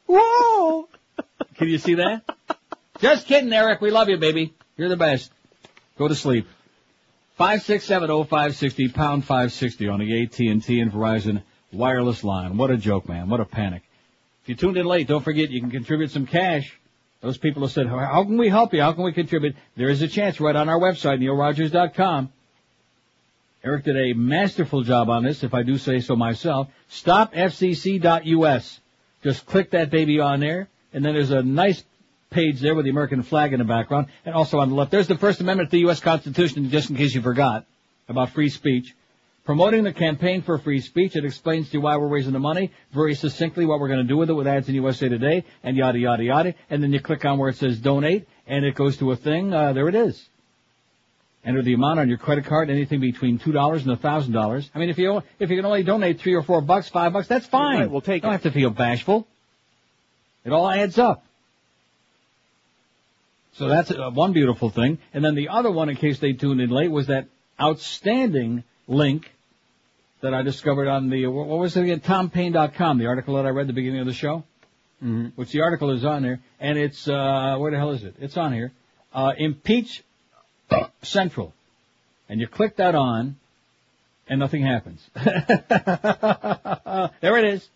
Whoa! Can you see that? Just kidding, Eric. We love you, baby. You're the best. Go to sleep. Five six seven oh five sixty pound five sixty on the AT and Verizon wireless line. What a joke, man! What a panic. If you tuned in late, don't forget you can contribute some cash. Those people have said, "How how can we help you? How can we contribute?" There is a chance right on our website, neilrogers.com. Eric did a masterful job on this, if I do say so myself. StopFCC.us. Just click that baby on there, and then there's a nice page there with the American flag in the background, and also on the left, there's the First Amendment to the U.S. Constitution, just in case you forgot, about free speech. Promoting the campaign for free speech, it explains to you why we're raising the money, very succinctly what we're going to do with it with ads in USA Today, and yada yada yada, and then you click on where it says donate, and it goes to a thing, uh, there it is. Enter the amount on your credit card, anything between two dollars and a thousand dollars. I mean, if you if you can only donate three or four bucks, five bucks, that's fine. Right, we'll take Don't have to feel bashful. It all adds up. So that's uh, one beautiful thing. And then the other one, in case they tuned in late, was that outstanding link that I discovered on the, what was it again? TomPaine.com, the article that I read at the beginning of the show. Mm-hmm. Which the article is on there. And it's, uh, where the hell is it? It's on here. Uh, Impeach Central. And you click that on, and nothing happens. (laughs) there it is.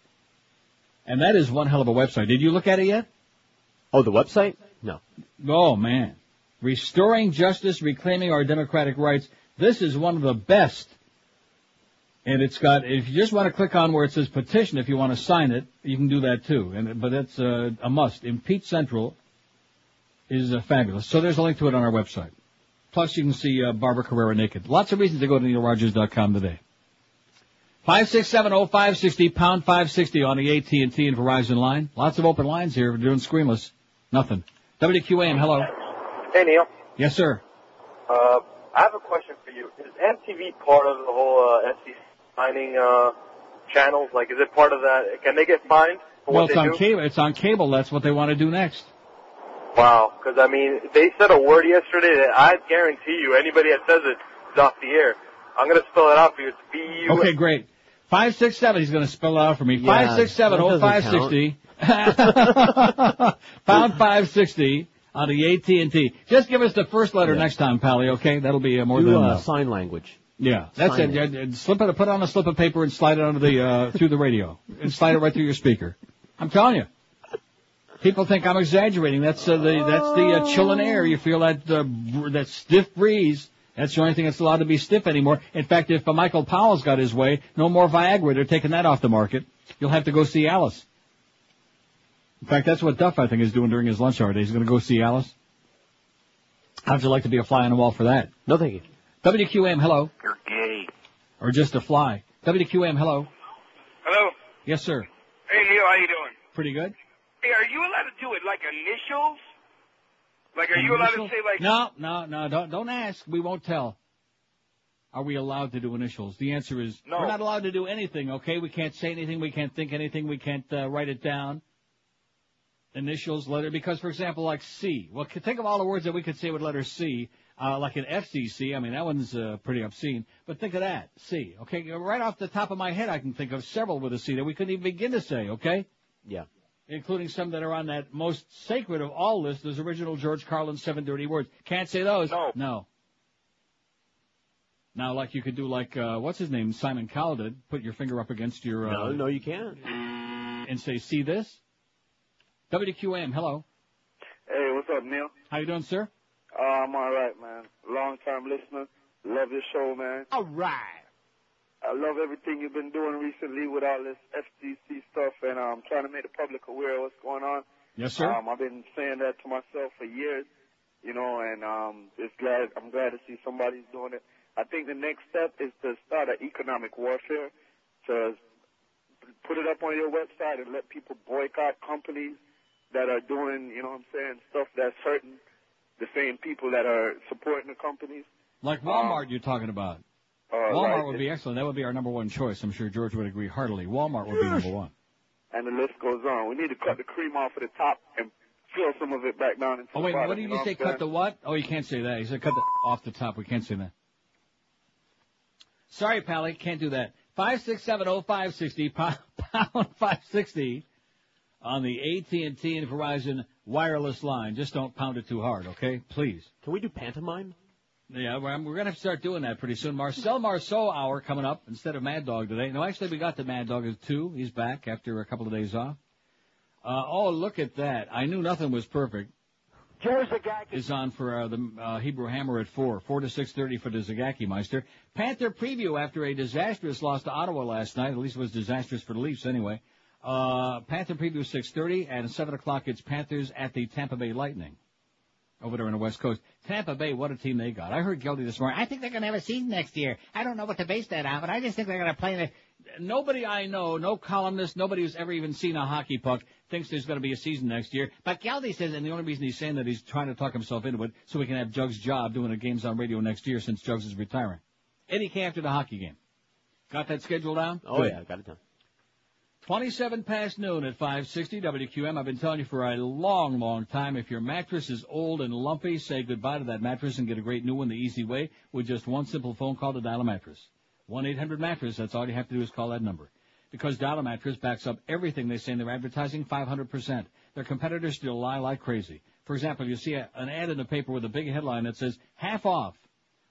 And that is one hell of a website. Did you look at it yet? Oh, the website? No. Oh man. Restoring justice, reclaiming our democratic rights. This is one of the best. And it's got, if you just want to click on where it says petition, if you want to sign it, you can do that too. And, but that's uh, a must. Impeach Central is uh, fabulous. So there's a link to it on our website. Plus you can see uh, Barbara Carrera naked. Lots of reasons to go to neilrogers.com today. 5670560 pound 560 on the AT&T and Verizon line. Lots of open lines here. We're doing screenless. Nothing. WQAM, hello. Hey Neil, Yes, sir. uh, I have a question for you. Is MTV part of the whole uh, FCC signing uh, channels? Like, is it part of that? Can they get fined for Well, what it's they on do? cable. It's on cable. That's what they want to do next. Wow, because I mean, they said a word yesterday that I guarantee you, anybody that says it words off the air. I'm going to spell it out for you. It's B-U... Okay, great. Five six seven. He's going to spell it out for me. Yeah, Five six seven that oh doesn't five sixty. (laughs) Pound five sixty on the AT and T. Just give us the first letter next time, Pally. Okay, that'll be uh, more Do than uh, sign language. Yeah, that's Sign it. Yeah, yeah, Slip it, put it on a slip of paper and slide it under the uh, (laughs) through the radio and slide it right through your speaker. I'm telling you. People think I'm exaggerating. That's uh, the that's the uh, chilling air. You feel that uh, br- that stiff breeze. That's the only thing that's allowed to be stiff anymore. In fact, if uh, Michael Powell's got his way, no more Viagra. They're taking that off the market. You'll have to go see Alice. In fact, that's what Duff I think is doing during his lunch hour day. He's going to go see Alice. How'd you like to be a fly on the wall for that? No, thank you. WQM, hello. You're gay. Or just a fly. WQM, hello. Hello. Yes, sir. Hey Neil, how you doing? Pretty good. Hey, are you allowed to do it like initials? Like, are you allowed to say like? No, no, no, don't, don't ask. We won't tell. Are we allowed to do initials? The answer is No. we're not allowed to do anything, okay? We can't say anything, we can't think anything, we can't uh, write it down. Initials, letter, because for example, like C. Well, think of all the words that we could say with letter C, uh, like an FCC. I mean, that one's uh, pretty obscene. But think of that, C. Okay, right off the top of my head, I can think of several with a C that we couldn't even begin to say, okay? Yeah. including some that are on that most sacred of all lists, those original George Carlin seven dirty words. Can't say those. No. No. Now, like you could do like, uh, what's his name? Simon Cowell did. Put your finger up against your, uh, No, no, you can't. and say, see this? WQAM, hello. Hey, what's up, Neil? How you doing, sir? Uh, I'm all right, man. Long time listener. Love your show, man. All right. I love everything you've been doing recently with all this FCC stuff, and um, trying to make the public aware of what's going on. Yes, sir. Um, I've been saying that to myself for years, you know, and um, it's glad I'm glad to see somebody's doing it. I think the next step is to start an economic warfare, to put it up on your website and let people boycott companies that are doing, you know what I'm saying, stuff that's hurting the same people that are supporting the companies. Like Walmart you're talking about. Uh, Walmart like would be excellent. That would be our number one choice. I'm sure George would agree heartily. Walmart would be number one. and the list goes on. We need to cut the cream off of the top and fill some of it back down into Oh the wait, bottom. what did you you know say? Cut the what? Oh, you can't say that. You said cut the (laughs) off the top. We can't say that. Sorry, Pally, can't do that. Five six seven oh five sixty pound (laughs) pound five sixty on the AT and T and Verizon wireless line. Just don't pound it too hard, okay? Please. Can we do pantomime? Yeah, we're, we're gonna have to start doing that pretty soon. Marcel Marceau hour coming up instead of Mad Dog today. No, actually we got the Mad Dog at two. He's back after a couple of days off. Uh, oh, look at that! I knew nothing was perfect. Joe Zagacki. is on for uh, the uh, Hebrew Hammer at four, four to six thirty for the Zagacki Meister. Panther preview after a disastrous loss to Ottawa last night. At least it was disastrous for the Leafs anyway. Uh, Panther preview six thirty and seven o'clock it's Panthers at the Tampa Bay Lightning. Over there on the West Coast. Tampa Bay, what a team they got. I heard Geldy this morning. I think they're going to have a season next year. I don't know what to base that on, but I just think they're going to play in a... Nobody I know, no columnist, nobody who's ever even seen a hockey puck thinks there's going to be a season next year. But Geldy says, and the only reason he's saying that he's trying to talk himself into it so we can have Jugs' job doing the games on radio next year since Jugs is retiring. Eddie K after the hockey game. Got that schedule down? Oh Good. yeah, got it done. 27 past noon at 560 WQAM. I've been telling you for a long, long time, if your mattress is old and lumpy, say goodbye to that mattress and get a great new one the easy way with just one simple phone call to Dial a Mattress. 1-800-Mattress, that's all you have to do is call that number. Because Dial a Mattress backs up everything they say in their advertising 500%. Their competitors still lie like crazy. For example, you see a, an ad in the paper with a big headline that says, half off.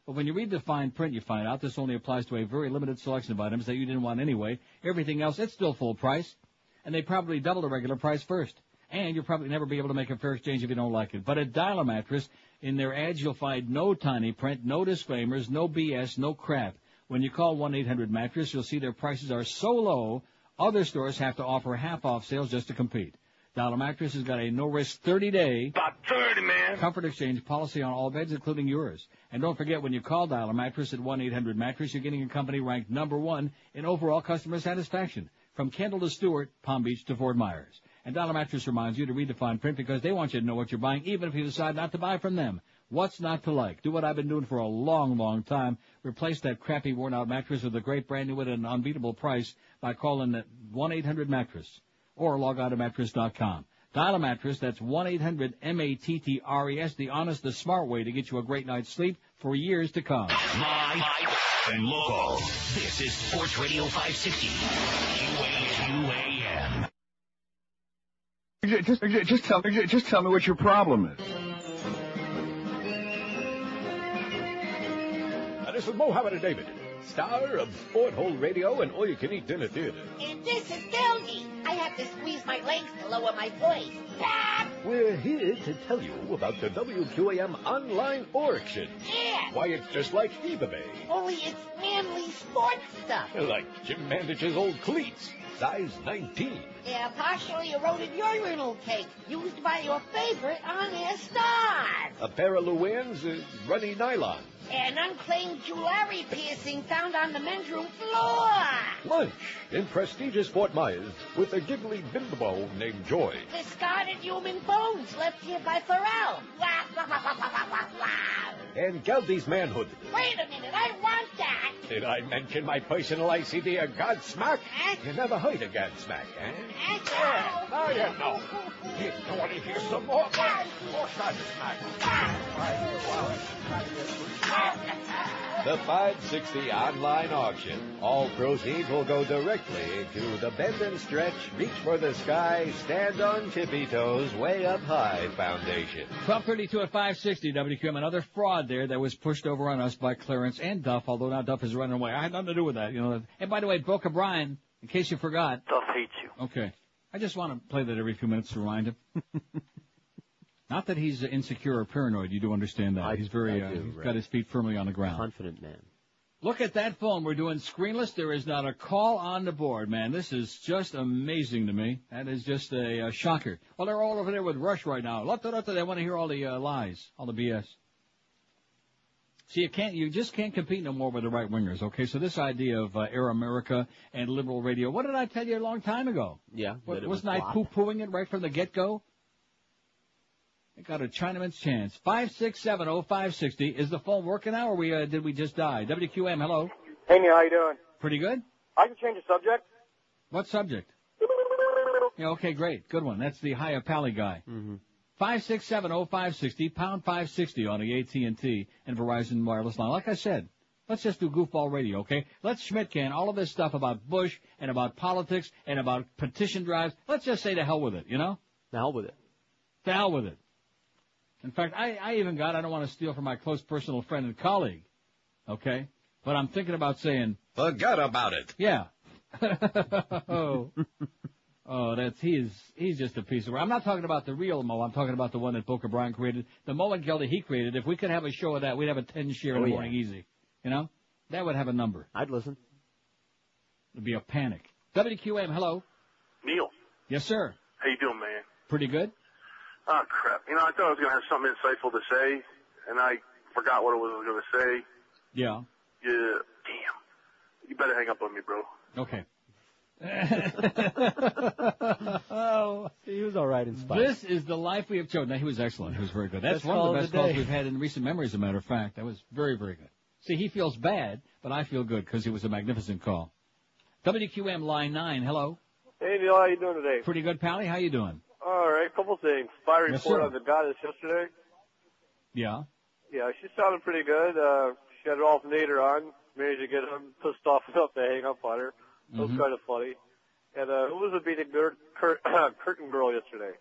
But when you read the fine print, you find out this only applies to a very limited selection of items that you didn't want anyway. Everything else, it's still full price. And they probably double the regular price first. And you'll probably never be able to make a fair exchange if you don't like it. But at Dial a Mattress, in their ads, you'll find no tiny print, no disclaimers, no BS, no crap. When you call 1-800-Mattress, you'll see their prices are so low, other stores have to offer half-off sales just to compete. Dial a Mattress has got a no-risk 30-day About 30, man. comfort exchange policy on all beds, including yours. And don't forget, when you call Dial a Mattress at 1-800-Mattress, you're getting a company ranked number one in overall customer satisfaction. From Kendall to Stuart, Palm Beach to Fort Myers. And Dial a Mattress reminds you to read the fine print because they want you to know what you're buying, even if you decide not to buy from them. What's not to like? Do what I've been doing for a long, long time. Replace that crappy worn-out mattress with a great brand new one at an unbeatable price by calling the 1-800-Mattress or log on to mattress.com. Dial a mattress. That's 1-800-M-A-T-T-R-E-S. The honest, the smart way to get you a great night's sleep for years to come. My, and local. This is Sports Radio 560. QAM. Just, just, just tell me, just tell me what your problem is. Uh, this is Mohammed and David, star of Sport Hole Radio and All You Can Eat Dinner Theater. And this is Delgy. I have to squeeze my legs to lower my voice. Ah! We're here to tell you about the WQAM online auction. Yeah. Why, it's just like eBay. Only it's manly sports stuff. Like Jim Mandich's old cleats, size 19. Yeah, partially eroded urinal cake used by your favorite on-air stars. A pair of Luann's uh, runny nylon. An unclaimed jewelry piercing found on the men's room floor. Lunch in prestigious Fort Myers with a giggly bimbo named Joy. Discarded human bones left here by Ferrall. And Geldy's manhood. Wait a minute, I want that. Did I mention my personal ICD of Godsmack? You never heard of Godsmack, eh? Yeah, now you know. You want to hear some more? More Godsmack. The 560 online auction. All proceeds will go directly to the Bend and Stretch, Reach for the Sky, Stand on Tippy Toes, Way Up High Foundation. 1232 at 560 WQAM. Another fraud there that was pushed over on us by Clarence and Duff, although now Duff is running away. I had nothing to do with that, you know. And by the way, Boca Brian, in case you forgot. Duff hates you. Okay. I just want to play that every few minutes to remind him. (laughs) Not that he's insecure or paranoid. You do understand that. he's very, I uh, do, he's right. got his feet firmly on the ground. Confident man. Look at that phone. We're doing screenless. There is not a call on the board, man. This is just amazing to me. That is just a, uh shocker. Well, they're all over there with Rush right now. They want to hear all the uh, lies, all the BS. See, you can't, you just can't compete no more with the right wingers. Okay, so this idea of uh, Air America and liberal radio. What did I tell you a long time ago? Yeah. What, wasn't was I flop. poo-pooing it right from the get-go? They got a Chinaman's chance. Five six seven oh five sixty. Is the phone working now, or we uh, did we just die? WQAM, hello. Hey, Neil, how you doing? Pretty good. I can change the subject. What subject? Yeah, okay, great, good one. That's the High Pally guy. Mm-hmm. Five six seven oh five sixty pound five sixty on the AT and T and Verizon wireless line. Like I said, let's just do goofball radio, okay? Let's Schmidt can all of this stuff about Bush and about politics and about petition drives. Let's just say to hell with it, you know? The hell with it. To hell with it. In fact, I, I even got, I don't want to steal from my close personal friend and colleague, okay? But I'm thinking about saying, Forget about it. yeah. (laughs) oh. oh, that's, he is, he's just a piece of work. I'm not talking about the real Mo, I'm talking about the one that Boca Brian created. The Mo and Geldy he created, if we could have a show of that, we'd have a 10 share in Oh, the yeah. morning easy. You know? That would have a number. I'd listen. It'd be a panic. WQAM, hello. Neil, Yes, sir. how you doing, man? Pretty good? Oh crap! You know, I thought I was gonna have something insightful to say, and I forgot what I was gonna say. Yeah. Yeah, damn. You better hang up on me, bro. Okay. oh, (laughs) he was all right in spite. This is the life we have chosen. Now, he was excellent. He was very good. That's Best one of the of best the calls day. we've had in recent memory, as a matter of fact. That was very, very good. See, he feels bad, but I feel good because it was a magnificent call. WQAM line 9, hello. Hey, Neil, how are you doing today? Pretty good, Pally. How you doing? All right, couple things. Spy Yes, report sir. on the goddess yesterday. Yeah. Yeah, she sounded pretty good. Uh, she had Ralph Nader on, managed to get him pissed off enough to hang up on her. That was Mhm. kind of funny. And uh, who was the beating cur- cur- (coughs) curtain girl yesterday?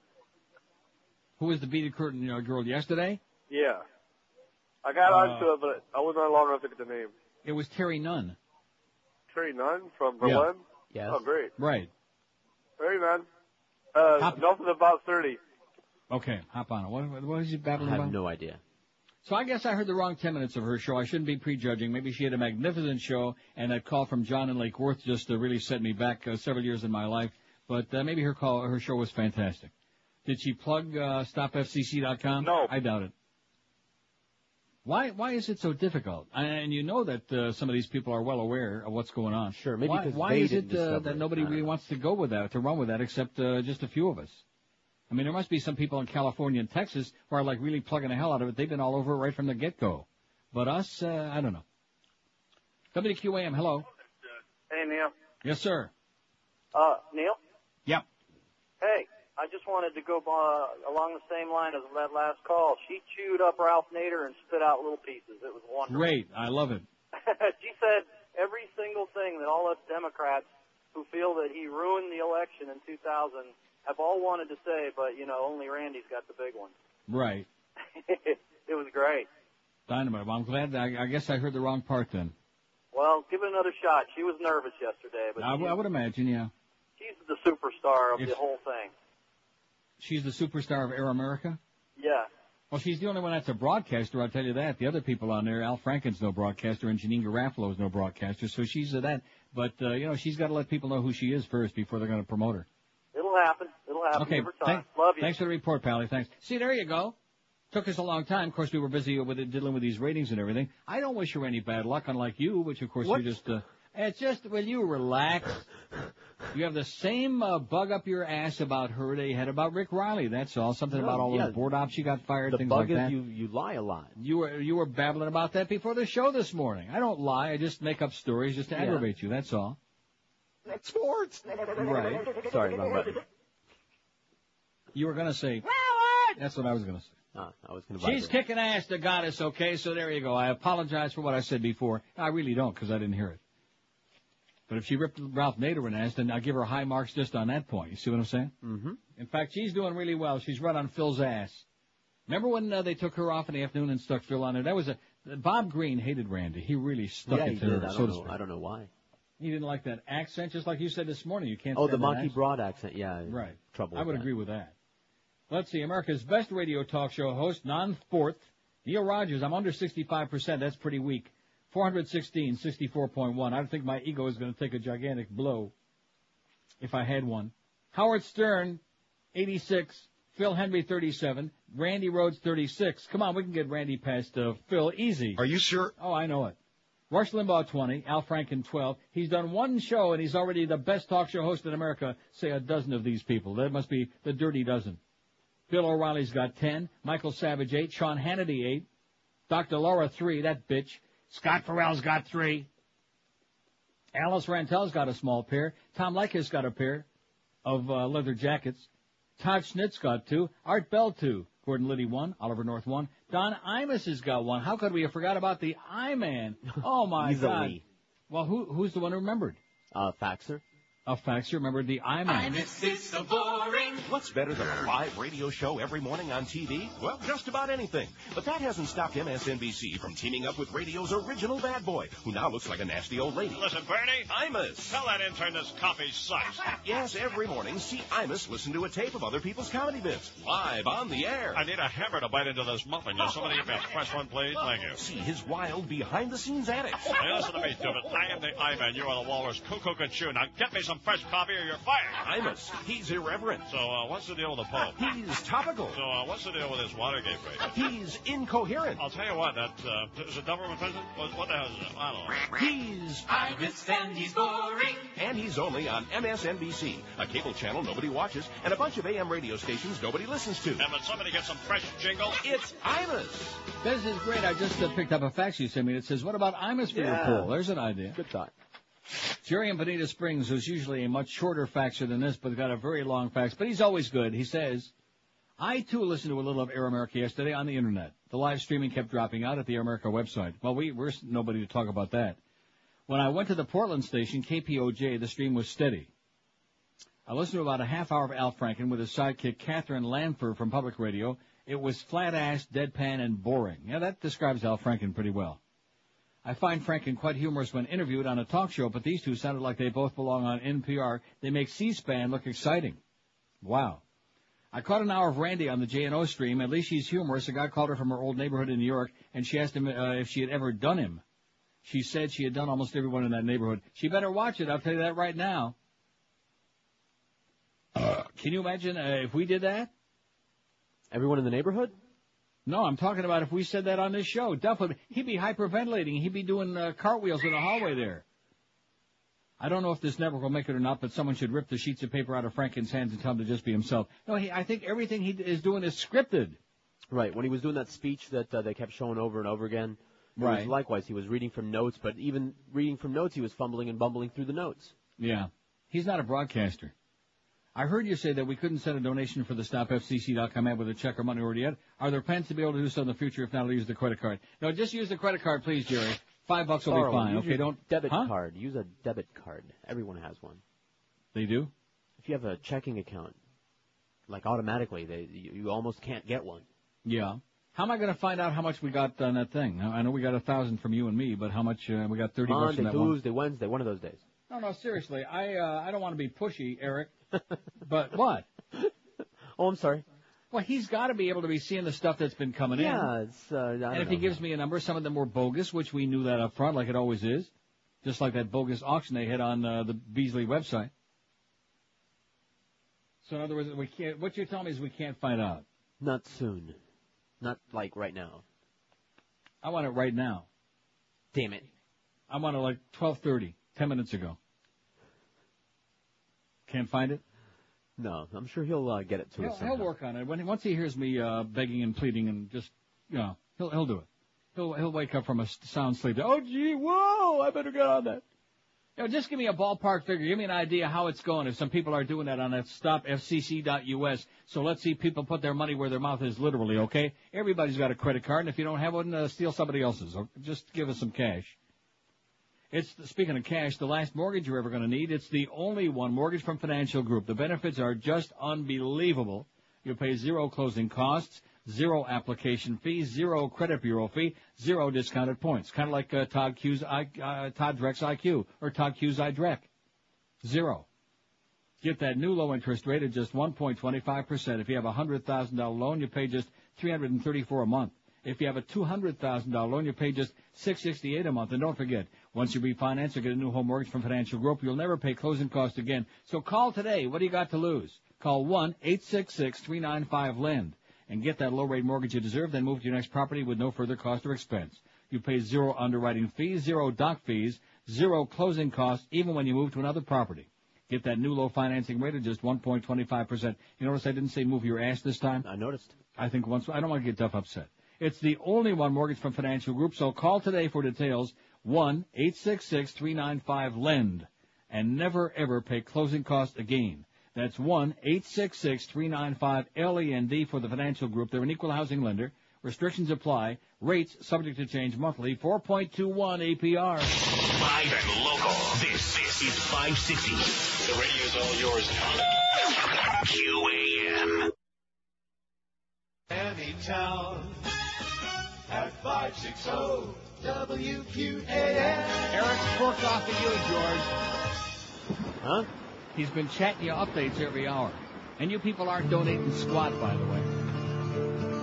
Who was the beaded curtain uh, girl yesterday? Yeah. I got Uh, onto it, but I wasn't on long enough to get the name. It was Terry Nunn. Terry Nunn from Yeah. Berlin? Yes. Oh, great. Right. Very man. Uh, Hop- nothing about 30. Okay, hop on it. What, what was he babbling about? I have about? no idea. So I guess I heard the wrong 10 minutes of her show. I shouldn't be prejudging. Maybe she had a magnificent show, and that call from John in Lake Worth just uh, really set me back uh, several years in my life. But uh, maybe her call, her show was fantastic. Did she plug uh, stopfcc.com? No. I doubt it. Why? Why is it so difficult? And you know that uh, some of these people are well aware of what's going on. Sure, maybe why, 'cause why they is didn't it uh, discover that nobody I don't really wants to go with that, to run with that, except uh, just a few of us? I mean, there must be some people in California and Texas who are like really plugging the hell out of it. They've been all over it right from the get-go. But us, uh, I don't know. WQAM, hello. Hey, Neil. Yes, sir. Uh, Neil? Yep. Hey, I just wanted to go uh, along the same line as that last call. She chewed up Ralph Nader and spit out little pieces. It was wonderful. Great. I love it. (laughs) she said every single thing that all us Democrats who feel that he ruined the election in 2000 have all wanted to say, but you know, only Randi's got the big one. Right. (laughs) it was great. Dynamite. Well, I'm glad. I, I guess I heard the wrong part then. Well, give it another shot. She was nervous yesterday, but I, I would imagine, yeah. she's the superstar of If- the whole thing. She's the superstar of Air America. Yeah. Well, she's the only one that's a broadcaster. I'll tell you that. The other people on there, Al Franken's no broadcaster, and Janeane Garofalo's no broadcaster. So she's uh, that. But uh, you know, she's got to let people know who she is first before they're going to promote her. It'll happen. It'll happen. Okay. Time. thank- Love you. Thanks for the report, Pally. Thanks. See, there you go. Took us a long time. Of course, we were busy with it, dealing with these ratings and everything. I don't wish her any bad luck, unlike you, which of course What? you just. Uh, it's just, will you relax? (laughs) You have the same uh, bug up your ass about her that you had about Rick Riley. That's all. Something No, about all yeah. those board ops you got fired, The things bug like is that. you you lie a lot. You were you were babbling about that before the show this morning. I don't lie. I just make up stories just to Yeah. aggravate you. That's all. That's sports. Right. Sorry, wrong button. You were gonna say. That's what I was gonna say. Ah, I was going to. She's kicking ass, the goddess. Okay, so there you go. I apologize for what I said before. I really don't because I didn't hear it. But if she ripped Ralph Nader an ass, then I'll give her high marks just on that point. You see what I'm saying? Mm-hmm. In fact, she's doing really well. She's right on Phil's ass. Remember when uh, they took her off in the afternoon and stuck Phil on there? That was a Bob Green hated Randi. He really stuck yeah, it he to her, I so don't know. I don't know why. He didn't like that accent, just like you said this morning. You can't. Oh, the monkey accent. broad accent. Yeah. Right. Trouble. I would that. agree with that. Let's see, America's best radio talk show host, non-fourth, Neil Rogers. I'm under 65%. That's pretty weak. 416, 64.1. I don't think my ego is going to take a gigantic blow if I had one. Howard Stern, 86. Phil Hendrie, 37. Randi Rhodes, 36. Come on, we can get Randi past uh, Phil easy. Are you sure? Oh, I know it. Rush Limbaugh, 20. Al Franken, 12. He's done one show and he's already the best talk show host in America. Say a dozen of these people. That must be the dirty dozen. Bill O'Reilly's got 10. Michael Savage, 8. Sean Hannity, 8. Dr. Laura, 3. That bitch. Scott Ferrall's got 3. Alice Rantel's got a small pair. Tom Leykis got a pair of uh, leather jackets. Todd Schnitt's got two. Art Bell two. Gordon Liddy one. Oliver North one. Don Imus has got one. How could we have forgot about the I-Man? Oh my (laughs) God. Well, who, who's the one who remembered? Uh, Faxer. A fax you remembered the I-Man. this so boring. What's better than a live radio show every morning on TV? Well, just about anything. But that hasn't stopped MSNBC from teaming up with radio's original bad boy, who now looks like a nasty old lady. Listen, Bernie. Imus. Tell that intern this coffee sucks. (laughs) Yes, every morning, see Imus listen to a tape of other people's comedy bits, live on the air. I need a hammer to bite into this muffin. Will somebody give me a fresh one, please? Thank you. See his wild behind-the-scenes antics. Hey, listen to me, stupid. I am the I-Man. You are the walrus. Cuckoo Chu. Now get me some fresh coffee or you're fired. Imus. He's irreverent. So, uh, what's the deal with the Pope? (laughs) He's topical. So, uh, what's the deal with this Watergate raid? (laughs) He's incoherent. I'll tell you what, that, uh, is it Doberman Pinscher? What, what the hell is that? I don't know. He's Imus and he's boring. And he's only on MSNBC, a cable channel nobody watches, and a bunch of AM radio stations nobody listens to. And when somebody gets some fresh jingle, it's Imus. This is great. I just uh, picked up a fax you sent me that says, what about Imus for Yeah. your pool? There's an idea. Good thought. Jerry in Bonita Springs, who's usually a much shorter faxer than this, but got a very long fax, but he's always good. He says, I too listened to a little of Air America yesterday on the internet. The live streaming kept dropping out at the Air America website. Well, we, we're nobody to talk about that. When I went to the Portland station, KPOJ, the stream was steady. I listened to about a half hour of Al Franken with his sidekick Katherine Lanpher from Public Radio. It was flat-ass, deadpan, and boring. Yeah, that describes Al Franken pretty well. I find Franken quite humorous when interviewed on a talk show, but these two sounded like they both belong on NPR. They make C-SPAN look exciting. Wow. I caught an hour of Randi on the J&O stream. At least she's humorous. A guy called her from her old neighborhood in New York, and she asked him uh, if she had ever done him. She said she had done almost everyone in that neighborhood. She better watch it. I'll tell you that right now. Can you imagine uh, if we did that? Everyone in the neighborhood? No, I'm talking about if we said that on this show. Duff would, he'd be hyperventilating. He'd be doing uh, cartwheels in the hallway there. I don't know if this network will make it or not, but someone should rip the sheets of paper out of Franken's hands and tell him to just be himself. No, he, I think everything he is doing is scripted. Right. When he was doing that speech that uh, they kept showing over and over again, it was Right. likewise, he was reading from notes, but even reading from notes, he was fumbling and bumbling through the notes. Yeah. He's not a broadcaster. I heard you say that we couldn't send a donation for the StopFCC.com ad with a check or money order yet. Are there plans to be able to do so in the future? If not, I'll use the credit card. No, just use the credit card, please, Jerry. Five bucks will be fine. Use Okay, don't debit huh? card. Use a debit card. Everyone has one. They do. If you have a checking account, like automatically, they you, you almost can't get one. Yeah. How am I going to find out how much we got on that thing? I know we got a thousand from you and me, but how much uh, we got? Thirty bucks Monday, from that one. Tuesday, Wednesday, one of those days. No, no, seriously. I uh, I don't want to be pushy, Eric. but what? (laughs) Oh, I'm sorry. Well, he's got to be able to be seeing the stuff that's been coming in. Yeah, it's. Uh, And if he gives me a number, some of them were bogus, which we knew that up front, like it always is. Just like that bogus auction they had on uh, the Beasley website. So in other words, we can't. What you're telling me is we can't find out. Not soon. Not like right now. I want it right now. Damn it. I want it like 12:30, 10 minutes ago. Can't find it. No, I'm sure he'll uh, get it to He'll, us. he'll work on it. When he, once he hears me uh, begging and pleading and just, you know, he'll he'll do it. He'll he'll wake up from a sound sleep. Oh gee, whoa! I better get on that. You know, just give me a ballpark figure. Give me an idea how it's going. If some people are doing that on that stopfcc.us, so let's see people put their money where their mouth is, literally. Okay, everybody's got a credit card, and if you don't have one, uh, steal somebody else's. Or just give us some cash. It's speaking of cash, the last mortgage you're ever going to need. It's the only one mortgage from Financial Group. The benefits are just unbelievable. You'll pay zero closing costs, zero application fee, zero credit bureau fee, zero discounted points. Kind of like uh, Todd Q's I, uh, Todd Dreck's IQ or Todd Q's iDrek. Zero. Get that new low interest rate at just 1.25%. If you have a $100,000 loan, you pay just 334 a month. If you have a $200,000 loan, you pay just 668 a month. And don't forget, once you refinance or get a new home mortgage from Financial Group, you'll never pay closing costs again. So call today. What do you got to lose? Call 1-866-395-LEND and get that low rate mortgage you deserve, then move to your next property with no further cost or expense. You pay zero underwriting fees, zero doc fees, zero closing costs, even when you move to another property. Get that new low financing rate of just 1.25%. You notice I didn't say move your ass this time? I noticed. I think once, I don't want to get Duff upset. It's the only one mortgage from Financial Group, so call today for details. 1-866-395-LEND. And never ever pay closing costs again. That's 1-866-395-LEND E for the Financial Group. They're an equal housing lender. Restrictions apply. Rates subject to change monthly. 4.21 APR. Live and local. This, this is 560. The radio's all yours now. QAM. Anytown at 560 WQAM. Eric's forked off at you, George. Huh? He's been chatting you updates every hour. And you people aren't donating squat, by the way.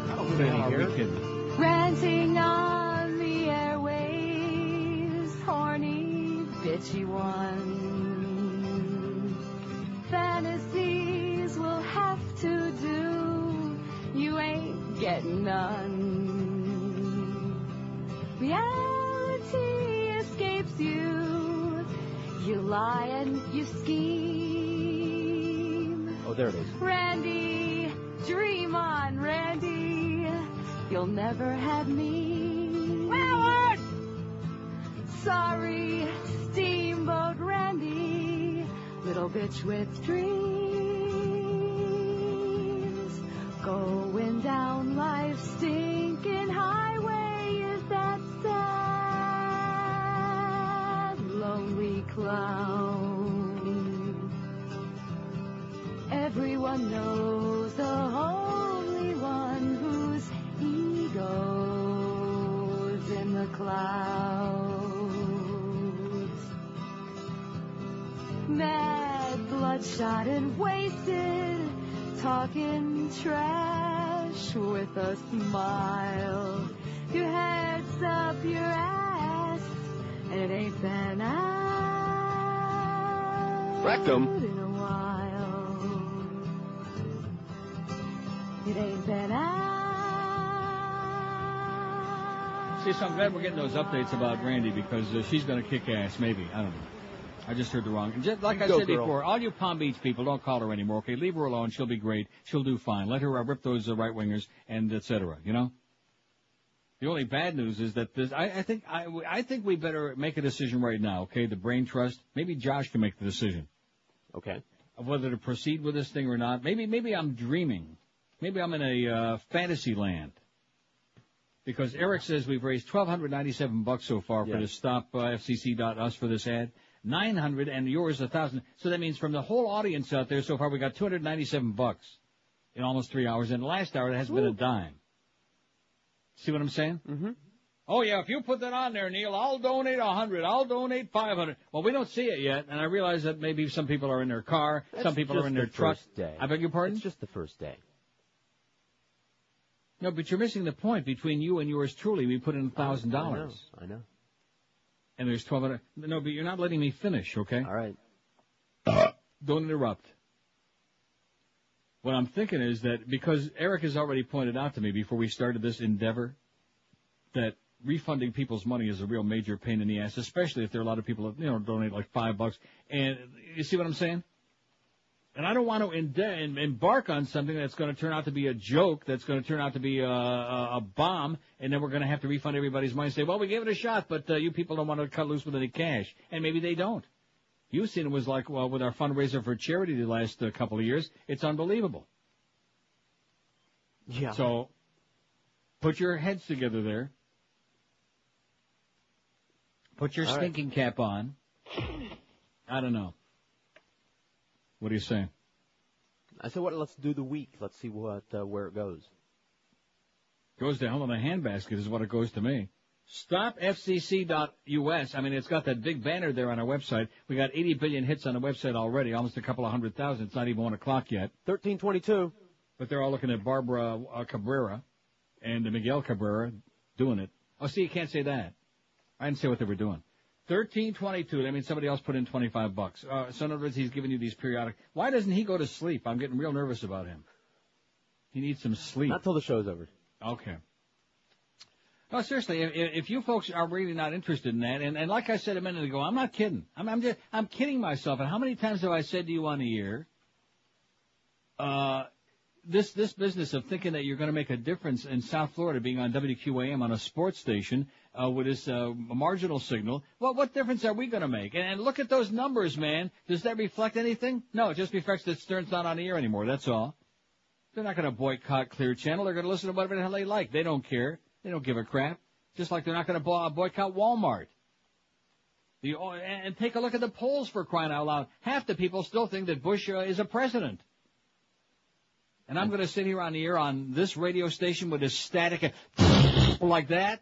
I don't think are we we are. kidding? Ranting on the airwaves, horny, bitchy one. Fantasies will have to do, you ain't getting none. Reality escapes you, you lie and you scheme. Oh, there it is. Randi, dream on, Randi. You'll never have me. Howard! Sorry, Steamboat Randi, little bitch with dreams. Going down life's stinking highway clown. Everyone knows the only one whose ego's in the clouds. Mad, bloodshot, and wasted, talking trash with a smile. Your head's up your ass, and it ain't been out Rectum. in a while. It ain't been out. See, so I'm glad we're getting those updates about Randi because uh, she's going to kick ass, maybe. I don't know. I just heard the wrong. Just like I Go, said girl. before, all you Palm Beach people, don't call her anymore, okay? Leave her alone. She'll be great. She'll do fine. Let her uh, rip those uh, right wingers and et cetera, you know? The only bad news is that this, I, I think, I, I think we better make a decision right now, okay? The brain trust. Maybe Josh can make the decision. Okay. of whether to proceed with this thing or not. Maybe, maybe I'm dreaming. Maybe I'm in a uh, fantasy land. Because Eric says we've raised 1,297 bucks so far for Yeah. the stop uh, FCC.us for this ad. 900 and yours a thousand. So that means from the whole audience out there so far we got 297 bucks in almost three hours. And last hour it hasn't been a dime. See what I'm saying? Mm-hmm. Oh yeah, if you put that on there, Neil, I'll donate a hundred. I'll donate five hundred. Well, we don't see it yet, and I realize that maybe some people are in their car, some people are in their the truck. first day. I beg your pardon? It's just the first day. No, but you're missing the point. Between you and yours truly, we put in a thousand dollars, I know. and there's twelve hundred. No, but you're not letting me finish, okay? All right. Don't interrupt. What I'm thinking is that because Eric has already pointed out to me before we started this endeavor that refunding people's money is a real major pain in the ass, especially if there are a lot of people that, you know, donate like five bucks. And you see what I'm saying? And I don't want to em- embark on something that's going to turn out to be a joke, that's going to turn out to be a, a, a bomb, and then we're going to have to refund everybody's money and say, well, we gave it a shot, but uh, you people don't want to cut loose with any cash. And maybe they don't. You've seen it was like, well, with our fundraiser for charity the last uh, couple of years, it's unbelievable. Yeah. So, put your heads together there. Put your All right. stinking cap on. I don't know. What do you say? I said, what? Let's do the week. Let's see what uh, where it goes. Goes to hell in a handbasket is what it goes to me. StopFCC.us. I mean, it's got that big banner there on our website. We got 80 billion hits on the website already, almost a couple of hundred thousand. It's not even one o'clock yet. 1322. But they're all looking at Barbara uh, Cabrera and Miguel Cabrera doing it. Oh, see, you can't say that. I didn't say what they were doing. Thirteen twenty-two. That means somebody else put in twenty-five bucks. Uh, so in other words, he's giving you these periodic. Why doesn't he go to sleep? I'm getting real nervous about him. He needs some sleep. Not till the show's over. Okay. No, seriously, if, if you folks are really not interested in that, and, and like I said a minute ago, I'm not kidding. I'm, I'm just, I'm kidding myself. And how many times have I said to you on the air, uh, this, this business of thinking that you're going to make a difference in South Florida being on WQAM on a sports station, uh, with this, uh, marginal signal, well, what difference are we going to make? And, and look at those numbers, man. Does that reflect anything? No, it just reflects that Stern's not on the air anymore. That's all. They're not going to boycott Clear Channel. They're going to listen to whatever the hell they like. They don't care. They don't give a crap. Just like they're not going to boycott Walmart. The, and take a look at the polls for crying out loud. Half the people still think that Bush uh, is a president. And I'm going to sit here on the air on this radio station with this static (laughs) like that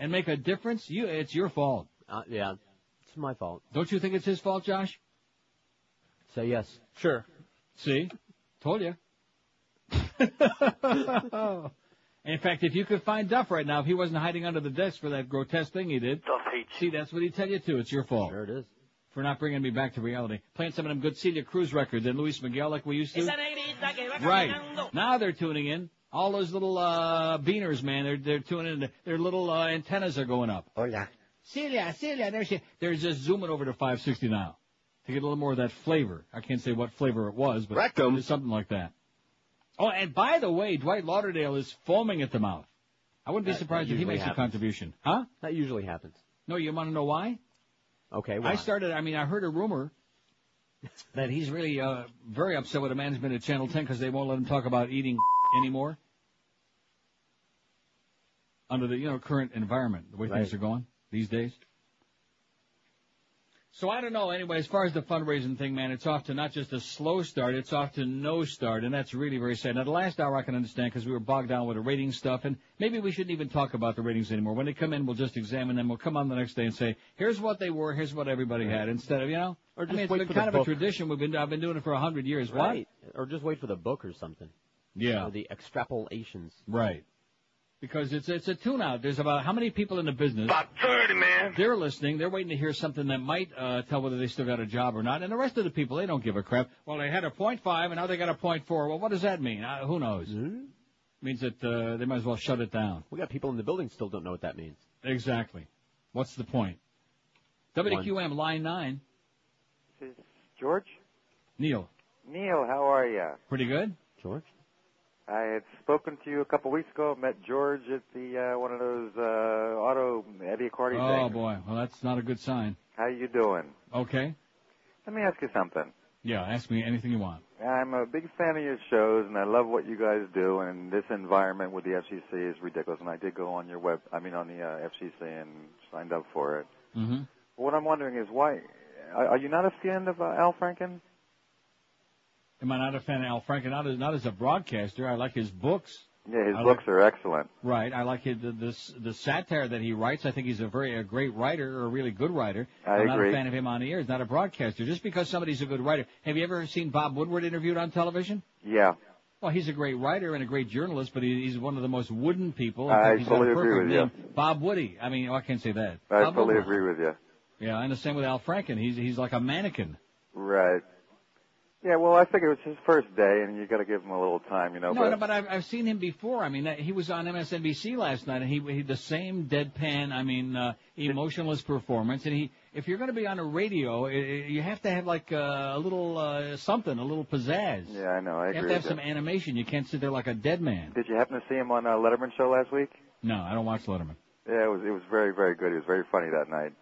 and make a difference. You, it's your fault. Uh, yeah, it's my fault. Don't you think it's his fault, Josh? Say yes. Sure. See? Told you. (laughs) In fact, if you could find Duff right now, if he wasn't hiding under the desk for that grotesque thing he did. Duff hates See, that's what he'd tell you too. It's your fault. Sure it is. For not bringing me back to reality. Playing some of them good Celia Cruz records and Luis Miguel like we used to. Right. Now they're tuning in. All those little, uh, beaners, man, they're, they're tuning in. Their little, uh, antennas are going up. Hola. Celia, Celia, there she, they're just zooming over to 560 now. To get a little more of that flavor. I can't say what flavor it was, but Rectum. it's something like that. Oh, and by the way, Dwight Lauderdale is foaming at the mouth. I wouldn't be That- surprised if he makes a contribution. Huh? That usually happens. No, you want to know why? Okay, why? I started, I mean, I heard a rumor (laughs) that he's really, uh, very upset with the management at Channel 10 because they won't let him talk about eating anymore. Under the, you know, current environment, the way things are going these days. So I don't know. Anyway, as far as the fundraising thing, man, it's off to not just a slow start, it's off to no start, and that's really very sad. Now, the last hour I can understand because we were bogged down with the ratings stuff, and maybe we shouldn't even talk about the ratings anymore. When they come in, we'll just examine them. We'll come on the next day and say, here's what they were, here's what everybody had, instead of, you know? Or I just mean, it's wait been for kind the of a tradition. We've been, I've been doing it for a hundred years. What? Right. Or just wait for the book or something. Yeah. Or the extrapolations. Right. Because it's it's a tune out. There's about how many people in the business? About thirty, man. They're listening. They're waiting to hear something that might uh, tell whether they still got a job or not. And the rest of the people, they don't give a crap. Well, they had a point five and now they got a point four. Well, what does that mean? Uh, who knows? Means that uh, they might as well shut it down. We got people in the building still don't know what that means. Exactly. What's the point? WQAM line nine. This is George? Neil, Neil, how are you? pretty good. George. I had spoken to you a couple weeks ago. Met George at the uh, one of those uh, auto Eddie Accordi Oh things. boy. Well, that's not a good sign. How you doing? Okay. Let me ask you something. Yeah, ask me anything you want. I'm a big fan of your shows, and I love what you guys do. And this environment with the FCC is ridiculous. And I did go on your web, I mean, on the uh, FCC, and signed up for it. Mm-hmm. What I'm wondering is why are, are you not a fan of uh, Al Franken? Am I not a fan of Al Franken? Not as, not as a broadcaster. I like his books. Yeah, his I books are excellent. Right. I like his, the, the the satire that he writes. I think he's a very a great writer, or a really good writer. I am not a fan of him on the air. He's not a broadcaster. Just because somebody's a good writer. Have you ever seen Bob Woodward interviewed on television? Yeah, Well, he's a great writer and a great journalist, but he, he's one of the most wooden people. I he's a agree with you. name. Bob Woody. I mean, oh, I can't say that. I Bob fully Woodward. agree with you. Yeah, and the same with Al Franken. He's he's like a mannequin. Right. Yeah, well, I think it was his first day, and you got to give him a little time, you know. No, but no, but I've, I've seen him before. I mean, he was on MSNBC last night, and he, he the same deadpan, I mean, uh, emotionless performance. And he, if you're going to be on a radio, i i you have to have like uh, a little uh, something, a little pizzazz. yeah, I know. I you have to have some you. animation. You can't sit there like a dead man. Did you happen to see him on uh, Letterman show last week? No, I don't watch Letterman. Yeah, it was it was very very good. He was very funny that night.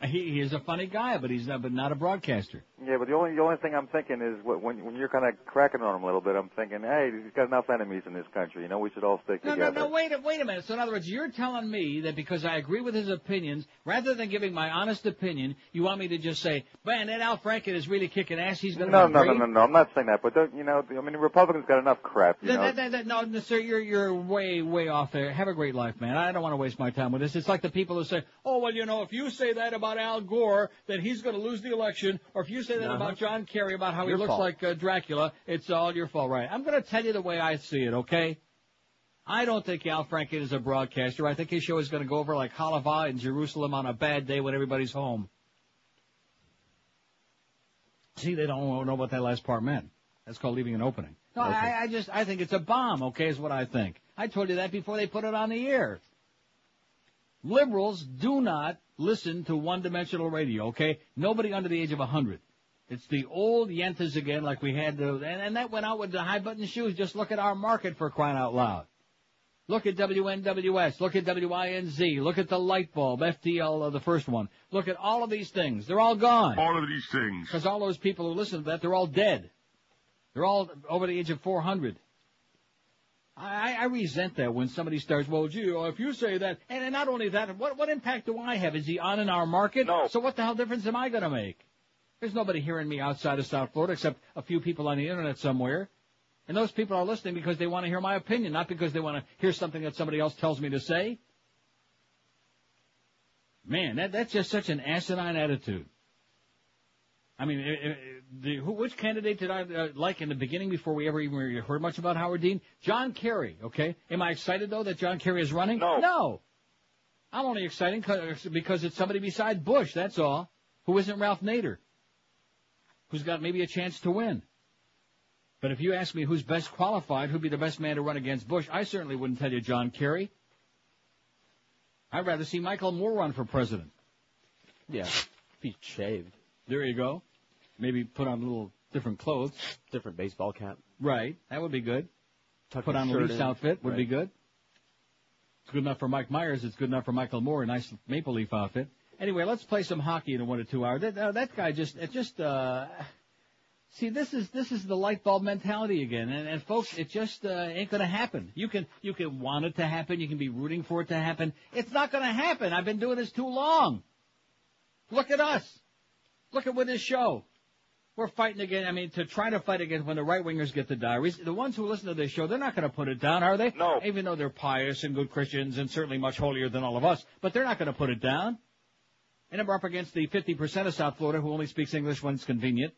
He, he is a funny guy, but he's not, but not a broadcaster. Yeah, but the only the only thing I'm thinking is wh- when when you're kind of cracking on him a little bit, I'm thinking, hey, he's got enough enemies in this country. You know, we should all stick No, together. no, no, wait a, wait a minute. So in other words, you're telling me that because I agree with his opinions, rather than giving my honest opinion, you want me to just say, man, that Al Franken is really kicking ass. He's going to No, no, no, no, no. I'm not saying that, but don't, you know, I mean, Republicans got enough crap. You That, know, that, that, that, no, no, sir, you're you're way way off there. Have a great life, man. I don't want to waste my time with this. It's like the people who say, "Oh, well, you know, if you say that about Al Gore, that he's going to lose the election, or if you say that Uh-huh. about John Kerry about how Your he looks fault. like uh, Dracula, it's all your fault, right?" I'm going to tell you the way I see it, okay? I don't think Al Franken is a broadcaster. I think his show is going to go over like Halava in Jerusalem on a bad day when everybody's home. See, they don't know what that last part meant. That's called leaving an opening. No, Okay. I, I just I think it's a bomb. Okay, is what I think. I told you that before they put it on the air. Liberals do not listen to one-dimensional radio. Okay, nobody under the age of a hundred. It's the old yentas again, like we had to, and, and that went out with the high-button shoes. Just look at our market for crying out loud. Look at WNWS. Look at WINZ. Look at the light bulb, FTL, uh, the first one. Look at all of these things. They're all gone. All of these things. Because all those people who listen to that, they're all dead. They're all over the age of 400. I, I resent that when somebody starts, well, gee, if you say that, and, and not only that, what, what impact do I have? Is he on in our market? No. So what the hell difference am I going to make? There's nobody hearing me outside of South Florida except a few people on the internet somewhere. And those people are listening because they want to hear my opinion, not because they want to hear something that somebody else tells me to say. Man, that, that's just such an asinine attitude. I mean, eh, eh, the, who, which candidate did I uh, like in the beginning before we ever even heard much about Howard Dean? John Kerry, okay? Am I excited, though, that John Kerry is running? No. No. I'm only excited 'cause- because it's somebody beside Bush, that's all, who isn't Ralph Nader, who's got maybe a chance to win. But if you ask me who's best qualified, who'd be the best man to run against Bush, I certainly wouldn't tell you John Kerry. I'd rather see Michael Moore run for president. Yeah, be shaved. There you go. Maybe put on a little different clothes. Different baseball cap. Right. That would be good. Tuck put on a Leafs in. outfit would be good. It's good enough for Mike Myers. It's good enough for Michael Moore. A nice maple leaf outfit. Anyway, let's play some hockey in a one to two hour. That, uh, that guy just, it just, uh, see, this is, this is the light bulb mentality again. And, and folks, it just, uh, ain't gonna happen. You can, you can want it to happen. You can be rooting for it to happen. It's not gonna happen. I've been doing this too long. Look at us. Look at with this show. We're fighting again. I mean, to try to fight against when the right wingers get the diaries. The ones who listen to this show, they're not going to put it down, are they? No. Even though they're pious and good Christians and certainly much holier than all of us, but they're not going to put it down. And we're up against the 50% of South Florida who only speaks English when it's convenient.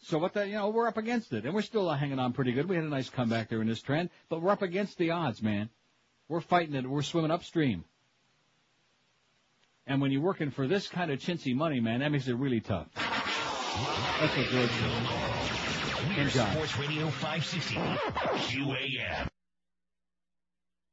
So what the, you know, we're up against it. And we're still uh, hanging on pretty good. We had a nice comeback there in this trend, but we're up against the odds, man. We're fighting it. We're swimming upstream. And when you're working for this kind of chintzy money, man, that makes it really tough. That's what George said. And John. Sports Radio 560. QAM.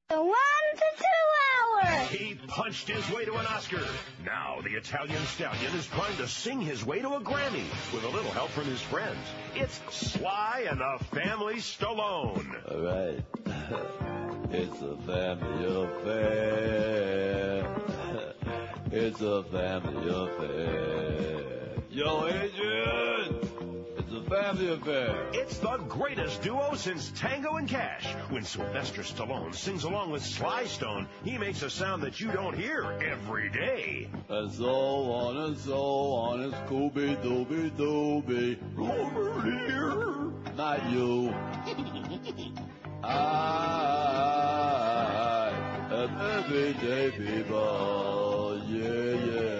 The one to two hour. He punched his way to an Oscar. Now the Italian stallion is trying to sing his way to a Grammy with a little help from his friends. It's Sly and the Family Stallone. All right. (laughs) It's a family affair. (laughs) It's a family affair. Yo, Adrian! family affair. It's the greatest duo since Tango and Cash. When Sylvester Stallone sings along with Sly Stone, he makes a sound that you don't hear every day. And so on and so on and Scooby Dooby Dooby. Over here. Not you. I am everyday people. Yeah, yeah.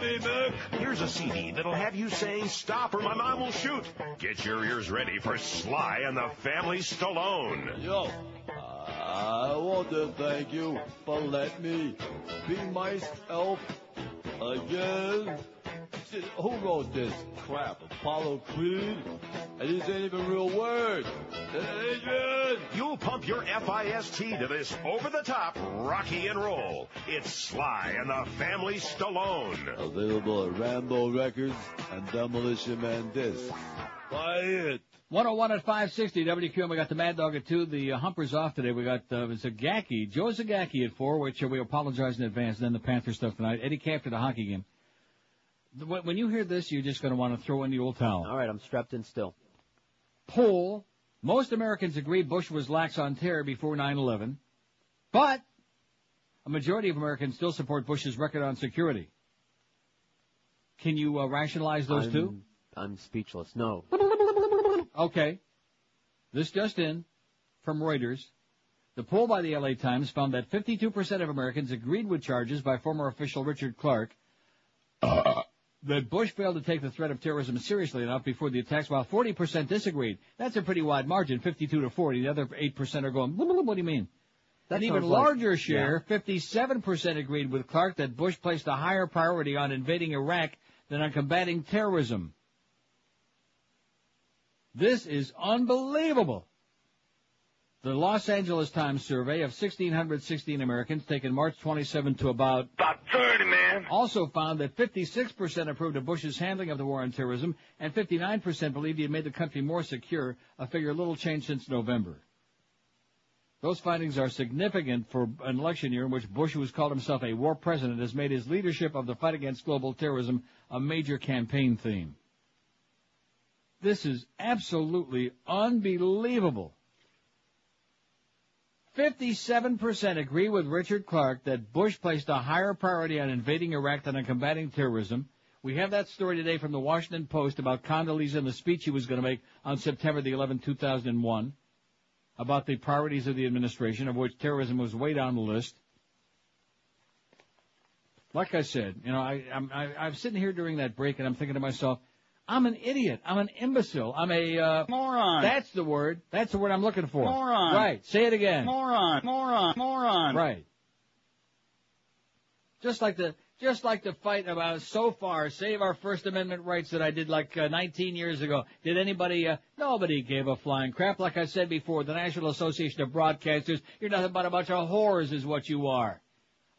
Me, Mick. Here's a CD that'll have you saying, Stop or my mom will shoot. Get your ears ready for Sly and the Family Stallone. Yo, I want to thank you for letting me be myself again. Shit, Who wrote this crap? Apollo Creed? And these ain't even real words. Adrian! You'll pump your FIST to this over-the-top Rocky and roll. It's Sly and the Family Stallone. Available at Rambo Records and Demolition Man Discs. Buy it. 101 at 560 WQAM. We got the Mad Dog at 2. The uh, Humpers off today. We got uh, Zagacki, Joe Zagacki at 4, which uh, we apologize in advance. Then the Panther stuff tonight. Eddie Camp to the hockey game. When you hear this, you're just going to want to throw in the old towel. All right, I'm strapped in still. Poll. Most Americans agree Bush was lax on terror before 9-11. But a majority of Americans still support Bush's record on security. Can you uh, rationalize those I'm, two? I'm speechless. No. Okay. This just in from Reuters. The poll by the LA Times found that 52% of Americans agreed with charges by former official Richard Clarke that Bush failed to take the threat of terrorism seriously enough before the attacks, while 40% disagreed. That's a pretty wide margin, 52 to 40. The other 8% are going, "Blah, blah, blah, what do you mean? That An even sounds like- larger share, 57% agreed with Clarke that Bush placed a higher priority on invading Iraq than on combating terrorism. This is unbelievable. The Los Angeles Times survey of 1,616 Americans taken March 27 to about About 30, man. also found that 56% approved of Bush's handling of the war on terrorism and 59% believed he had made the country more secure, a figure little changed since November. Those findings are significant for an election year in which Bush, who has called himself a war president, has made his leadership of the fight against global terrorism a major campaign theme. This is absolutely unbelievable. 57% agree with Richard Clarke that Bush placed a higher priority on invading Iraq than on combating terrorism. We have that story today from the Washington Post about Condoleezza and the speech he was going to make on September the 11th, 2001, about the priorities of the administration, of which terrorism was way down the list. Like I said, you know, I, I'm, I, I'm sitting here during that break and I'm thinking to myself, I'm an idiot. I'm an imbecile. I'm a, uh, Moron. That's the word. That's the word I'm looking for. Moron. Right. Say it again. Moron. Moron. Moron. Right. Just like the just like the fight about so far save our First Amendment rights that I did like uh, 19 years ago. Did anybody? Uh, nobody gave a flying crap. Like I said before, the National Association of Broadcasters. You're nothing but a bunch of whores, is what you are.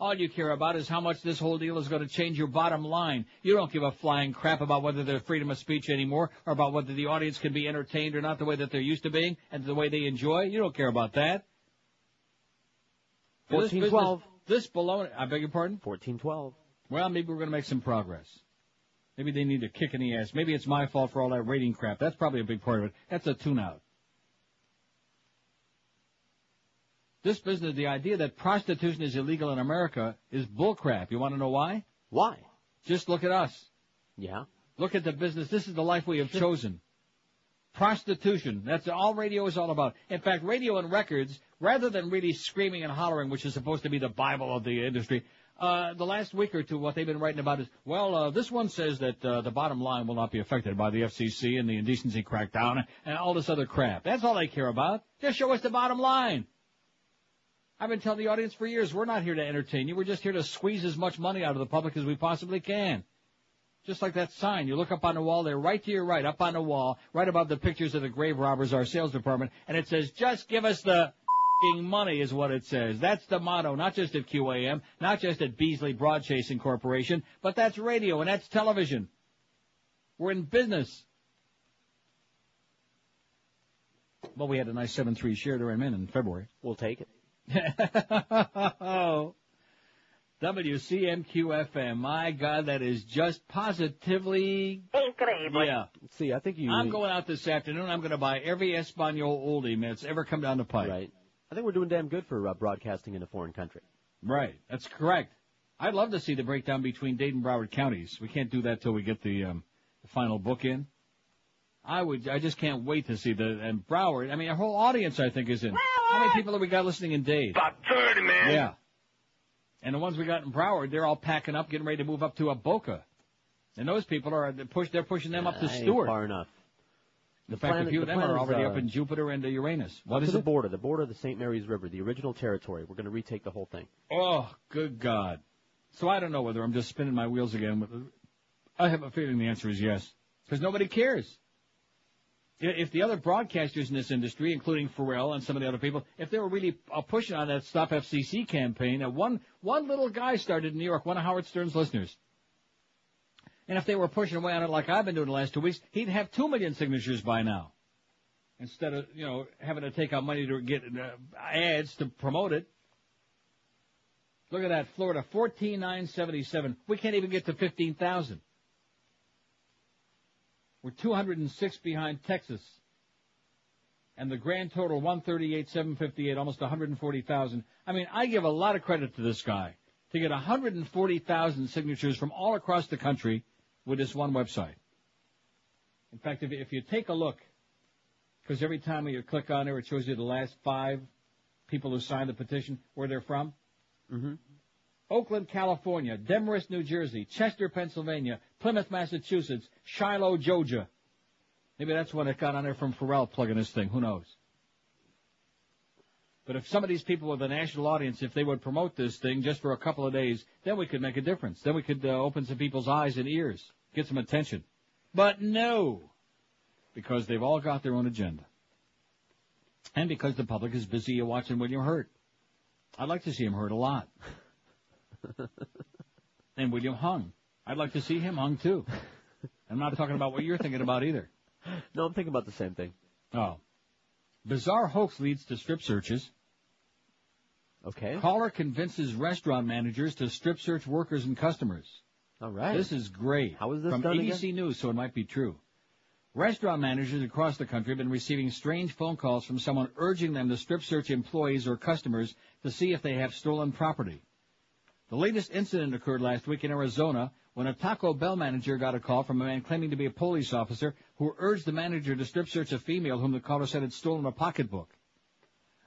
All you care about is how much this whole deal is going to change your bottom line. You don't give a flying crap about whether there's freedom of speech anymore, or about whether the audience can be entertained or not the way that they're used to being, and the way they enjoy. You don't care about that. This Fourteen business- twelve. This below, I beg your pardon? Fourteen twelve. Well, maybe we're going to make some progress. Maybe they need a kick in the ass. Maybe it's my fault for all that rating crap. That's probably a big part of it. That's a tune out. This business, the idea that prostitution is illegal in America is bullcrap. You want to know why? Why? Just look at us. Yeah. Look at the business. This is the life we have chosen. Prostitution. That's all radio is all about. In fact, radio and records, rather than really screaming and hollering, which is supposed to be the Bible of the industry, uh, the last week or two, what they've been writing about is, well, uh, this one says that uh, the bottom line will not be affected by the FCC and the indecency crackdown and all this other crap. That's all they care about. Just show us the bottom line. I've been telling the audience for years, we're not here to entertain you. We're just here to squeeze as much money out of the public as we possibly can. Just like that sign. You look up on the wall there, right to your right, up on the wall, right above the pictures of the grave robbers, our sales department, and it says, just give us the money is what it says. That's the motto, not just at QAM, not just at Beasley Broadcasting Corporation, but that's radio and that's television. We're in business. Well, we had a nice 7-3 share to in in February. We'll take it. (laughs) oh. WCMQ FM. My God, that is just positively Incredible. Yeah. See, I think you. I'm going out this afternoon. I'm going to buy every Espanol oldie that's ever come down the pipe. Right. I think we're doing damn good for uh, broadcasting in a foreign country. Right. That's correct. I'd love to see the breakdown between Dade and Broward counties. We can't do that till we get the, um, the final book in. I would. I just can't wait to see the and Broward. I mean, our whole audience, I think, is in. How many people have we got listening in Dade? About 30, man. Yeah. And the ones we got in Broward, they're all packing up, getting ready to move up to a Boca. And those people are they're push. They're pushing them up to ain't Stuart. far enough. In The fact, plan- a few the of them plan are is, already uh, up in Jupiter and uh, Uranus. What Up is to the it? border, the border of the St. Mary's River, the original territory. We're going to retake the whole thing. Oh, good God. So I don't know whether I'm just spinning my wheels again. But I have a feeling the answer is yes. Because nobody cares. If the other broadcasters in this industry, including Ferrall and some of the other people, if they were really uh, pushing on that Stop FCC campaign, that one, one little guy started in New York, one of Howard Stern's listeners. And if they were pushing away on it like I've been doing the last two weeks, he'd have two million signatures by now. Instead of, you know, having to take out money to get uh, ads to promote it. Look at that, Florida, fourteen nine seventy seven. We can't even get to fifteen thousand. We're two hundred and six behind Texas. And the grand total one thirty eight seven fifty eight, almost one hundred and forty thousand. I mean, I give a lot of credit to this guy to get one hundred and forty thousand signatures from all across the country with this one website. In fact, if, if you take a look, because every time you click on there, it shows you the last five people who signed the petition, where they're from. Mm-hmm. Oakland, California, Demarest, New Jersey, Chester, Pennsylvania, Plymouth, Massachusetts, Shiloh, Georgia. Maybe that's when it got on there from Ferrall plugging this thing. Who knows? But if some of these people with a national audience, if they would promote this thing just for a couple of days, then we could make a difference. Then we could uh, open some people's eyes and ears, get some attention. But no, because they've all got their own agenda. And because the public is busy watching you're hurt. I'd like to see him hurt a lot. (laughs) (laughs) and William hung. I'd like to see him hung too. I'm not talking about what you're thinking about either. (laughs) No, I'm thinking about the same thing. Oh. Bizarre hoax leads to strip searches. Okay. Caller convinces restaurant managers to strip search workers and customers. All right. This is great. How is this From done ABC again? News, so it might be true. Restaurant managers across the country have been receiving strange phone calls from someone urging them to strip search employees or customers to see if they have stolen property. The latest incident occurred last week in Arizona when a Taco Bell manager got a call from a man claiming to be a police officer who urged the manager to strip search a female whom the caller said had stolen a pocketbook.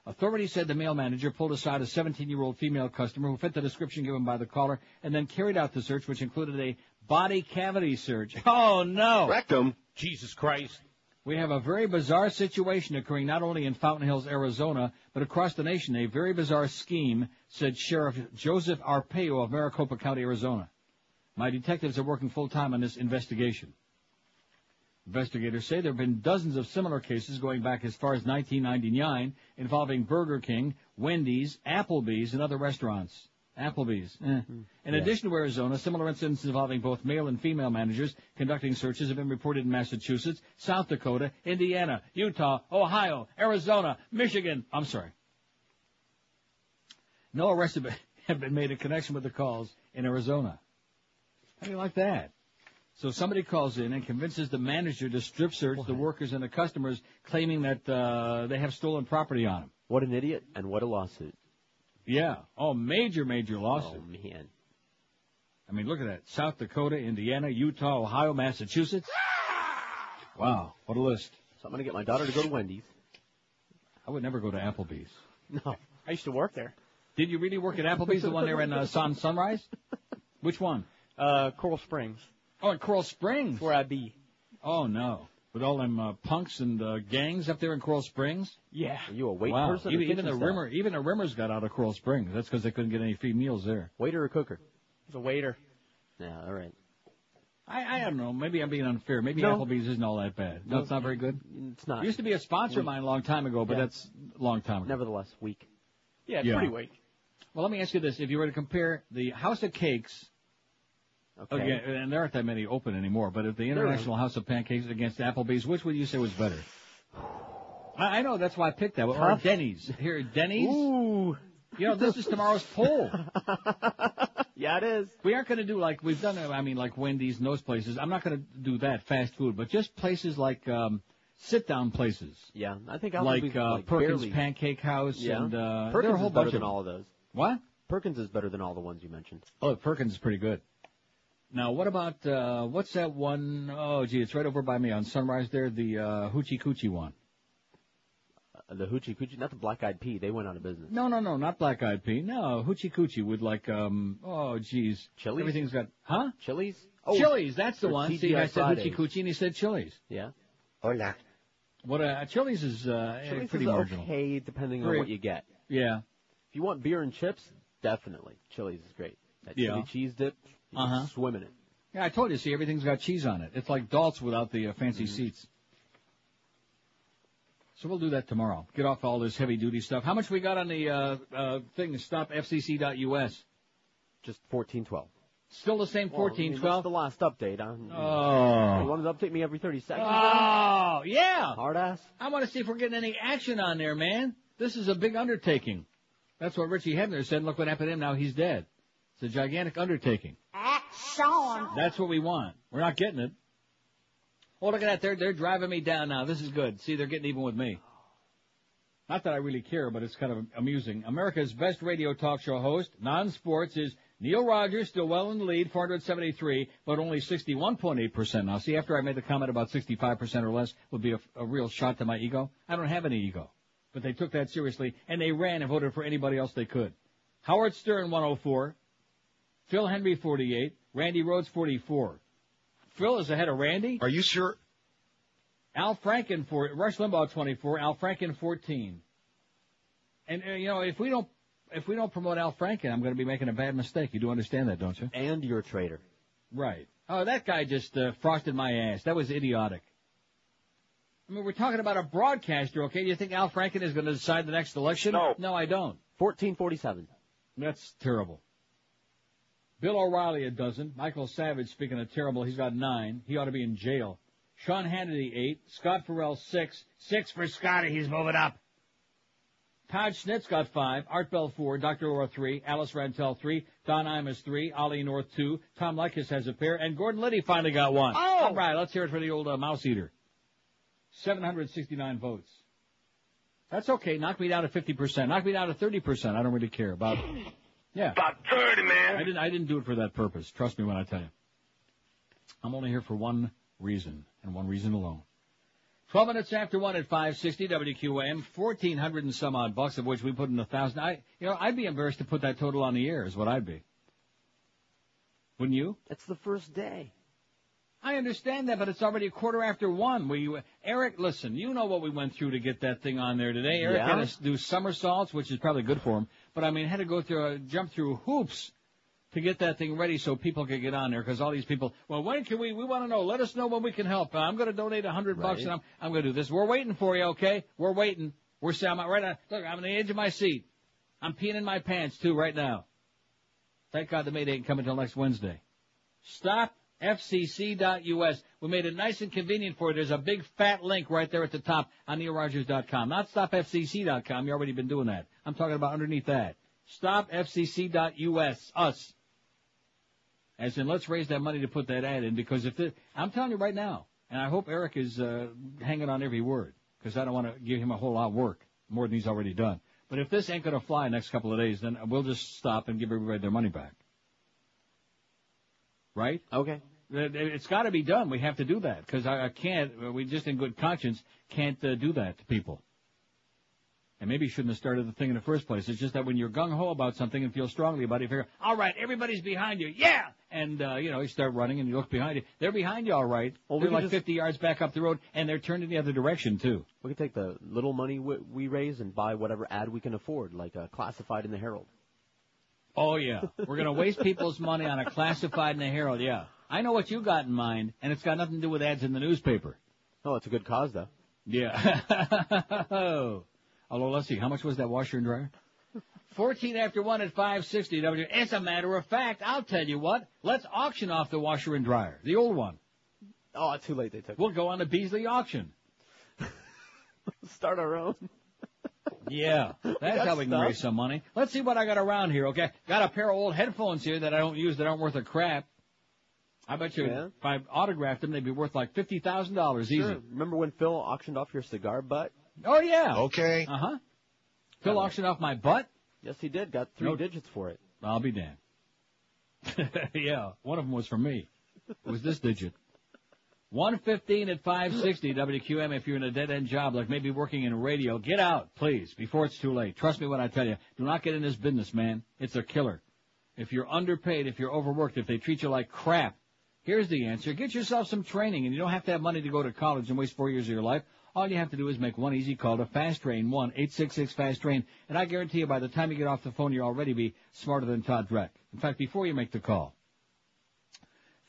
Authorities said the male manager pulled aside a 17-year-old female customer who fit the description given by the caller and then carried out the search which included a body cavity search. Oh no! Rectum. Jesus Christ. We have a very bizarre situation occurring not only in Fountain Hills, Arizona, but across the nation. A very bizarre scheme, said Sheriff Joseph Arpaio of Maricopa County, Arizona. My detectives are working full time on this investigation. Investigators say there have been dozens of similar cases going back as far as 1999 involving Burger King, Wendy's, Applebee's, and other restaurants. Applebee's. Eh. In Yeah. addition to Arizona, similar incidents involving both male and female managers conducting searches have been reported in Massachusetts, South Dakota, Indiana, Utah, Ohio, Arizona, Michigan. I'm sorry. No arrests have been- (laughs) have been made in connection with the calls in Arizona. How do you like that? So somebody calls in and convinces the manager to strip search the workers and the customers, claiming that uh, they have stolen property on them. What an idiot and what a lawsuit. Yeah. Oh, major, major lawsuit. Oh man. I mean, look at that. South Dakota, Indiana, Utah, Ohio, Massachusetts. Wow, what a list. So I'm going to get my daughter to go to Wendy's. I would never go to Applebee's. No. I used to work there. Did you really work at Applebee's, the one there in uh, Sun Sunrise? (laughs) Which one? Uh, Coral Springs. Oh, in Coral Springs. Where I be. Oh no, with all them uh, punks and uh, gangs up there in Coral Springs. Yeah. Are you a wait wow. person? or Even, even the staff? Rimmer, even the Rimmers got out of Coral Springs. That's because they couldn't get any free meals there. Waiter or cooker? The waiter. Yeah, all right. I, I don't know. Maybe I'm being unfair. Maybe No. Applebee's isn't all that bad. No, No. it's not very good. It's not. Used to be a sponsor of mine a long time ago, but Yeah. that's a long time ago. Nevertheless, weak. Yeah, it's Yeah. pretty weak. Well, let me ask you this: If you were to compare the House of Cakes, Okay. again, and there aren't that many open anymore, but if the International House of Pancakes against Applebee's, which would you say was better? (sighs) I, I know that's why I picked that. Or Denny's. Here, Denny's. Ooh. You know, this is tomorrow's poll. (laughs) Yeah, it is. We aren't going to do like we've done. I mean, like Wendy's and those places. I'm not going to do that fast food, but just places like um, sit down places. Yeah, I think like, Applebee's, uh, like Perkins barely- Pancake House Yeah. and uh, Perkins there are a whole is better bunch than of all of those. What? Perkins is better than all the ones you mentioned. Oh, Perkins is pretty good. Now, what about uh what's that one? Oh, gee, it's right over by me on Sunrise there, the uh Hoochie Coochie one. Uh, the Hoochie Coochie, not the Black Eyed Pea. They went out of business. No, no, no, not Black Eyed Pea. No, Hoochie Coochie with like um oh geez. Chili's? Everything's got huh? Chili's? Chili's, that's the or one. See, I said Fridays. Hoochie Coochie and he said Chili's. Yeah. Hola. What uh Chili's is uh eh, Chili's pretty is marginal. okay depending Very- on what you get. Yeah. If you want beer and chips, definitely Chili's is great. That Yeah. chili cheese dip, you Uh-huh. swim in it. Yeah, I told you, see, everything's got cheese on it. It's like Dalt's without the uh, fancy Mm-hmm. seats. So we'll do that tomorrow. Get off all this heavy duty stuff. How much we got on the uh, uh, thing to stop FCC.us? Just fourteen twelve. Still the same Well, I mean, twelve. the last update. I, Oh. You wanted to update me every 30 seconds? Oh, yeah. Hard ass. I want to see if we're getting any action on there, man. This is a big undertaking. That's what Richie Hebner said. Look what happened to him. Now he's dead. It's a gigantic undertaking. Action. That's what we want. We're not getting it. Oh, look at that. They're, they're driving me down now. This is good. See, they're getting even with me. Not that I really care, but it's kind of amusing. America's best radio talk show host, non-sports, is Neil Rogers, still well in the lead, 473, but only 61.8%. Now, see, after I made the comment about 65% or less would be a, a real shot to my ego, I don't have any ego. But they took that seriously, and they ran and voted for anybody else they could. Howard Stern, 104. Phil Hendrie, 48. Randi Rhodes, 44. Phil is ahead of Randi. Are you sure? Al Franken for Rush Limbaugh 24, Al Franken 14. And uh, you know, if we don't if we don't promote Al Franken, I'm going to be making a bad mistake. You do understand that, don't you? And you're a traitor. Right. Oh, that guy just uh, frosted my ass. That was idiotic. I mean, we're talking about a broadcaster, okay? Do you think Al Franken is going to decide the next election? No. No, I don't. 1447. That's terrible. Bill O'Reilly a dozen. Michael Savage, speaking of terrible, he's got nine. He ought to be in jail. Sean Hannity eight. Scott Ferrall six. Six for Scotty. He's moving up. Todd Schnitt's got five. Art Bell four. Dr. Laura three. Alice Rantel three. Don Imus three. Ollie North two. Tom Leykis has a pair. And Gordon Liddy finally got one. Oh! All right, let's hear it for the old uh, mouse eater. 769 votes. That's okay. Knock me down to 50%. Knock me down to 30%. I don't really care about, (clears throat) yeah. About 30, man. I didn't, I didn't do it for that purpose. Trust me when I tell you. I'm only here for one reason, and one reason alone. 12 minutes after 1 at 560 WQAM, 1400 and some odd bucks, of which we put in a thousand. I, you know, I'd be embarrassed to put that total on the air, is what I'd be. Wouldn't you? It's the first day. I understand that, but it's already a quarter after one. We, Eric, listen, you know what we went through to get that thing on there today. Eric Yeah? had to do somersaults, which is probably good for him, but I mean, had to go through, uh, jump through hoops to get that thing ready so people could get on there. Because all these people, well, when can we? We want to know. Let us know when we can help. Uh, I'm going to donate a hundred bucks, and I'm I'm going to do this. We're waiting for you, okay? We're waiting. We're I'm right on. Look, I'm on the edge of my seat. I'm peeing in my pants too right now. Thank God the May ain't coming until next Wednesday. Stop FCC.us. We made it nice and convenient for you. There's a big fat link right there at the top on NeilRogers.com. Not StopFCC.com. You've already been doing that. I'm talking about underneath that. StopFCC.us. Us. As in, let's raise that money to put that ad in because if this, I'm telling you right now, and I hope Eric is uh, hanging on every word because I don't want to give him a whole lot of work more than he's already done. But if this ain't going to fly next couple of days, then we'll just stop and give everybody their money back. Right? Okay. It- It's got to be done. We have to do that because I, I can't. We just in good conscience can't uh, do that to people. And maybe you shouldn't have started the thing in the first place. It's just that when you're gung ho about something and feel strongly about it, you figure, all right, everybody's behind you, yeah, and uh, you know you start running and you look behind you. They're behind you, all right. Well, they're like just- 50 yards back up the road, and they're turned in the other direction too. We can take the little money we, we raise and buy whatever ad we can afford, like uh, classified in the Herald. Oh yeah, we're gonna waste people's money on a classified in the Herald. Yeah, I know what you got in mind, and it's got nothing to do with ads in the newspaper. Oh, it's a good cause though. Yeah. (laughs) Although, let's see, how much was that washer and dryer? 14 after 1 at 560 W. As a matter of fact, I'll tell you what, let's auction off the washer and dryer, the old one. Oh, too late they took. We'll go on the Beasley auction. (laughs) Start our own. Yeah, that's how we can stuff. raise some money. Let's see what I got around here, okay? Got a pair of old headphones here that I don't use that aren't worth a crap. I bet you Yeah. if I autographed them, they'd be worth like fifty thousand dollars easy. Sure. Remember when Phil auctioned off your cigar butt? Oh yeah. Okay. Uh huh. Phil auctioned off my butt. Yes, he did. Got three No- digits for it. I'll be damned. (laughs) yeah, one of them was for me. It was this digit. 115 at 560 WQAM if you're in a dead end job like maybe working in radio. Get out, please, before it's too late. Trust me when I tell you. Do not get in this business, man. It's a killer. If you're underpaid, if you're overworked, if they treat you like crap, here's the answer. Get yourself some training and you don't have to have money to go to college and waste four years of your life. All you have to do is make one easy call to Fast Train, 1-866-FAST-TRAIN, and I guarantee you by the time you get off the phone, you'll already be smarter than Todd Dreck. In fact, before you make the call.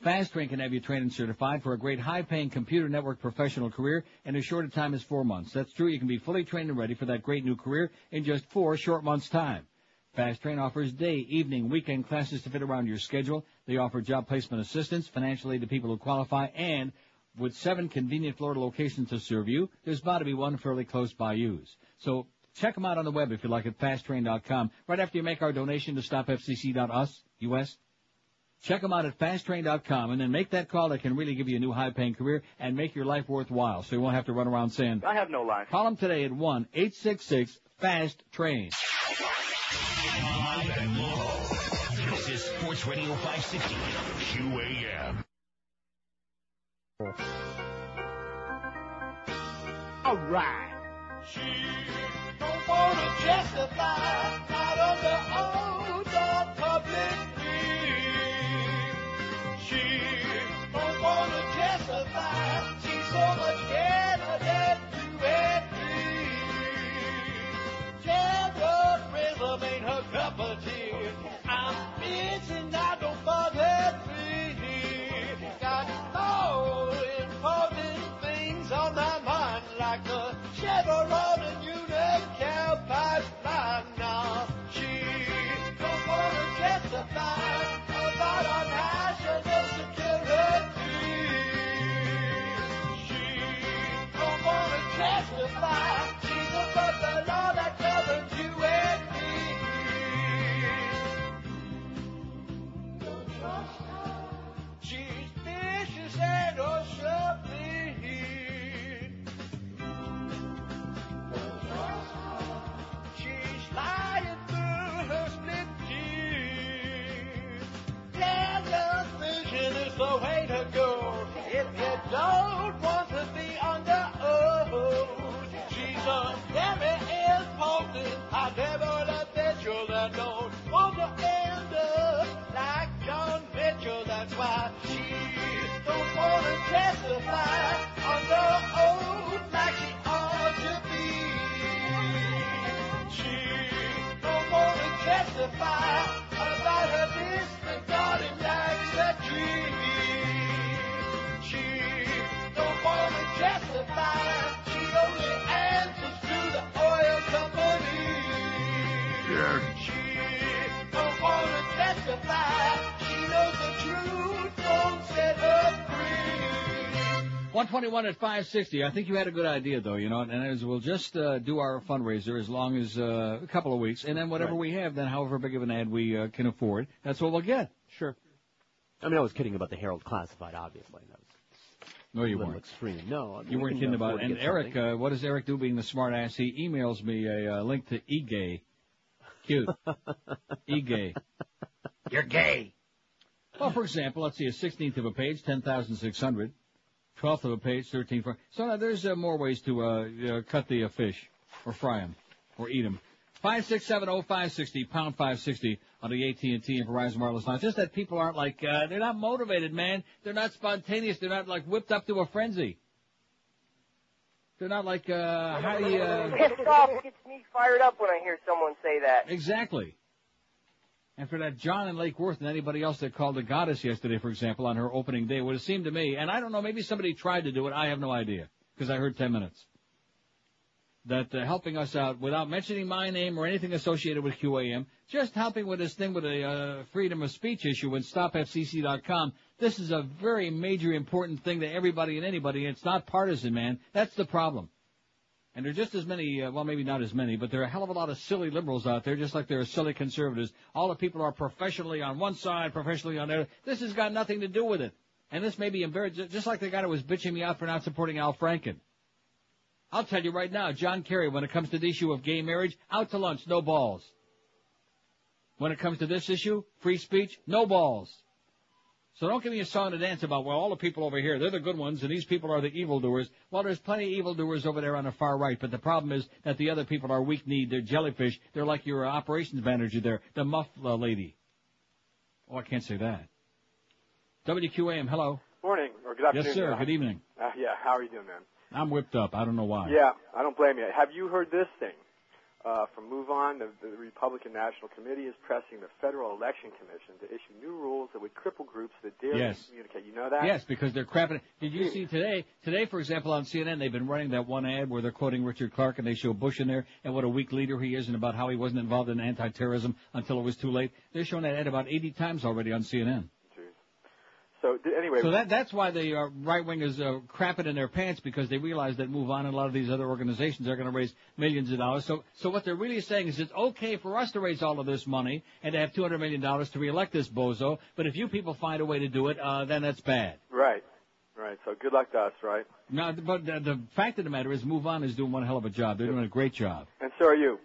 Fast Train can have you trained and certified for a great high-paying computer network professional career in as short a time as four months. That's true. You can be fully trained and ready for that great new career in just four short months' time. Fast Train offers day, evening, weekend classes to fit around your schedule. They offer job placement assistance, financial aid to people who qualify, and with seven convenient Florida locations to serve you, there's bound to be one fairly close by you. So check them out on the web if you like at fasttrain.com. Right after you make our donation to stopfcc.us, US, Check them out at fasttrain.com and then make that call that can really give you a new high-paying career and make your life worthwhile so you won't have to run around saying, I have no life. call them today at 1-866-FAST-TRAIN. Live and local. This is Sports Radio 560 QAM. All right. She don't wanna justify, not under oath 121 at 560. I think you had a good idea though, you know, and as we'll just uh, do our fundraiser as long as uh, a couple of weeks, and then whatever Right. we have, then however big of an ad we uh, can afford, that's what we'll get. Sure. I mean, I was kidding about the Herald Classified, obviously. That was No, you weren't. extreme. No, You we weren't kidding about it. And Eric, uh, what does Eric do being the smart ass? He emails me a uh, link to eGay. Cute. (laughs) eGay. You're gay. Well, for example, let's see, a 16th of a page, 10,600. 12th of a page, 13. For, so now there's uh, more ways to uh, uh, cut the uh, fish, or fry them, or eat them. 5670560, pound 560 on the AT&T and Verizon wireless line. Just that people aren't like, uh, they're not motivated, man. They're not spontaneous. They're not like whipped up to a frenzy. They're not like, uh, how do you, uh, Pissed off gets me fired up when I hear someone say that. Exactly. And for that John and Lake Worth and anybody else that called the goddess yesterday, for example, on her opening day, would have seemed to me, and I don't know, maybe somebody tried to do it, I have no idea, because I heard 10 minutes, that uh, helping us out without mentioning my name or anything associated with QAM, just helping with this thing with a uh, freedom of speech issue and stopfcc.com, this is a very major important thing to everybody and anybody, and it's not partisan, man. That's the problem. And there are just as many, uh, well, maybe not as many, but there are a hell of a lot of silly liberals out there, just like there are silly conservatives. All the people are professionally on one side, professionally on the other. This has got nothing to do with it. And this may be embarrassing, just like the guy that was bitching me out for not supporting Al Franken. I'll tell you right now, John Kerry, when it comes to the issue of gay marriage, out to lunch, no balls. When it comes to this issue, free speech, no balls. So don't give me a song to dance about, well, all the people over here, they're the good ones, and these people are the evildoers. Well, there's plenty of evildoers over there on the far right, but the problem is that the other people are weak-kneed, they're jellyfish, they're like your operations manager there, the muff uh, lady. Oh, I can't say that. WQAM, hello. Morning, or good afternoon. Yes, sir, good evening. Uh, yeah, how are you doing, man? I'm whipped up, I don't know why. Yeah, I don't blame you. Have you heard this thing? Uh, from Move On, the, the Republican National Committee is pressing the Federal Election Commission to issue new rules that would cripple groups that dare Yes. to communicate. You know that? Yes, because they're crapping. Did you see today? Today, for example, on CNN, they've been running that one ad where they're quoting Richard Clarke and they show Bush in there and what a weak leader he is and about how he wasn't involved in anti-terrorism until it was too late. They're showing that ad about 80 times already on CNN. So anyway, So that that's why the uh, right wingers uh, crap it in their pants because they realize that Move On and a lot of these other organizations are going to raise millions of dollars. So so what they're really saying is it's okay for us to raise all of this money and to have 200 million dollars to reelect this bozo, but if you people find a way to do it, uh, then that's bad. right, right. So good luck to us, right? No, but the, the fact of the matter is, Move On is doing one hell of a job. They're doing a great job. And so are you.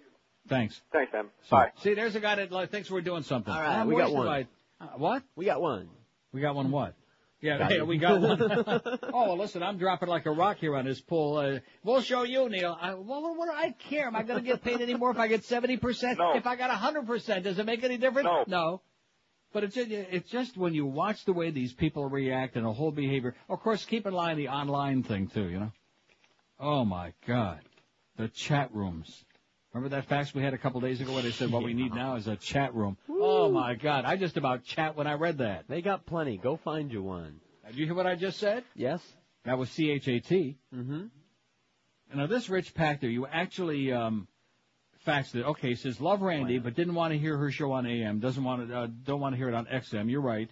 Thanks. Thanks, man. So, Bye. See, there's a guy that like, thinks we're doing something. All right, I'm we got one. by- uh, what? We got one. We got one what? Yeah, Got yeah, we got one. (laughs) oh, well, listen, I'm dropping like a rock here on this pool. Uh, we'll show you, Neil. I, well, what do I care? Am I going to get paid any more if I get 70%? No. If I got 100%, does it make any difference? No. No. But it's just, it's just when you watch the way these people react and the whole behavior. Of course, keep in line the online thing too, you know? Oh my God. The chat rooms. Remember that fax we had a couple days ago where they said what we need now is a chat room? Oh my God. I just about chat when I read that. They got plenty. Go find you one. Did you hear what I just said? Yes. That was C-H-A-T. Mm-hmm. Now this Rich Pachter, you actually um, faxed it. Okay, says love Randi, but didn't want to hear her show on AM. Doesn't want to, uh, don't want to hear it on XM. You're right.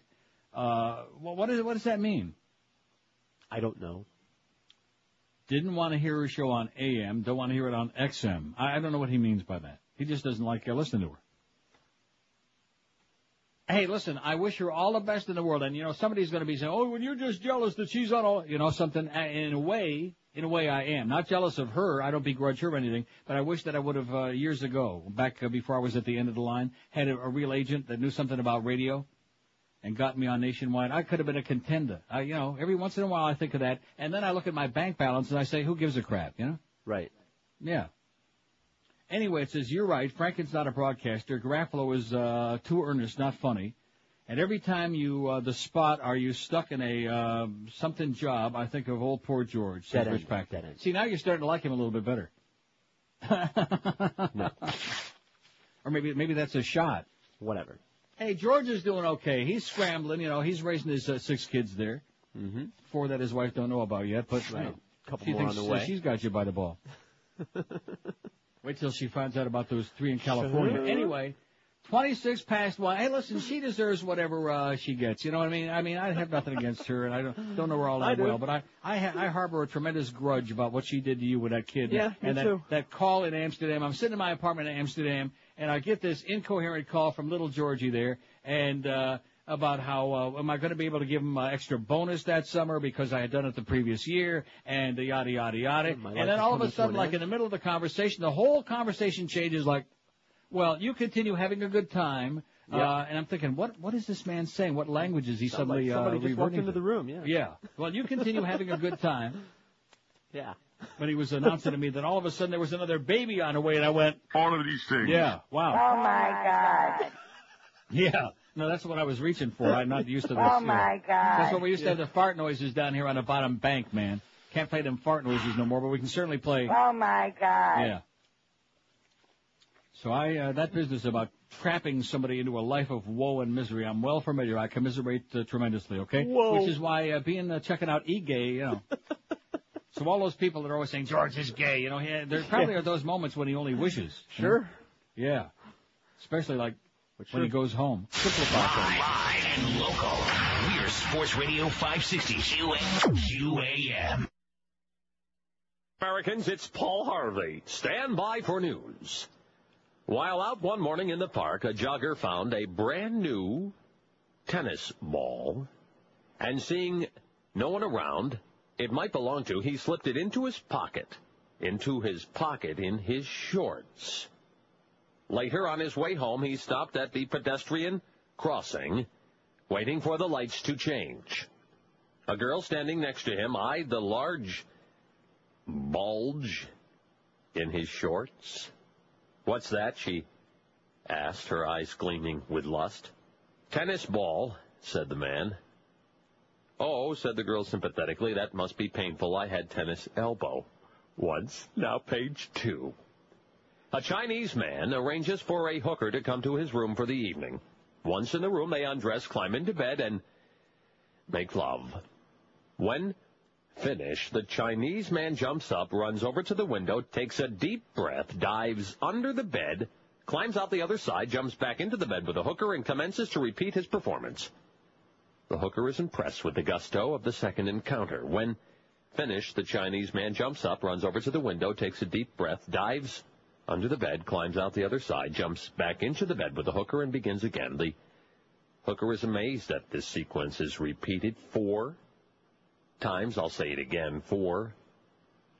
Uh, well, what is what does that mean? I don't know. Didn't want to hear her show on AM. Don't want to hear it on XM. I, I don't know what he means by that. He just doesn't like uh, listening to her. Hey, listen, I wish her all the best in the world. And, you know, somebody's going to be saying, oh, when you're just jealous that she's on all, you know, something. In a way, in a way I am. Not jealous of her. I don't begrudge her anything. But I wish that I would have, uh, years ago, back uh, before I was at the end of the line, had a, a real agent that knew something about radio and got me on nationwide. I could have been a contender. I, you know, every once in a while I think of that. And then I look at my bank balance and I say, who gives a crap, you know? Right. Yeah. Anyway, it says, you're right, Franken's not a broadcaster. Garofalo is, uh, too earnest, not funny. And every time you, uh, the spot, are you stuck in a, uh, something job, I think of old poor George. says Dead Rich end, Packer. dead end. See, now you're starting to like him a little bit better. No. (laughs) Or maybe, maybe that's a shot. Whatever. Hey, George is doing okay. He's scrambling, you know, he's raising his uh, six kids there. Mm-hmm. Four that his wife don't know about yet, but you Right. know, Couple she more thinks on the way. she's got you by the ball. (laughs) Wait till she finds out about those three in California. Sure. Anyway, 26 past one. Hey, listen, she deserves whatever uh, she gets. You know what I mean? I mean, I have nothing against her, and I don't don't know her all that well, but I I, ha- I harbor a tremendous grudge about what she did to you with that kid. Yeah, me and that, too. that call in Amsterdam. I'm sitting in my apartment in Amsterdam, and I get this incoherent call from little Georgie there, and. uh about how uh, am I going to be able to give him uh, extra bonus that summer because I had done it the previous year and the yada yada yada. My And then all of a sudden, like in the middle of the conversation, the whole conversation changes. Like, well, you continue having a good time. Yeah. Uh, and I'm thinking, what what is this man saying? What language is he Sounds suddenly like somebody uh, just walked reverting into to? the room. Yeah. Yeah. Well, you continue having a good time. (laughs) Yeah. But he was announcing to me that all of a sudden there was another baby on the way, and I went, All of these things. yeah, wow, Oh my God. (laughs) yeah. No, that's what I was reaching for. I'm not used to this. Oh you know. my God. That's what we used to have the fart noises down here on the bottom bank, man. Can't play them fart noises no more, but we can certainly play. Oh my God. Yeah. So I, uh, that business about trapping somebody into a life of woe and misery, I'm well familiar. I commiserate uh, tremendously, okay? Whoa. Which is why uh, being, uh, checking out e-gay, you know. (laughs) so all those people that are always saying, George is gay, you know, he, there probably are those moments when he only wishes. you know? Sure. Yeah. Especially like when sure. he goes home. Live and local. We're Sports Radio 560 QAM. Americans, it's Paul Harvey. Stand by for news. While out one morning in the park, a jogger found a brand new tennis ball, and seeing no one around it might belong to, he slipped it into his pocket, into his pocket in his shorts. Later, on his way home, he stopped at the pedestrian crossing, waiting for the lights to change. A girl standing next to him eyed the large bulge in his shorts. What's that? she asked, her eyes gleaming with lust. Tennis ball, said the man. Oh, said the girl sympathetically, that must be painful. I had tennis elbow once. Now page two. A Chinese man arranges for a hooker to come to his room for the evening. Once in the room, they undress, climb into bed, and make love. When finished, the Chinese man jumps up, runs over to the window, takes a deep breath, dives under the bed, climbs out the other side, jumps back into the bed with the hooker, and commences to repeat his performance. The hooker is impressed with the gusto of the second encounter. When finished, the Chinese man jumps up, runs over to the window, takes a deep breath, dives under the bed, climbs out the other side, jumps back into the bed with the hooker, and begins again. The hooker is amazed that this sequence is repeated four times. I'll say it again, four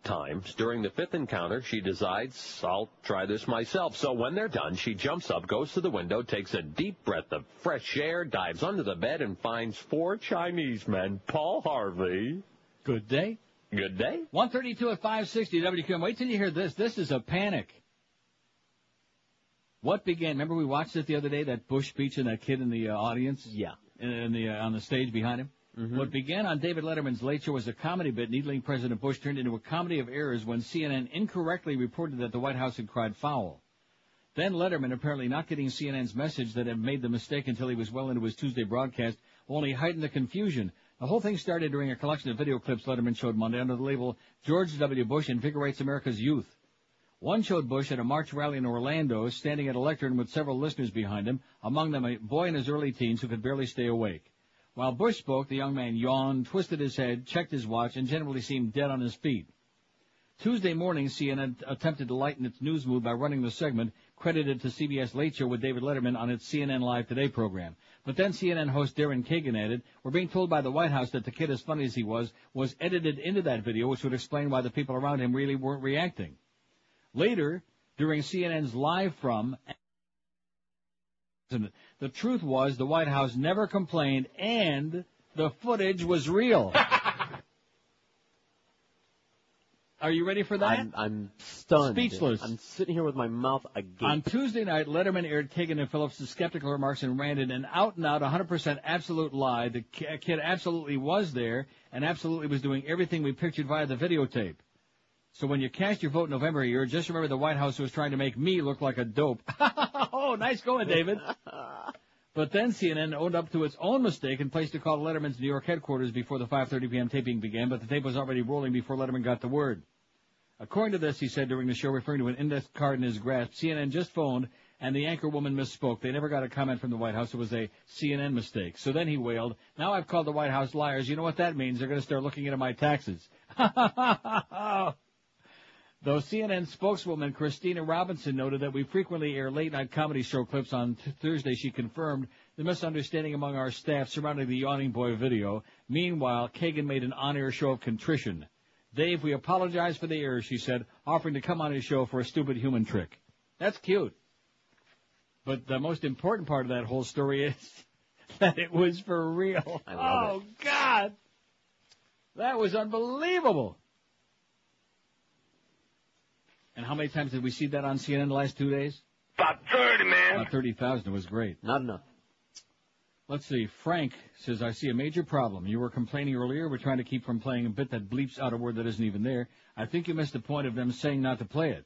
times. During the fifth encounter, she decides, I'll try this myself. So when they're done, she jumps up, goes to the window, takes a deep breath of fresh air, dives under the bed, and finds four Chinese men. Paul Harvey. Good day. Good day. 132 at 560 WQAM. Wait till you hear this. This is a panic. What began? Remember we watched it the other day, that Bush speech and that kid in the uh, audience? Yeah. In, in the, uh, on the stage behind him? Mm-hmm. What began on David Letterman's Late Show was a comedy bit needling President Bush turned into a comedy of errors when CNN incorrectly reported that the White House had cried foul. Then Letterman, apparently not getting CNN's message that had made the mistake until he was well into his Tuesday broadcast, only heightened the confusion. The whole thing started during a collection of video clips Letterman showed Monday under the label George W. Bush Invigorates America's Youth. One showed Bush at a March rally in Orlando, standing at a lectern with several listeners behind him, among them a boy in his early teens who could barely stay awake. While Bush spoke, the young man yawned, twisted his head, checked his watch, and generally seemed dead on his feet. Tuesday morning, CNN attempted to lighten its news mood by running the segment credited to CBS Late Show with David Letterman on its CNN Live Today program. But then CNN host Daryn Kagan added, we're being told by the White House that the kid, as funny as he was, was edited into that video, which would explain why the people around him really weren't reacting. Later, during CNN's live from, the truth was the White House never complained and the footage was real. (laughs) Are you ready for that? I'm, I'm stunned. Speechless. I'm sitting here with my mouth agape. On Tuesday night, Letterman aired Kagan and Phillips' skeptical remarks and ranted an out and out 100% absolute lie. The kid absolutely was there and absolutely was doing everything we pictured via the videotape. So when you cast your vote in November here, just remember the White House was trying to make me look like a dope. (laughs) oh, nice going, David. (laughs) But then CNN owned up to its own mistake and placed a call to Letterman's New York headquarters before the 5.30 p.m. taping began, but the tape was already rolling before Letterman got the word. According to this, he said during the show, referring to an index card in his grasp, CNN just phoned and the anchor woman misspoke. They never got a comment from the White House. It was a CNN mistake. So then he wailed, now I've called the White House liars. You know what that means? They're going to start looking into my taxes. (laughs) Though CNN spokeswoman Christina Robinson noted that we frequently air late night comedy show clips on t- Thursday, she confirmed the misunderstanding among our staff surrounding the Yawning Boy video. Meanwhile, Kagan made an on-air show of contrition. Dave, we apologize for the error, she said, offering to come on his show for a stupid human trick. That's cute. But the most important part of that whole story (laughs) is that it was for real. Oh, God! That was unbelievable. And how many times did we see that on CNN the last two days? About 30, man. About 30,000. It was great. Not enough. Let's see. Frank says, I see a major problem. You were complaining earlier. We're trying to keep from playing a bit that bleeps out a word that isn't even there. I think you missed the point of them saying not to play it.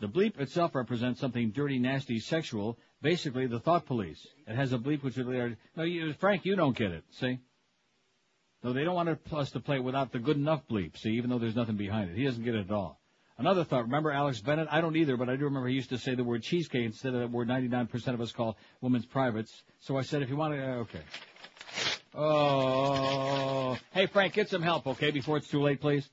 The bleep itself represents something dirty, nasty, sexual, basically the thought police. It has a bleep which is are, no, you, Frank, you don't get it, see? No, they don't want us to play without the good enough bleep, see, even though there's nothing behind it. He doesn't get it at all. Another thought, remember Alex Bennett? I don't either, but I do remember he used to say the word cheesecake instead of the word 99% of us call women's privates. So I said, if you want to, uh, okay. Oh, hey Frank, get some help, okay, before it's too late, please.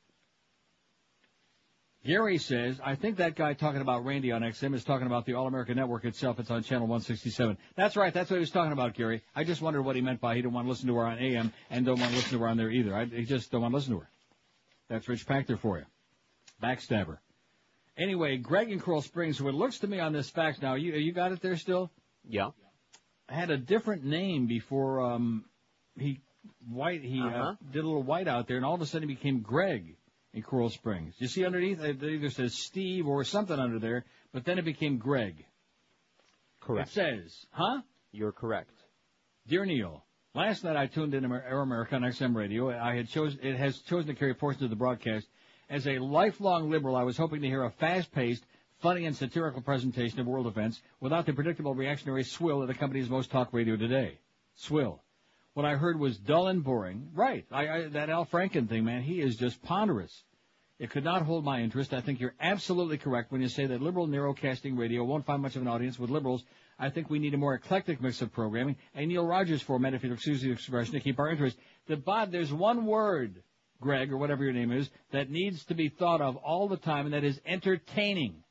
Gary says, I think that guy talking about Randi on XM is talking about the All American Network itself. It's on channel 167. That's right. That's what he was talking about, Gary. I just wondered what he meant by he didn't want to listen to her on AM and don't want to listen to her on there either. I, he just don't want to listen to her. That's Rich Pachter for you. Backstabber. Anyway, Greg in Coral Springs, what looks to me on this fax now, you, you got it there still? Yeah. Had a different name before, um, he, white, he, uh Uh-huh. did a little white out there and all of a sudden he became Greg in Coral Springs. You see underneath, it either says Steve or something under there, but then it became Greg. Correct. It says, huh? You're correct. Dear Neil, last night I tuned in Amer- Air America on XM radio. I had chosen, it has chosen to carry portions of the broadcast. As a lifelong liberal, I was hoping to hear a fast-paced, funny and satirical presentation of world events without the predictable reactionary swill that accompanies most talk radio today. Swill. What I heard was dull and boring. Right. I, I, that Al Franken thing, man, he is just ponderous. It could not hold my interest. I think you're absolutely correct when you say that liberal narrowcasting radio won't find much of an audience with liberals. I think we need a more eclectic mix of programming, a Neil Rogers format, if you'll excuse the expression, to keep our interest. The Bod, there's one word, Greg, or whatever your name is, that needs to be thought of all the time, and that is entertaining.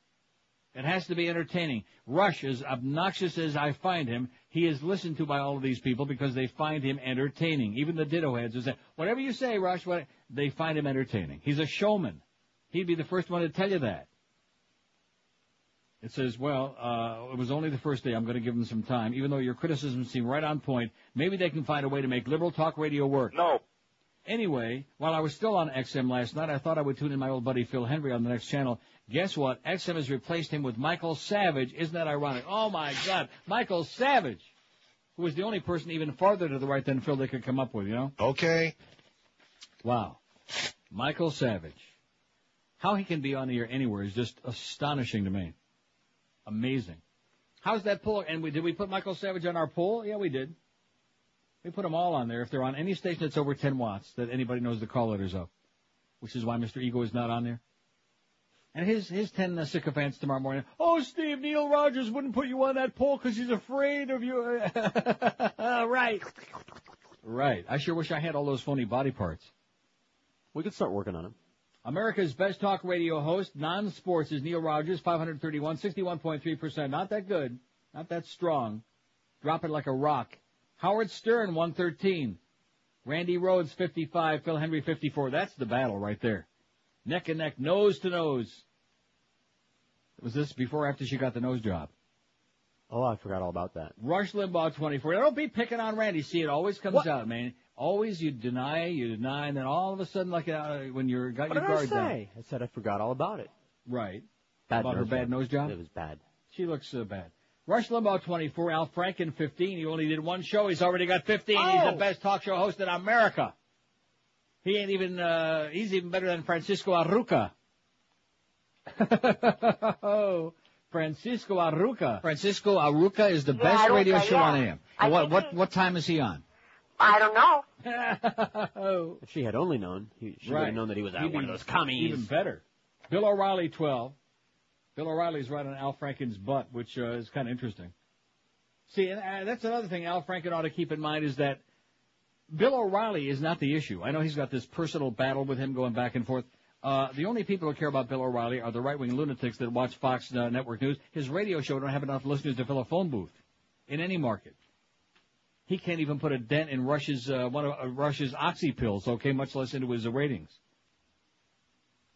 It has to be entertaining. Rush, as obnoxious as I find him, he is listened to by all of these people because they find him entertaining. Even the ditto heads who say, whatever you say, Rush, what, they find him entertaining. He's a showman. He'd be the first one to tell you that. It says, well, uh, it was only the first day. I'm going to give them some time. Even though your criticisms seem right on point, maybe they can find a way to make liberal talk radio work. No. Anyway, while I was still on XM last night, I thought I would tune in my old buddy Phil Hendrie on the next channel. Guess what? XM has replaced him with Michael Savage. Isn't that ironic? Oh my God, Michael Savage, who was the only person even farther to the right than Phil they could come up with, you know? Okay. Wow. Michael Savage. How he can be on the air anywhere is just astonishing to me. Amazing. How's that poll? And we, did we put Michael Savage on our poll? Yeah, we did. We put them all on there. If they're on any station that's over 10 watts that anybody knows the call letters of, which is why Mr. Ego is not on there. And his his 10 uh, sycophants tomorrow morning. Oh, Steve, Neil Rogers wouldn't put you on that poll because he's afraid of you. (laughs) right. Right. I sure wish I had all those phony body parts. We could start working on them. America's best talk radio host, non-sports, is Neil Rogers, 531, 61.3%. Not that good. Not that strong. Drop it like a rock. Howard Stern, 113. Randi Rhodes, 55. Phil Hendrie, 54. That's the battle right there. Neck and neck, nose to nose. Was this before or after she got the nose job? Oh, I forgot all about that. Rush Limbaugh, 24. Now, don't be picking on Randi. See, it always comes What? out, man. Always you deny, you deny, and then all of a sudden, like uh, when you're got What your did I guard down. say? I said I forgot all about it. Right. Bad About her bad job. nose job? It was bad. She looks uh, bad. Rush Limbaugh, 24. Al Franken, 15. He only did one show. He's already got 15. He's Oh! the best talk show host in America. He ain't even, uh, he's even better than Francisco Aruca. oh, (laughs) Francisco Aruca. Francisco Aruca is the Yeah, best Aruca, radio show yeah. on AM. I what, what, what time is he on? I don't know. oh. (laughs) If she had only known, he, she would have known that he was at He'd one of those commies. Even better. Bill O'Reilly, 12. Bill O'Reilly's right on Al Franken's butt, which uh, is kind of interesting. See, and uh, that's another thing Al Franken ought to keep in mind is that Bill O'Reilly is not the issue. I know he's got this personal battle with him going back and forth. Uh, the only people who care about Bill O'Reilly are the right-wing lunatics that watch Fox uh, Network News. His radio show don't have enough listeners to fill a phone booth in any market. He can't even put a dent in Rush's uh, one of uh, Rush's oxy pills, okay, much less into his ratings.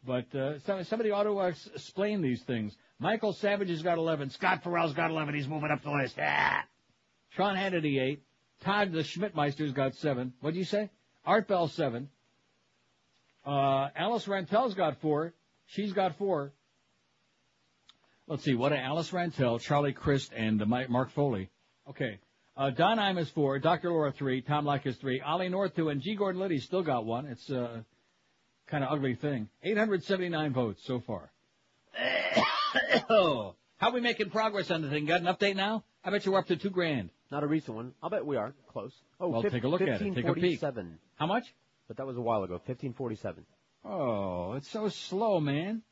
But uh, somebody ought to uh, explain these things. Michael Savage has got 11. Scott Ferrall's got 11. He's moving up the list. Ah. Sean Hannity 8. Todd the Schmidtmeister's got 7. What'd you say? Art Bell 7. Uh, Alice Rantel's got 4. She's got 4. Let's see. What are Alice Rantel, Charlie Crist, and uh, Mark Foley? Okay. Uh, Don Imus 4. Dr. Laura 3. Tom Leykis 3. Ollie North 2. And G. Gordon Liddy still got 1. It's uh, kind of ugly thing. 879 votes so far. (coughs) oh, how we making progress on the thing? Got an update now? I bet you we're up to two grand. Not a recent one. I'll bet we are close. Oh, Well, fif- take a look at it. Take a peek. How much? But that was a while ago. 1547. Oh, it's so slow, man.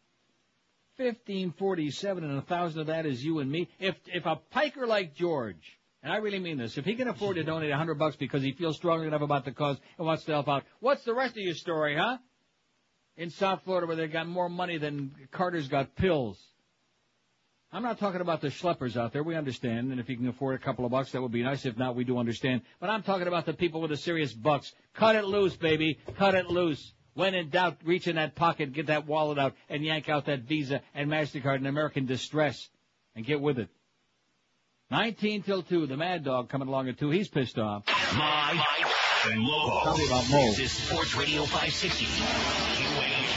Fifteen forty-seven, and a thousand of that is you and me. If if a piker like George, and I really mean this, if he can afford to donate a hundred bucks because he feels strong enough about the cause and wants to help out, what's the rest of your story, huh? In South Florida where they got more money than Carter's got pills. I'm not talking about the schleppers out there. We understand, and if you can afford a couple of bucks, that would be nice. If not, we do understand. But I'm talking about the people with the serious bucks. Cut it loose, baby. Cut it loose. When in doubt, reach in that pocket, get that wallet out, and yank out that Visa and MasterCard and American Distress. And get with it. 19 till 2, the Mad Dog coming along at 2. He's pissed off. My and low. Tell me about Mo. This is Sports Radio 560.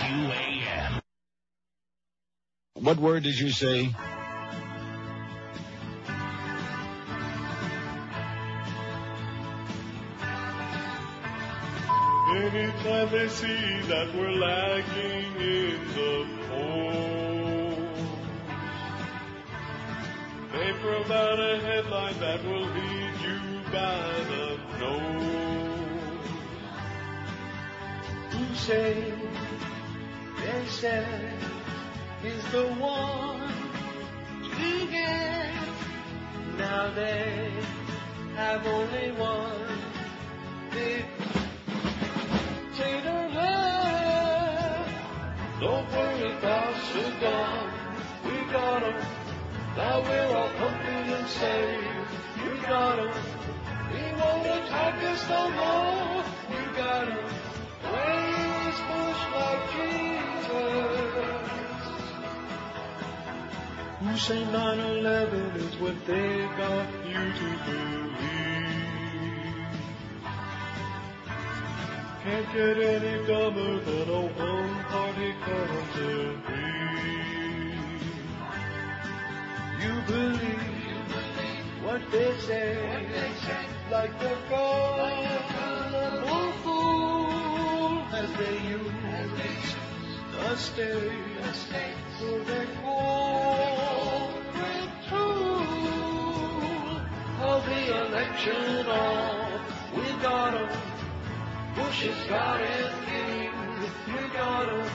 WQAM. What word did you say? Anytime they see that we're lagging in the polls, they provide a headline that will lead you by the nose. Who say, they said, is the one to get. Now they have only one big potato left. Don't worry about Saddam, we got him. Now we're all comfy and safe. We got him. He won't attack us no more. We got him. Raise Like. Who say 9-11 is what they got you to believe? Can't get any dumber than a one-party country. You believe what they say, like the gullible fool as they use the state for their corporate tool of the election. All we got 'em. Bush has got it in. You got 'em.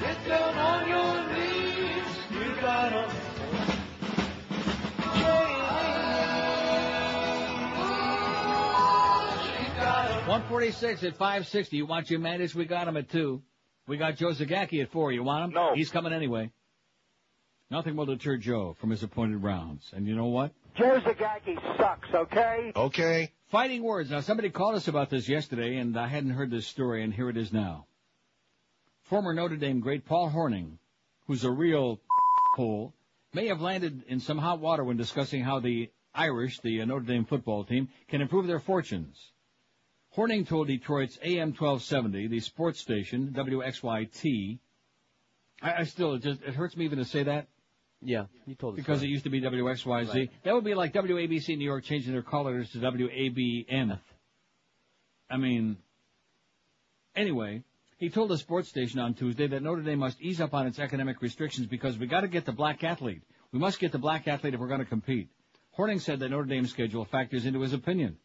Get down on your knees. You got 'em. 146 at 560. You want your Mandis? We got him at 2. We got Joe Zagacki at 4. You want him? No. He's coming anyway. Nothing will deter Joe from his appointed rounds. And you know what? Joe Zagacki sucks, okay? Okay. Fighting words. Now, somebody called us about this yesterday, and I hadn't heard this story, and here it is now. Former Notre Dame great Paul Hornung, who's a real (laughs) hole, may have landed in some hot water when discussing how the Irish, the uh, Notre Dame football team, can improve their fortunes. Hornung told Detroit's AM 1270, the sports station, WXYT, I, I still, it just, it hurts me even to say that. Yeah, you told us. Because that. it used to be WXYZ. Right. That would be like WABC New York changing their colors to WABN. I mean, anyway, he told the sports station on Tuesday that Notre Dame must ease up on its academic restrictions because we got to get the black athlete. We must get the black athlete if we're going to compete. Hornung said that Notre Dame's schedule factors into his opinion.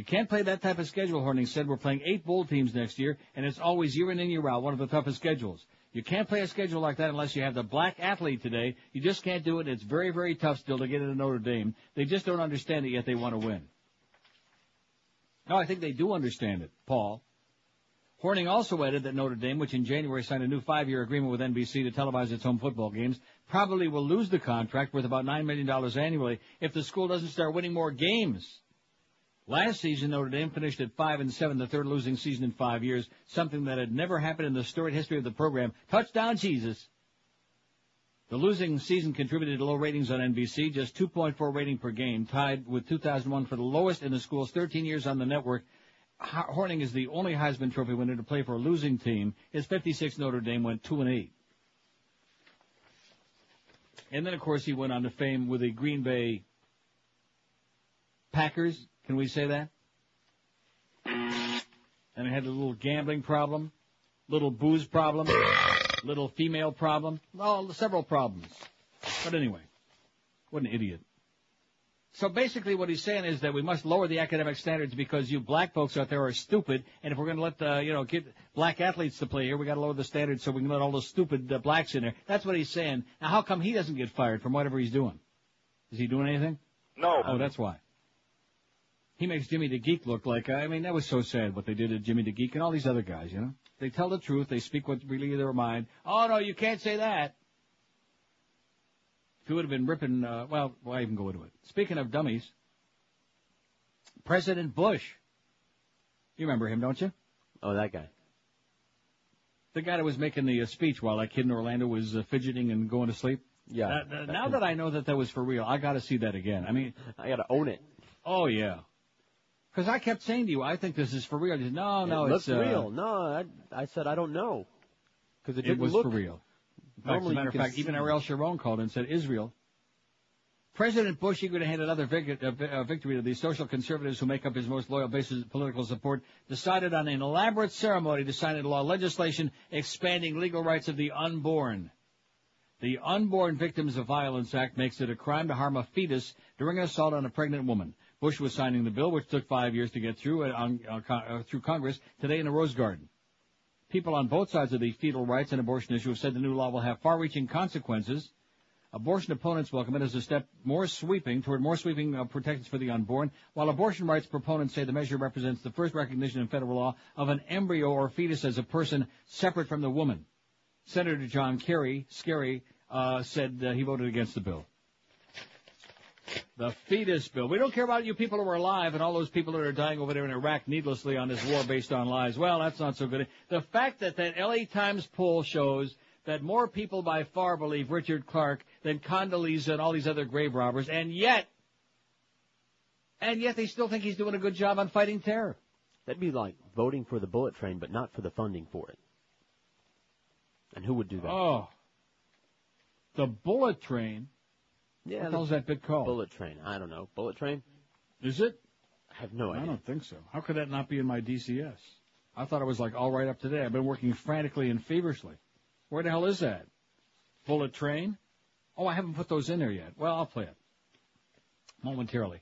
You can't play that type of schedule, Hornung said. We're playing eight bowl teams next year, and it's always year in and year out, one of the toughest schedules. You can't play a schedule like that unless you have the black athlete today. You just can't do it. It's very, very tough still to get into Notre Dame. They just don't understand it yet they want to win. No, I think they do understand it, Paul. Hornung also added that Notre Dame, which in January signed a new five-year agreement with NBC to televise its home football games, probably will lose the contract worth about $9 million annually if the school doesn't start winning more games. Last season, Notre Dame finished at 5 and 7, the third losing season in five years, something that had never happened in the storied history of the program. Touchdown, Jesus! The losing season contributed to low ratings on NBC, just 2.4 rating per game, tied with 2001 for the lowest in the school's 13 years on the network. Hornung is the only Heisman Trophy winner to play for a losing team. His 56 Notre Dame went 2 and 8. And then, of course, he went on to fame with the Green Bay Packers. Can we say that? And it had a little gambling problem, little booze problem, little female problem, well, several problems. But anyway, what an idiot. So basically what he's saying is that we must lower the academic standards because you black folks out there are stupid, and if we're going to let the, you know, get black athletes to play here, we got to lower the standards so we can let all those stupid uh, blacks in there. That's what he's saying. Now how come he doesn't get fired from whatever he's doing? Is he doing anything? No. Oh, that's why. He makes Jimmy the Greek look like, I mean, that was so sad what they did to Jimmy the Greek and all these other guys, you know? They tell the truth. They speak what's really in their mind. Oh no, you can't say that. If you would have been ripping, uh, well, why even go into it? Speaking of dummies, President Bush. You remember him, don't you? Oh, that guy. The guy that was making the uh, speech while that kid in Orlando was uh, fidgeting and going to sleep. Yeah. That- now that I know that that was for real, I got to see that again. I mean, I got to own it. Oh yeah. Because I kept saying to you, I think this is for real. You said, no, no, it it's uh, real. No, I, I said I don't know. Because it, It didn't was look for real. Fact, as a Normally matter of fact, even see- Ariel Sharon called and said Israel. President Bush eager to hand another uh, uh, victory to the social conservatives who make up his most loyal base of political support, decided on an elaborate ceremony to sign into law legislation expanding legal rights of the unborn. The Unborn Victims of Violence Act makes it a crime to harm a fetus during an assault on a pregnant woman. Bush was signing the bill, which took five years to get through uh, on, uh, uh, through Congress today in a rose garden. People on both sides of the fetal rights and abortion issue have said the new law will have far-reaching consequences. Abortion opponents welcome it as a step more sweeping toward more sweeping uh, protections for the unborn, while abortion rights proponents say the measure represents the first recognition in federal law of an embryo or fetus as a person separate from the woman. Senator John Kerry, Scary, uh, said uh, he voted against the bill. The fetus bill. We don't care about you people who are alive and all those people that are dying over there in Iraq needlessly on this war based on lies. Well, that's not so good. The fact that that LA Times poll shows that more people by far believe Richard Clarke than Condoleezza and all these other grave robbers, and yet, and yet they still think he's doing a good job on fighting terror. That'd be like voting for the bullet train, but not for the funding for it. And who would do that? Oh. The bullet train? Yeah, what hell's that bit called? Bullet train. I don't know. Bullet train? Is it? I have no idea. I don't think so. How could that not be in my DCS? I thought it was like all right up today. I've been working frantically and feverishly. Where the hell is that? Bullet train? Oh, I haven't put those in there yet. Well, I'll play it momentarily.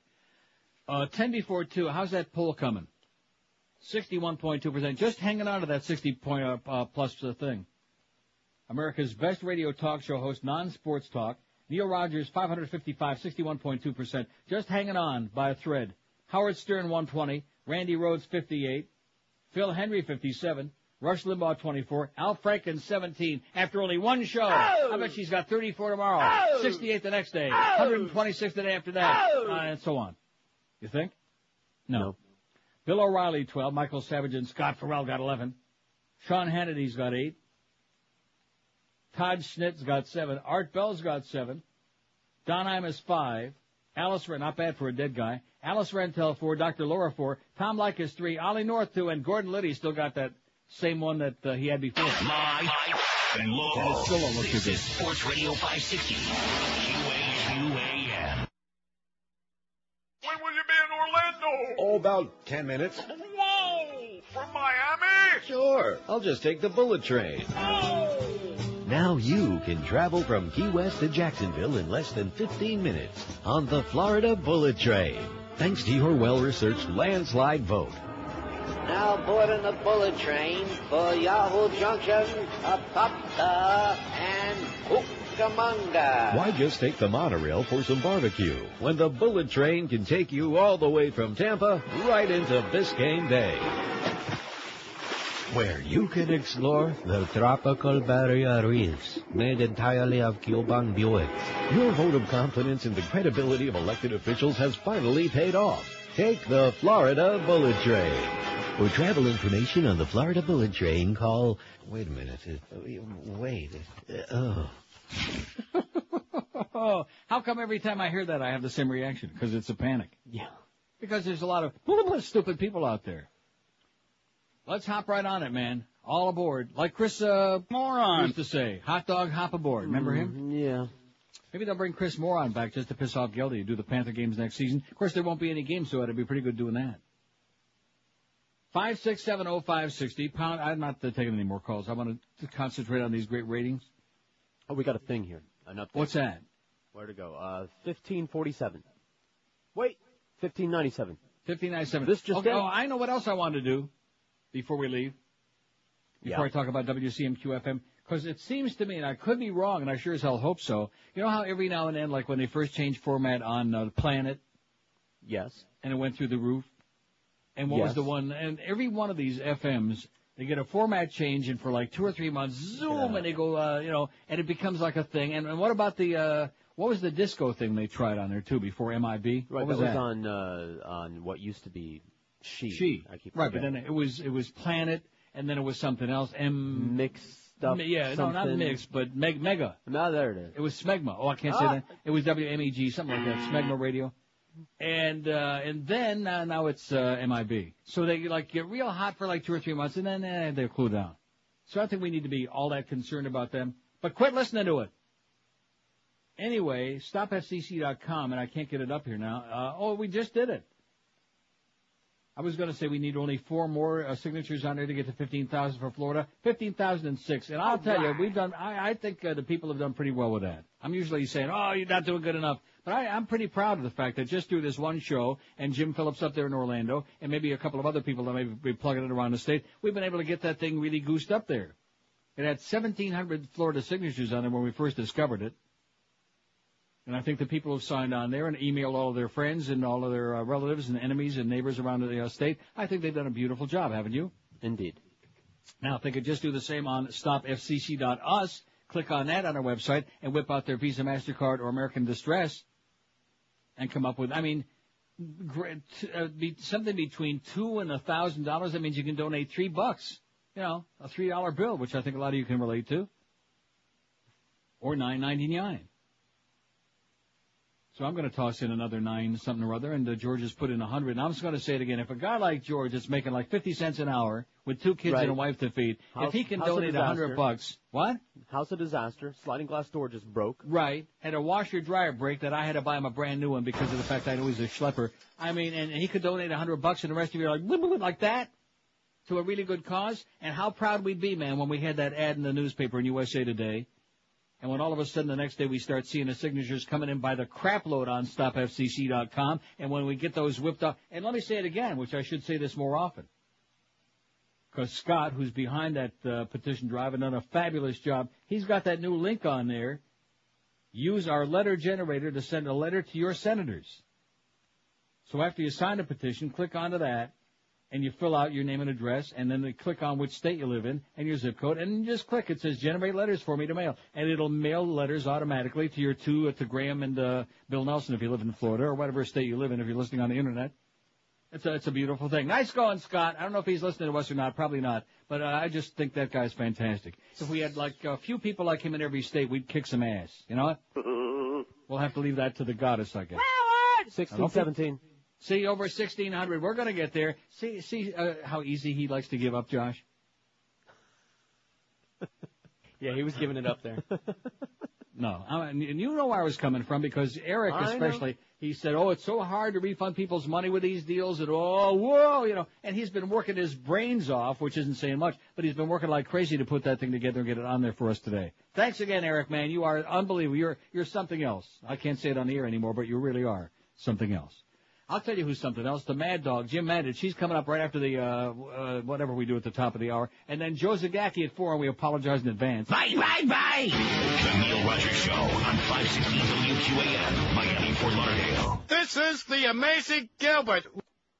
Uh, 10 before 2, how's that poll coming? 61.2%. Just hanging on to that 60 point uh, uh, plus thing. America's best radio talk show host, non-sports talk. Neil Rogers, 555, 61.2%. Just hanging on by a thread. Howard Stern, 120. Randi Rhodes, 58. Phil Hendrie, 57. Rush Limbaugh, 24. Al Franken, 17. After only one show. I bet she's got 34 tomorrow. 68 the next day. 126 the day after that. Uh, and so on. You think? No. Bill O'Reilly, 12. Michael Savage and Scott Ferrall got 11. Sean Hannity's got 8. Todd Schnitt's got 7. Art Bell's got 7. Don Imus, 5. Alice Wren, not bad for a dead guy. Alice Rentel, 4. Dr. Laura, 4. Tom Leykis, 3. Ollie North, 2. And Gordon Liddy still got that same one that uh, he had before. Live and local. And it still don't look too This good. is Sports Radio 560. WQAM. When will you be in Orlando? Oh, about ten minutes. Whoa! From Miami? Sure. I'll just take the bullet train. Now you can travel from Key West to Jacksonville in less than 15 minutes on the Florida Bullet Train. Thanks to your well-researched landslide vote. Now boarding the bullet train for Yahoo Junction, Apopka, uh, and Cucamonga. Why just take the monorail for some barbecue when the bullet train can take you all the way from Tampa right into Biscayne Bay? Where you can explore the tropical barrier reefs made entirely of Cuban Buick. Your vote of confidence in the credibility of elected officials has finally paid off. Take the Florida Bullet Train. For travel information on the Florida Bullet Train, call. Wait a minute. uh, Wait. Uh, Oh. (laughs) Oh, how come every time I hear that I have the same reaction? Because it's a panic. Yeah. Because there's a lot of stupid people out there. Let's hop right on it, man. All aboard. Like Chris uh, Moron used to say, hot dog hop aboard. Remember him? Mm, Yeah. Maybe they'll bring Chris Moron back just to piss off Geldy to do the Panther games next season. Of course, there won't be any games, so it'd be pretty good doing that. Five six seven oh five sixty pound. I'm not taking any more calls. I want to concentrate on these great ratings. Oh, we got a thing here. An update. What's that? Where to go? Uh, 1547. Wait, 1597. Fifteen ninety seven. This just okay, oh, I know what else I want to do before we leave. Before Yeah. I talk about WCMQ FM, because it seems to me, and I could be wrong, and I sure as hell hope so. You know how every now and then, like when they first changed format on uh, Planet, Yes. and it went through the roof. And what was the one? And every one of these FMs, They get a format change and for like two or three months, zoom, and they go, uh, you know, and it becomes like a thing. And, and what about the, uh, what was the disco thing they tried on there too before MIB? Right, what was that that? was on uh, on what used to be She. She. I keep right, but then it was it was Planet, and then it was something else. M mixed up. Yeah, no, not something. mixed, but meg- mega. No, there it is. It was Smegma. Oh, I can't say Ah. that. It was WMEG, something like that. Smegma Radio. And uh, and then uh, now it's uh, MIB. So they like get real hot for like two or three months, and then eh, they cool down. So I think we need to be all that concerned about them. But quit listening to it. Anyway, stopfcc.com, and I can't get it up here now. Uh, oh, we just did it. I was going to say we need only four more uh, signatures on there to get to 15,000 for Florida. 15,006. And I'll tell you, we've done, I, I think uh, the people have done pretty well with that. I'm usually saying, oh, you're not doing good enough. But I, I'm pretty proud of the fact that just through this one show and Jim Phillips up there in Orlando and maybe a couple of other people that may be plugging it around the state, we've been able to get that thing really goosed up there. It had 1,700 Florida signatures on it when we first discovered it. And I think the people who've signed on there and emailed all of their friends and all of their uh, relatives and enemies and neighbors around the uh, state, I think they've done a beautiful job, haven't you? Indeed. Now, if they could just do the same on stopfcc.us, click on that on our website and whip out their Visa, MasterCard, or American Distress and come up with, I mean, uh, be, something between two and a thousand dollars. That means you can donate three bucks. You know, a three dollar bill, which I think a lot of you can relate to. Or nine ninety nine. So I'm going to toss in another nine something or other, and uh, George has put in a hundred. And I'm just going to say it again: if a guy like George is making like fifty cents an hour with two kids Right. and a wife to feed, if he can donate a hundred bucks, what? House of disaster. Sliding glass door just broke. Right. Had a washer dryer break that I had to buy him a brand new one because of the fact I know he's a schlepper. I mean, and he could donate a hundred bucks, and the rest of you are like "Blah, blah, blah," like that to a really good cause. And how proud we'd be, man, when we had that ad in the newspaper in USA Today. And when all of a sudden the next day we start seeing the signatures coming in by the crapload on stopfcc.com, and when we get those whipped up, and let me say it again, which I should say this more often, because Scott, who's behind that uh, petition drive and done a fabulous job, he's got that new link on there. Use our letter generator to send a letter to your senators. So after you sign the petition, click onto that, and you fill out your name and address, and then they click on which state you live in and your zip code, and just click. It says generate letters for me to mail, and it'll mail letters automatically to your two, uh, to Graham and uh, Bill Nelson if you live in Florida or whatever state you live in if you're listening on the internet. It's a, it's a beautiful thing. Nice going, Scott. I don't know if he's listening to us or not. Probably not. But uh, I just think that guy's fantastic. If we had like a few people like him in every state, we'd kick some ass. You know what? (laughs) We'll have to leave that to the goddess, I guess. Sixteen, seventeen. See, over 1600. We're going to get there. See, see uh, how easy he likes to give up, Josh? (laughs) Yeah, he was giving it up there. (laughs) No, I mean, and you know where I was coming from because Eric, I know. especially, he said, "Oh, it's so hard to refund people's money with these deals." And oh, whoa, you know, and he's been working his brains off, which isn't saying much, but he's been working like crazy to put that thing together and get it on there for us today. Thanks again, Eric, man. You are unbelievable. You're you're something else. I can't say it on the air anymore, but you really are something else. I'll tell you who's something else. The Mad Dog, Jim Mandich. She's coming up right after the uh, uh whatever we do at the top of the hour, and then Joe Zagacki at four, and we apologize in advance. Bye, bye, bye. The Neil Rogers Show on 560 WQAM, Miami, Fort Lauderdale. This is the amazing Gilbert.